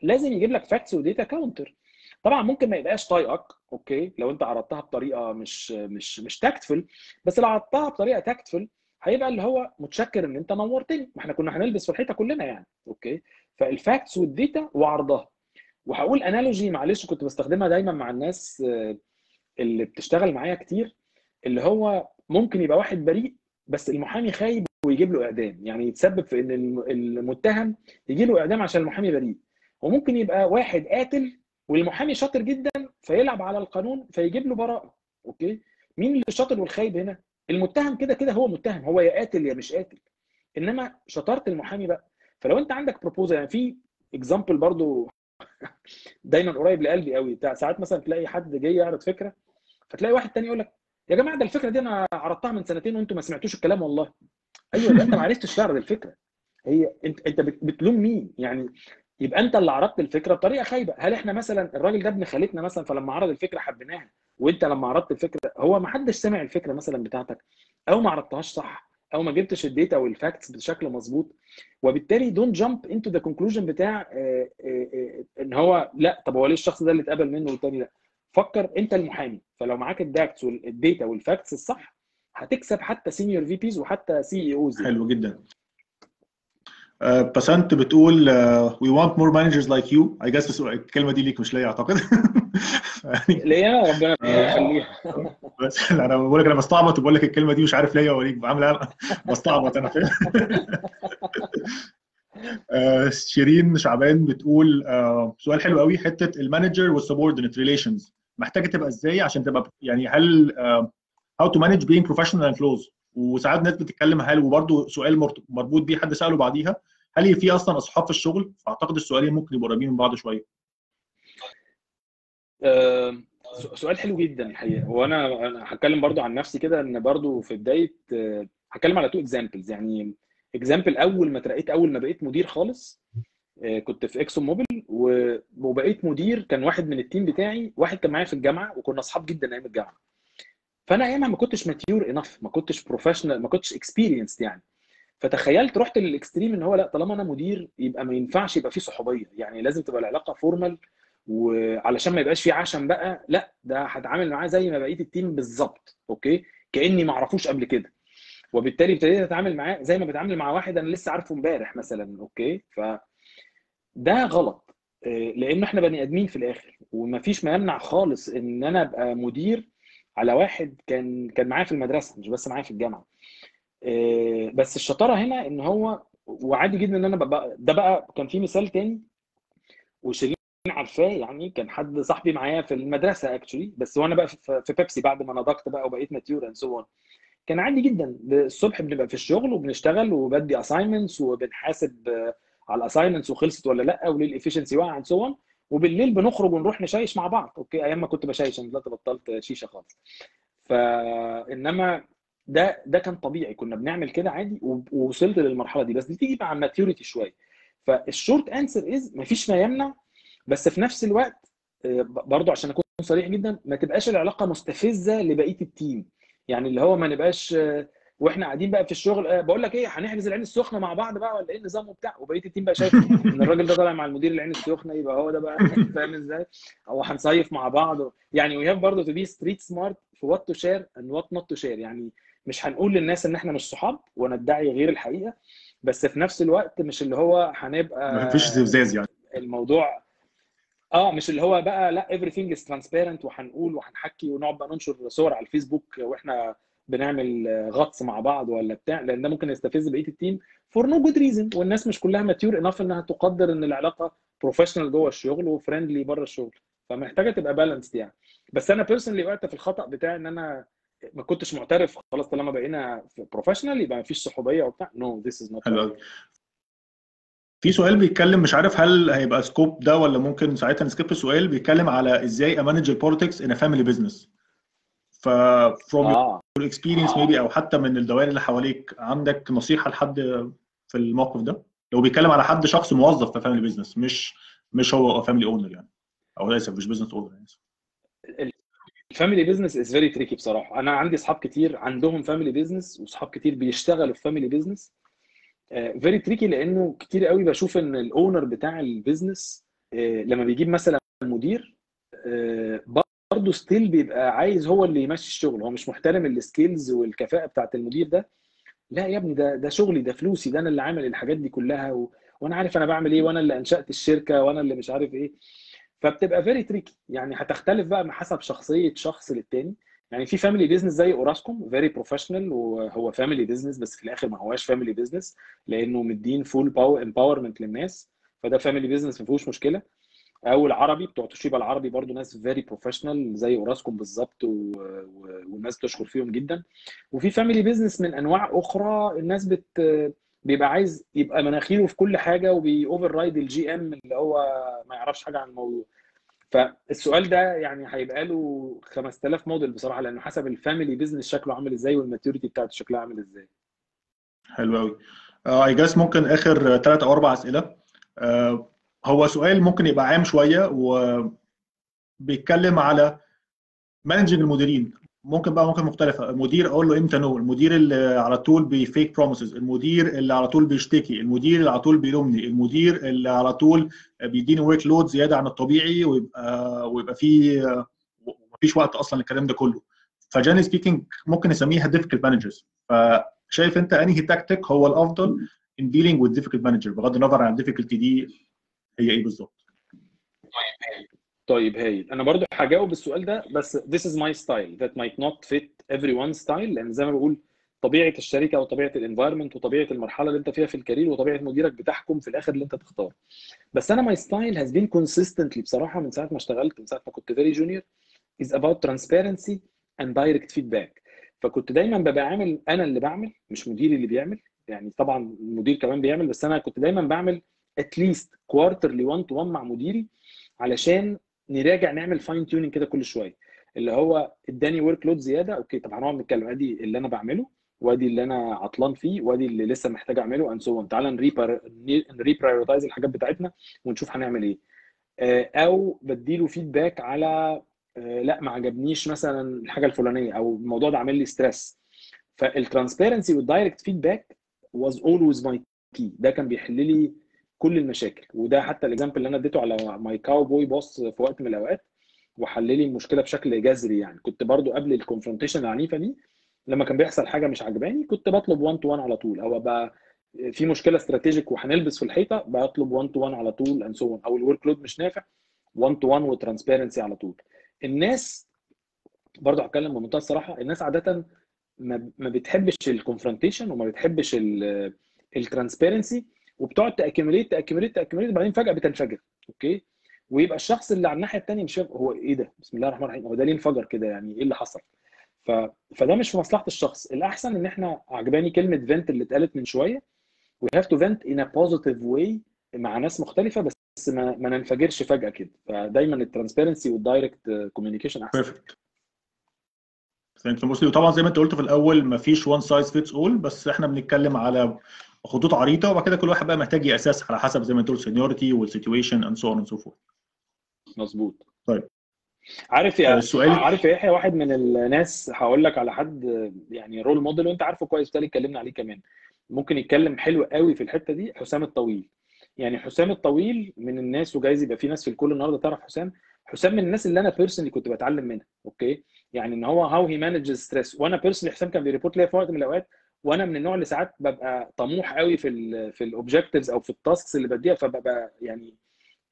لازم يجيب لك facts و data counter طبعا ممكن ما يبقاش طايقك أوكي؟ لو انت عرضتها بطريقة مش مش مش tactful بس لو عرضتها بطريقة tactful هيبقى اللي هو متشكر إن أنت نورتني. ما إحنا كنا هنلبس في الحيطة كلنا يعني أوكي؟ فال facts وال data وعرضها. وهقول analogy معلش كنت بستخدمها دايما مع الناس آه، اللي بتشتغل معايا كتير اللي هو ممكن يبقى واحد بريء بس المحامي خايب ويجيب له إعدام. يعني يتسبب في إن الم- المتهم يجي له إعدام عشان المحامي بريء. وممكن يبقى واحد قاتل والمحامي شاطر جدا فيلعب على القانون فيجيب له براءة. أوكي؟ مين اللي الشاطر والخايب هنا؟ المتهم كده كده هو متهم هو يا قاتل يا مش قاتل. إنما شطارة المحامي بقى. فلو أنت عندك proposal يعني في example برضو دايما قريب لقلبي قوي. بتاع ساعات مثلا تلاقي حد جاي يعرض فكرة فتلاقي واحد تاني يقول لك يا جماعة ده الفكرة دي أنا عرضتها من سنتين وأنتم ما سمعتوش الكلام والله. أيوه ده أنت ما عرفتش تعرض الفكرة. هي أنت أنت بت- بتلوم مين؟ يعني يبقى أنت اللي عرضت الفكرة بطريقة خايبة. هل إحنا مثلا الراجل ده ابن خالتنا مثلا فلما عرض الفكرة حبيناها وأنت لما عرضت الفكرة هو ما حدش سمع الفكرة مثلا بتاعتك أو ما عرضتهاش صح أو ما جبتش ال data وال facts بشكل مظبوط وبالتالي don't jump into the conclusion بتاع آه، آه، آه، إن هو لا طب هو ليه الشخص ده اللي اتقبل منه والتاني لا؟ فكر انت المحامي. فلو معاك ال facts وال data وال facts الصح هتكسب حتى senior VPs وحتى CEOs حلو جدا. آه، بسنت بتقول آه، want more managers like you. I guess بس الكلمة دي ليك مش ليا أعتقد. يعني ليا ربنا يخليها بس أنا بقول لك أنا بستعبط وبقول لك الكلمة دي مش عارف ليا ولا ليك بعمل؟ بستعبط أنا. فاهم آه، شيرين شعبان بتقول آه، سؤال حلو قوي. حتة ال manager وال subordinate relations محتاجة تبقى إزاي عشان تبقى يعني هل how to manage being professional and close وساعات ناس بتتكلم هل وبرده سؤال مربوط بيه حد سأله بعديها هل في أصلا أصحاب في الشغل؟ فأعتقد السؤالين ممكن يبقوا قريبين من بعض شوية. آه، سؤال حلو جدا الحقيقة. وأنا أنا هتكلم برضو عن نفسي كده إن برضو في بداية آه، هتكلم على two examples يعني example أول ما ترقيت أول ما بقيت مدير خالص آه، كنت في اكسون موبيل وبقيت مدير كان واحد من ال team بتاعي واحد كان معايا في الجامعة وكنا أصحاب جدا أيام الجامعة. فأنا ايامها ما كنتش mature enough ما كنتش professional ما كنتش experienced يعني. فتخيلت رحت لل extreme إن هو لأ طالما أنا مدير يبقى ما ينفعش يبقى في صحوبية. يعني لازم تبقى العلاقة formal وعلشان ما يبقاش في عشم بقى لأ ده هتعامل معاه زي ما بقية ال team بالظبط أوكي؟ كأني ما أعرفوش قبل كده. وبالتالي ابتديت أتعامل معاه زي ما بتعامل مع واحد أنا لسه عارفه إمبارح مثلا أوكي؟ ف ده غلط. آه، لأن إحنا بني آدمين في الآخر ومفيش ما يمنع خالص إن أنا أبقى مدير على واحد كان كان معايا في المدرسة مش بس معايا في الجامعة. آه، بس الشطارة هنا إن هو وعادي جدا إن أنا ببقى ده بقى كان في مثال تاني وشيرين عارفاه يعني كان حد صاحبي معايا في المدرسة actually بس وأنا بقى في في بيبسي بعد ما نضجت بقى وبقيت mature and so كان عادي جدا الصبح بنبقى في الشغل وبنشتغل وبدي assignments وبنحاسب آه، على ال assignments وخلصت ولا لأ وليه ال efficiency واقع and so وبالليل بنخرج ونروح نشيش مع بعض. أوكي أيام ما كنت بشيش أنا دلوقتي بطلت شيشة خالص. فانما ده ده كان طبيعي. كنا بنعمل كده عادي ووصلت للمرحلة دي. بس دي تيجي مع ال maturity شوية. فال short answer is مفيش ما يمنع. بس في نفس الوقت آه، برضو عشان أكون صريح جدا ما تبقاش العلاقة مستفزة لبقية ال team يعني اللي هو ما نبقاش آه، وإحنا قاعدين بقى في الشغل آه، بقول لك إيه هنحجز العين السخنة مع بعض بقى ولا إيه النظام وبتاع؟ وبقيه ال team بقى شايف إن الراجل ده طالع مع المدير العين السخنة يبقى هو ده بقى فاهم إزاي؟ أو هنصيف مع بعض يعني we have برضه to be street smart في what to share and what not to share يعني مش هنقول للناس إن إحنا مش صحاب وندعي غير الحقيقة بس في نفس الوقت مش اللي هو هنبقى ما فيش زبزاز يعني. الموضوع آه مش اللي هو بقى لا everything is transparent وهنقول وهنحكي ونقعد بقى ننشر صور على الفيسبوك وإحنا بنعمل غطس مع بعض ولا بتاع لأن ده ممكن يستفز بقية ال team for no good reason والناس مش كلها mature enough إنها تقدر إن العلاقة professional جوه الشغل و friendly بره الشغل. فمحتاجة تبقى balanced يعني. بس أنا personally وقعت في الخطأ بتاع إن أنا ما كنتش معترف خلاص طالما بقينا professional يبقى ما فيش صحوبية وبتاع. no this is not في سؤال بيتكلم مش عارف هل هيبقى scope ده ولا ممكن ساعتها ن skip السؤال بيتكلم على إزاي أ manage ال politics in family business ف from آه. your experience maybe أو حتى من الدوائر اللي حواليك عندك نصيحة لحد في الموقف ده؟ لو بيتكلم على حد شخص موظف في family business مش مش هو family owner يعني أو اسف مش business owner يعني. ال family business is very tricky بصراحة. أنا عندي اصحاب كتير عندهم family business واصحاب كتير بيشتغلوا في family business very tricky لأنه كتير قوي بشوف إن ال owner بتاع ال business آه، لما بيجيب مثلا مدير آه، برضه still بيبقى عايز هو اللي يمشي الشغل. هو مش محترم ال skills والكفاءة بتاعت المدير ده. لا يا ابني ده ده شغلي ده فلوسي ده أنا اللي عامل الحاجات دي كلها و... وأنا عارف أنا بعمل إيه وأنا اللي أنشأت الشركة وأنا اللي مش عارف إيه. فبتبقى very tricky يعني هتختلف بقى حسب شخصية شخص للتاني. يعني في family business زي أوراسكوم very professional وهو family business بس في الآخر ما هواش family business لأنه مدين full power empowerment للناس. فده family business ما فيهوش مشكلة. أو العربي بتوع توشيبا العربي برضو ناس very professional زي أوراسكوم بالظبط و... و... والناس تشكر فيهم جدا. وفي family business من أنواع أخرى الناس بت بيبقى عايز يبقى مناخيره في كل حاجة وبي override ال GM اللي هو ما يعرفش حاجة عن الموضوع. فالسؤال ده يعني هيبقى له 5000 موديل بصراحة لأنه حسب ال family business شكله عامل إزاي وال maturity بتاعته شكلها عامل إزاي. حلو قوي I guess ممكن آخر ثلاث أو أربع أسئلة. آه، هو سؤال ممكن يبقى عام شوية وبيتكلم على managing المديرين. ممكن بقى ممكن مختلفة. المدير أقول له إمتى no؟ المدير اللي على طول بي fake promises المدير اللي على طول بيشتكي. المدير اللي على طول بيلومني. المدير اللي على طول بيديني workload زيادة عن الطبيعي ويبقى ويبقى في مفيش وقت أصلا للكلام ده كله. ف generally speaking ممكن نسميها difficult managers. فشايف أنت أنهي تكتيك هو الأفضل in dealing with difficult manager بغض النظر عن ال difficulty دي هي إيه بالظبط؟ طيب هايل. أنا برضو هجاوب السؤال ده بس this is my style that might not fit everyone's style. لأن زي ما بقول طبيعة الشركة وطبيعة ال environment وطبيعة المرحلة اللي أنت فيها في ال career وطبيعة مديرك بتحكم في الآخر اللي أنت تختار بس أنا my style has been consistently بصراحة من ساعة ما اشتغلت من ساعة ما كنت very junior is about transparency and direct feedback. فكنت دايما ببقى عامل أنا اللي بعمل مش مديري اللي بيعمل. يعني طبعا المدير كمان بيعمل بس أنا كنت دايما بعمل at least quarterly 1 to 1 مع مديري علشان نراجع نعمل fine tuning كده كل شوية. اللي هو اداني workload زيادة okay طب هنقعد نتكلم. ادي اللي أنا بعمله وادي اللي أنا عطلان فيه وادي اللي لسه محتاج أعمله and so تعالى ن reprioritize الحاجات بتاعتنا ونشوف هنعمل إيه. أو بديله feedback على لا ما عجبنيش مثلا الحاجة الفلانية أو الموضوع ده عامل لي stress فال transparency وال direct feedback was always my key ده كان بيحل لي كل المشاكل. وده حتى ال example اللي أنا اديته على my cowboy boss في وقت من الأوقات وحل لي المشكلة بشكل جذري يعني. كنت برضو قبل ال confrontation العنيفة دي لما كان بيحصل حاجة مش عجباني كنت بطلب 1 to 1 على طول. أو أبقى في مشكلة strategic وهنلبس في الحيطة بطلب 1 to 1 على طول and so أو ال workload مش نافع 1 to 1 و transparency على طول. الناس برضه هتكلم بمنتهى الصراحة الناس عادة ما بتحبش ال confrontation وما بتحبش ال transparency وبتقعد ت accumulate ت accumulate ت accumulate بعدين فجأة بتنفجر okay؟ ويبقى الشخص اللي على الناحية الثانية مش هو إيه ده؟ بسم الله الرحمن الرحيم. هو ده ليه انفجر كده؟ يعني إيه اللي حصل؟ ف... فده مش في مصلحة الشخص. الأحسن إن إحنا عجباني كلمة vent اللي اتقالت من شوية. We have to vent in a positive way مع ناس مختلفة بس ما, ما ننفجرش فجأة كده. فدايما ال transparency وال direct communication أحسن. perfect thank you وطبعا زي ما أنت قلت في الأول ما فيش one size fits all بس إحنا بنتكلم على خطوط عريضة وبعد كده كل واحد بقى محتاج يأسس على حسب زي ما انت قلت seniority وال situation and so on and so forth مظبوط. طيب. عارف يا السؤال عارف يا يحيى واحد من الناس هقول لك على حد يعني role model وانت عارفه كويس بالتالي اتكلمنا عليه كمان. ممكن يتكلم حلو قوي في الحتة دي حسام الطويل. يعني حسام الطويل من الناس وجايز يبقى في ناس في ال call النهارده تعرف حسام. حسام من الناس اللي أنا personally كنت بتعلم منها okay؟ يعني إن هو how he manages stress وأنا personally حسام كان بي report ليا في وقت من الأوقات وأنا من النوع اللي ساعات ببقى طموح قوي في ال في ال objectives أو في ال tasks اللي بديها فببقى يعني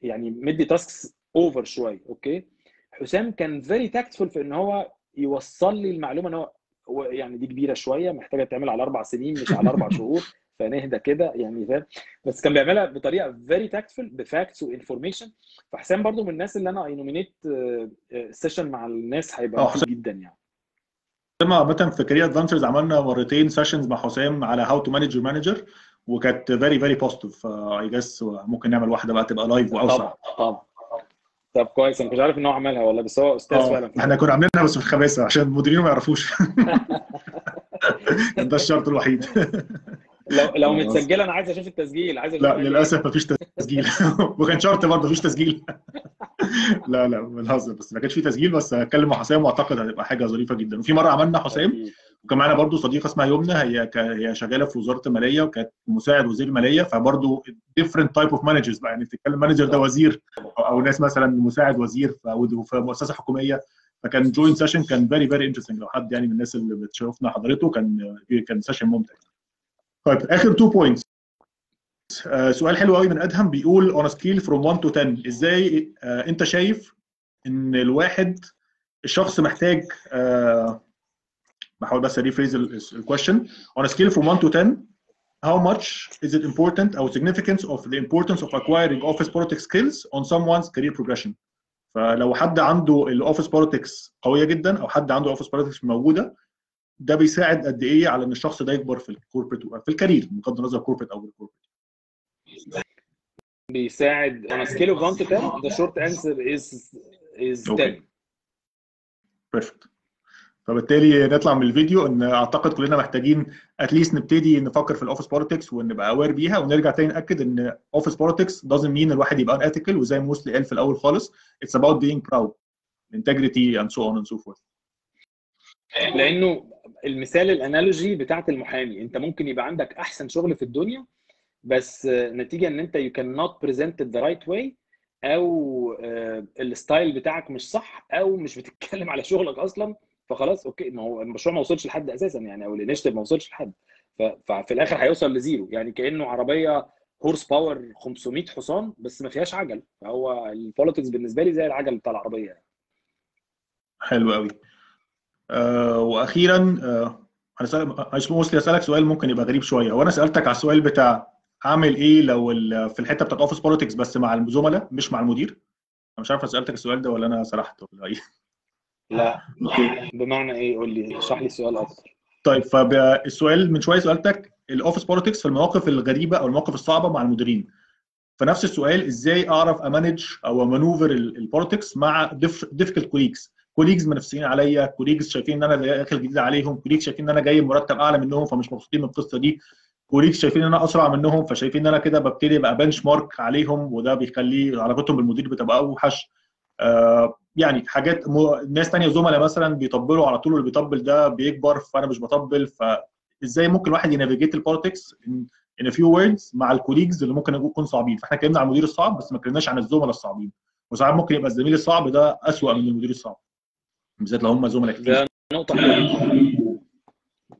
يعني مدي tasks over شوية okay حسام كان very tactful في إن هو يوصل لي المعلومة إن هو يعني دي كبيرة شوية محتاجة تعمل على أربع سنين مش على أربع شهور فنهدى كده يعني فاهم؟ بس كان بيعملها بطريقة very tactful ب facts و information فحسام برضو من الناس اللي أنا I nominate session مع الناس هيبقى مفيد جدا يعني. عامة في Career Advancers عملنا مرتين sessions مع حسام على how to manage your manager وكانت very very positive I guess ممكن نعمل واحدة بقى تبقى live وأوسع. طبعا طب كويس. أنا مش عارف إن هو عملها والله بس هو أستاذ فعلا. إحنا كنا عاملينها بس في الخباثه عشان المديرين ما يعرفوش. ده الشرط الوحيد. لو لو متسجلة أنا عايز أشوف التسجيل عايز لا للأسف مفيش تسجيل. وكان شرط برضه مفيش تسجيل. لا لا بنهزر بس ما كانش في تسجيل بس هتكلم مع حسام وأعتقد هتبقى حاجة ظريفة جدا. وفي مرة عملنا حسام وكان معانا برضو صديقة اسمها يمنى هي ك... هي شغالة في وزارة المالية وكانت مساعد وزير المالية فبرضو different type of managers بقى. يعني بتتكلم manager ده وزير أو, ناس مثلا مساعد وزير في, في مؤسسة حكومية. فكان joint session كان very very interesting لو حد يعني من الناس اللي بتشوفنا حضرته كان كان session ممتع. طيب آخر two points آه سؤال حلو قوي من أدهم بيقول on a scale from 1 to 10 إزاي آه أنت شايف إن الواحد الشخص محتاج آه بحاول بس rephrase ال question on a scale from 1 to 10 how much is it important or significance of the importance of acquiring office politics skills on someone's career progression? فلو حد عنده ال office politics قوية جدا أو حد عنده office politics موجودة ده بيساعد قد إيه على إن الشخص ده يكبر في ال corporate في ال career بغض النظر corporate أو ال corporate بيساعد. on a scale of 1 to 10 the short answer is is 10 perfect فبالتالي نطلع من الفيديو إن أعتقد كلنا محتاجين at least نبتدي نفكر في ال office politics ونبقى aware بيها ونرجع تاني نأكد إن office politics doesn't mean الواحد يبقى unethical وزي ما موسلي قال في الأول خالص. It's about being proud. Integrity and so on and so forth. لأنه المثال ال analogy بتاعت المحامي. انت ممكن يبقى عندك احسن شغل في الدنيا بس نتيجة ان انت you cannot present it the right way أو ال style بتاعك مش صح أو مش بتتكلم على شغلك أصلا فخلاص okay ما هو المشروع ما وصلش لحد أساسا يعني أو ال initiative ما وصلش لحد. ففي الآخر هيوصل لزيرو. يعني كأنه عربية horse power 500 حصان بس ما فيهاش عجل. فهو ال politics بالنسبة لي زي العجل بتاع العربية يعني. حلو قوي آه وأخيرا آه هسأل موسلي أسألك سؤال ممكن يبقى غريب شوية. وأنا سألتك على السؤال بتاع أعمل إيه لو في الحتة بتاعت office politics بس مع الزملاء مش مع المدير؟ أنا مش عارف سألتك السؤال ده ولا أنا سرحت ولا إيه. لا بمعنى إيه؟ قول لي اشرح لي السؤال أكتر. طيب فالسؤال من شوية سألتك ال office politics في المواقف الغريبة أو المواقف الصعبة مع المديرين. فنفس السؤال إزاي أعرف أ manage أو maneuver ال politics مع difficult colleagues colleagues منافسين عليا colleagues شايفين إن أنا داخل جديد عليهم colleagues شايفين إن أنا جاي مرتب أعلى منهم فمش مبسوطين من القصة دي. colleagues شايفين إن أنا أسرع منهم فشايفين إن أنا كده ببتدي ابقى benchmark عليهم وده بيخلي علاقتهم بالمدير بتبقى أوحش. آه يعني حاجات م... ناس تانية زملاء مثلا بيطبلوا على طول واللي بيطبل ده بيكبر فأنا مش بطبل. فازاي ممكن الواحد ي navigate ال politics in few words مع ال colleagues اللي ممكن يكونوا صعبين؟ فإحنا اتكلمنا عن المدير الصعب بس ما اتكلمناش عن الزملاء الصعبين. وساعات ممكن يبقى الزميل الصعب ده أسوأ من المدير الصعب. بالذات لو هم زملاء كتير. ده نقطة حلوة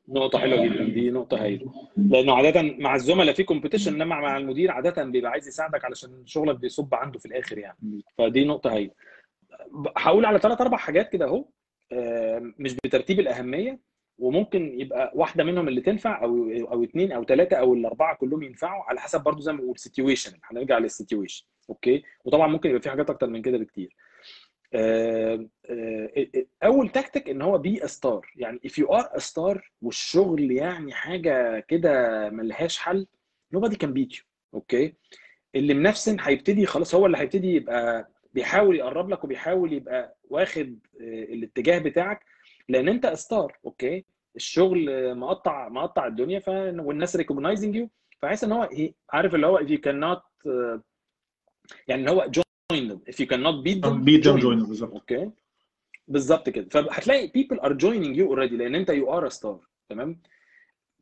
نقطة حلوة جدا. دي نقطة هايلة. لأنه عادة مع الزملاء في competition إنما مع المدير عادة بيبقى عايز يساعدك علشان شغلك بيصب عنده في الآخر يعني. فدي نقطة هايلة. هقول على ثلاث أربع حاجات كده أهو. مش بترتيب الأهمية وممكن يبقى واحدة منهم اللي تنفع أو أو اثنين أو ثلاثة أو الأربعة كلهم ينفعوا على حسب برضو زي ما بقول situation هنرجع لل situation okay؟ وطبعا ممكن يبقى في حاجات أكتر من كده بكتير. أول تكتيك إن هو be star يعني if you are a star والشغل يعني حاجة كده ملهاش حل nobody can beat you okay اللي منفسن هيبتدي خلاص هو اللي هيبتدي يبقى بيحاول يقرب لك وبيحاول يبقى واخد الاتجاه بتاعك لأن أنت star okay الشغل مقطع مقطع الدنيا ف والناس recognizing you فحاسس إن هو عارف اللي هو if you cannot يعني اللي هو join them. If you cannot beat them beat them join them. بالظبط okay بالظبط كده. فهتلاقي people are joining you already لأن أنت you are a star. تمام؟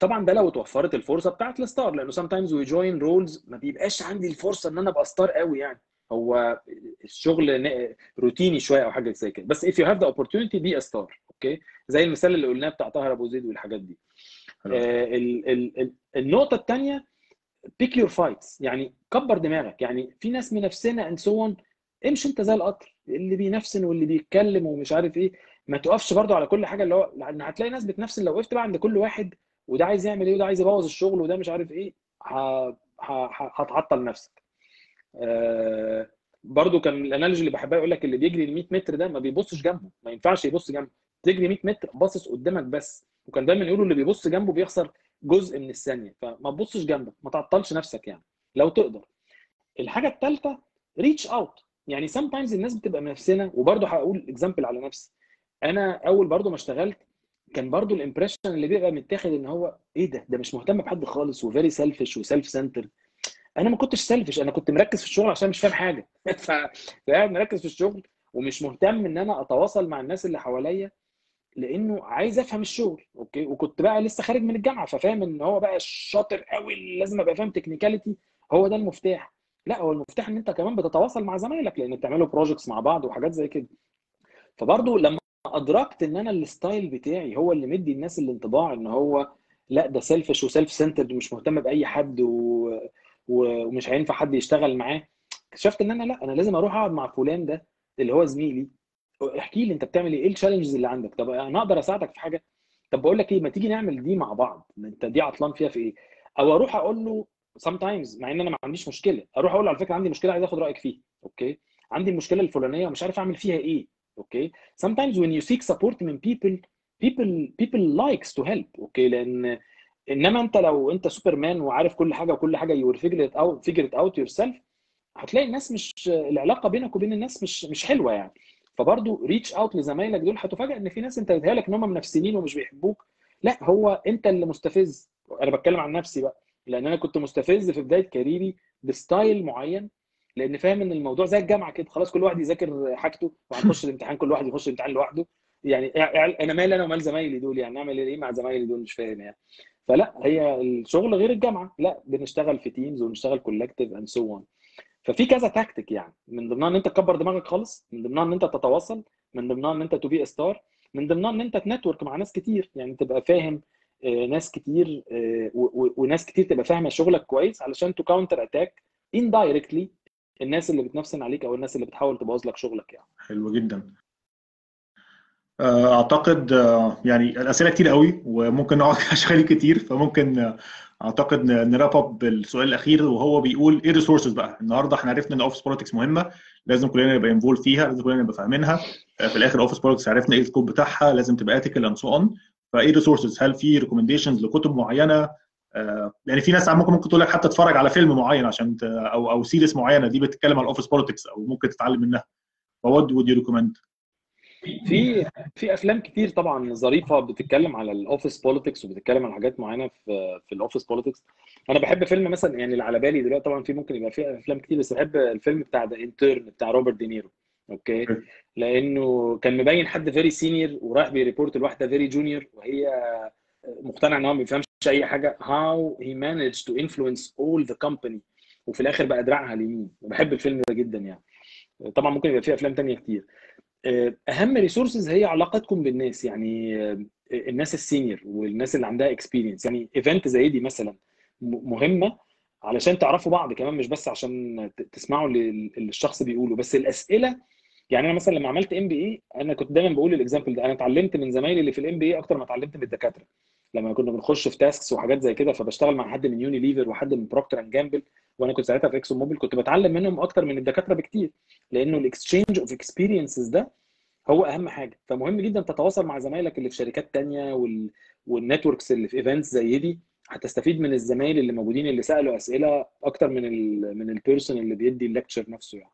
طبعا ده لو اتوفرت الفرصة بتاعت ال star لأنه sometimes we join roles ما بيبقاش عندي الفرصة إن أنا أبقى star قوي يعني. هو الشغل روتيني شوية أو حاجة زي كده. بس if you have the opportunity be a star. okay زي المثال اللي قلناه بتاع طاهر أبو زيد والحاجات دي. آه ال ال ال النقطة الثانية pick your fights. يعني كبر دماغك. يعني في ناس منفسنة and so on امشي انت زي القطر. اللي بينافسن واللي بيتكلم ومش عارف إيه. ما تقفش برضو على كل حاجة اللي هو هتلاقي ناس بتنافسن لو وقفت بقى عند كل واحد وده عايز يعمل إيه وده عايز يبوظ الشغل وده مش عارف إيه هتعطل نفسك. آه برضو كان ال analogy اللي بحبها يقول لك اللي بيجري ال 100 متر ده ما بيبصش جنبه. ما ينفعش يبص جنبه. تجري 100 متر باصص قدامك بس. وكان دايما يقولوا اللي بيبص جنبه بيخسر جزء من الثانية. فما تبصش جنبك ما تعطلش نفسك يعني لو تقدر. الحاجة الثالثه reach out يعني sometimes الناس بتبقى منفسنة وبرضه هقول example على نفسي. أنا أول برضه ما اشتغلت كان برضه ال impression اللي بيبقى متاخد إن هو إيه ده؟ ده مش مهتم بحد خالص و very selfish و self center أنا ما كنتش selfish أنا كنت مركز في الشغل عشان مش فاهم حاجة. فقاعد مركز في الشغل ومش مهتم إن أنا أتواصل مع الناس اللي حواليا. لأنه عايز افهم الشغل okay؟ وكنت بقى لسه خارج من الجامعة ففاهم ان هو بقى الشاطر قوي لازم ابقى فاهم technicality هو ده المفتاح. لا هو المفتاح ان انت كمان بتتواصل مع زمايلك لأن بتعملوا projects مع بعض وحاجات زي كده. فبرضه لما أدركت إن أنا ال style بتاعي هو اللي مدي الناس الانطباع إن هو لا ده selfish و self centered ومش مهتم بأي حد و... و... ومش هينفع حد يشتغل معاه. اكتشفت إن أنا لا أنا لازم أروح أقعد مع فلان ده اللي هو زميلي احكي لي انت بتعمل إيه؟ إيه ال challenges اللي عندك؟ طب أنا أقدر اساعدك في حاجة؟ طب بقول لك إيه ما تيجي نعمل دي مع بعض؟ انت دي عطلان فيها في إيه؟ أو أروح أقول له sometimes مع ان أنا ما عنديش مشكلة أروح أقول له على فكرة عندي مشكلة عايز اخد رأيك فيها okay؟ عندي المشكلة الفلانية ومش عارف اعمل فيها إيه okay؟ sometimes when you seek support من people people people likes to help okay؟ لأن إنما أنت لو أنت سوبرمان وعارف كل حاجة وكل حاجة you're figure it out figure it out yourself هتلاقي الناس مش العلاقة بينك وبين الناس مش مش حلوة يعني. فبرضه reach out لزمايلك دول هتفاجئ إن في ناس أنت اديها لك إن هم منافسين ومش بيحبوك. لا هو أنت اللي مستفز. أنا بتكلم عن نفسي بقى لأن أنا كنت مستفز في بداية career ي ب style معين لأن فاهم إن الموضوع زي الجامعة كده خلاص كل واحد يذاكر حاجته وهنخش الامتحان كل واحد يخش الامتحان لوحده. يعني أنا مال أنا ومال زمايلي دول يعني نعمل إيه مع زمايلي دول؟ مش فاهم يعني. فلا هي الشغل غير الجامعة. لا بنشتغل في teams ونشتغل collective and so on ففي كذا تاكتيك يعني. من ضمنها إن أنت تكبر دماغك خالص من ضمنها إن أنت تتواصل من ضمنها إن أنت to be star من ضمنها إن أنت ت network مع ناس كتير. يعني تبقى فاهم ناس كتير وناس كتير تبقى فاهمة شغلك كويس علشان to counter attack indirectly الناس اللي بتنافس عليك أو الناس اللي بتحاول تبوظ لك شغلك يعني. حلو جدا. أعتقد يعني الأسئلة كتير قوي وممكن نقعد اشغال كتير فممكن أعتقد ن wrap up بالسؤال الأخير وهو بيقول إيه ال resources بقى؟ النهارده إحنا عرفنا إن office politics مهمة لازم كلنا نبقى involved فيها لازم كلنا نبقى فاهمينها. في الآخر office politics عرفنا إيه ال scope بتاعها لازم تبقى ethical and so on فإيه ال resources هل في recommendations لكتب معينة؟ آه يعني في ناس ممكن ممكن تقول لك حتى تتفرج على فيلم معين عشان أو أو series معينة دي بتتكلم على ال office politics أو ممكن تتعلم منها. ف what would you recommend في في أفلام كتير طبعا ظريفة بتتكلم على ال office politics وبتتكلم على حاجات معينة في في ال office politics أنا بحب فيلم مثلا يعني اللي على بالي دلوقتي طبعا في ممكن يبقى في أفلام كتير بس بحب الفيلم بتاع The Intern بتاع روبرت دينيرو. okay؟ لأنه كان مبين حد very senior ورايح بي report لواحدة very junior وهي مقتنع إن هو ما بيفهمش أي حاجة. How he managed to influence all the company. وفي الآخر بقى دراعها اليمين. بحب الفيلم ده جدا يعني. طبعا ممكن يبقى فيه أفلام تانية كتير. أهم resources هي علاقتكم بالناس يعني الناس ال senior والناس اللي عندها experience يعني event زي دي مثلا مهمة علشان تعرفوا بعض كمان مش بس عشان تسمعوا اللي الشخص بيقوله. بس الأسئلة يعني أنا مثلا لما عملت MBA أنا كنت دايما بقول ال example ده. أنا اتعلمت من زمايلي اللي في ال MBA أكتر ما اتعلمت من الدكاترة. لما كنا بنخش في tasks وحاجات زي كده فبشتغل مع حد من يوني ليفر وحد من Procter & Gamble وأنا كنت ساعتها في ExxonMobil كنت بتعلم منهم أكتر من الدكاترة بكتير لأنه ال exchange of experiences ده هو أهم حاجة. فمهم جدا تتواصل مع زمايلك اللي في شركات تانية وال... وال networks اللي في events زي دي. هتستفيد من الزمايل اللي موجودين اللي سألوا أسئلة أكتر من ال... من ال person اللي بيدي ال lecture نفسه يعني.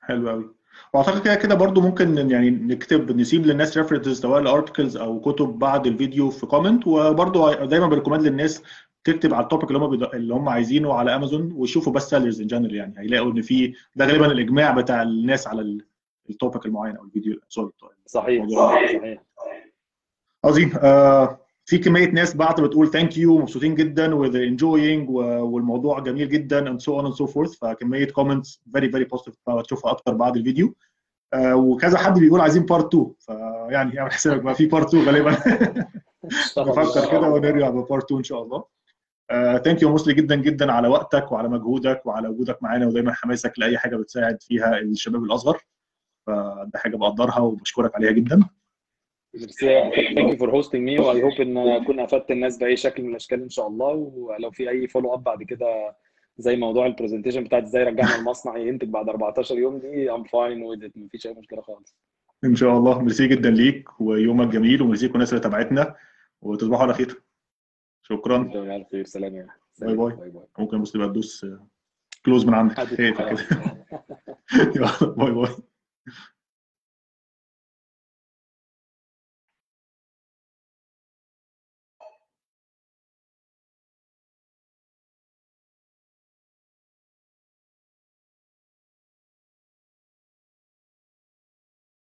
حلو قوي واعتقد كده كده برضو ممكن يعني نكتب نسيب للناس references سواء ل articles أو كتب بعد الفيديو في comment وبرضو دايما ب recommend للناس تكتب على ال topic اللي هم بيض... اللي هم عايزينه على امازون ويشوفوا best sellers in general يعني. هيلاقوا إن في ده غالبا الإجماع بتاع الناس على ال... ال topic المعين أو الفيديو sorry صحيح صحيح. عظيم. آه في كمية ناس بعت بتقول thank you مبسوطين جدا was enjoying والموضوع جميل جدا and so on and so forth فكمية comments very very positive تشوفها أكتر بعد الفيديو. آه وكذا حد بيقول عايزين part 2 فيعني اعمل حسابك بقى في part 2 غالبا. نفكر كده ونرجع ب part 2 إن شاء الله. thank you موصلي جدا جدا على وقتك وعلى مجهودك وعلى وجودك معانا ودايما حماسك لأي حاجة بتساعد فيها الشباب الأصغر. فده حاجة بقدرها وبشكرك عليها جدا. merci thank you for hosting me و I hope إن أكون أفدت الناس بأي شكل من الأشكال إن شاء الله. ولو في أي follow up بعد كده زي موضوع ال presentation بتاعت إزاي رجعنا المصنع ينتج بعد 14 يوم ده I'm fine with مفيش أي مشكلة خالص. إن شاء الله. ميرسي جدا ليك ويومك جميل وميرسي لكل الناس اللي تابعتنا وتصبحوا على خير. شكرا. على خير سلام يا bye bye, bye, bye. ممكن بس تبقى تدوس كلوز من عندك. يلا باي باي.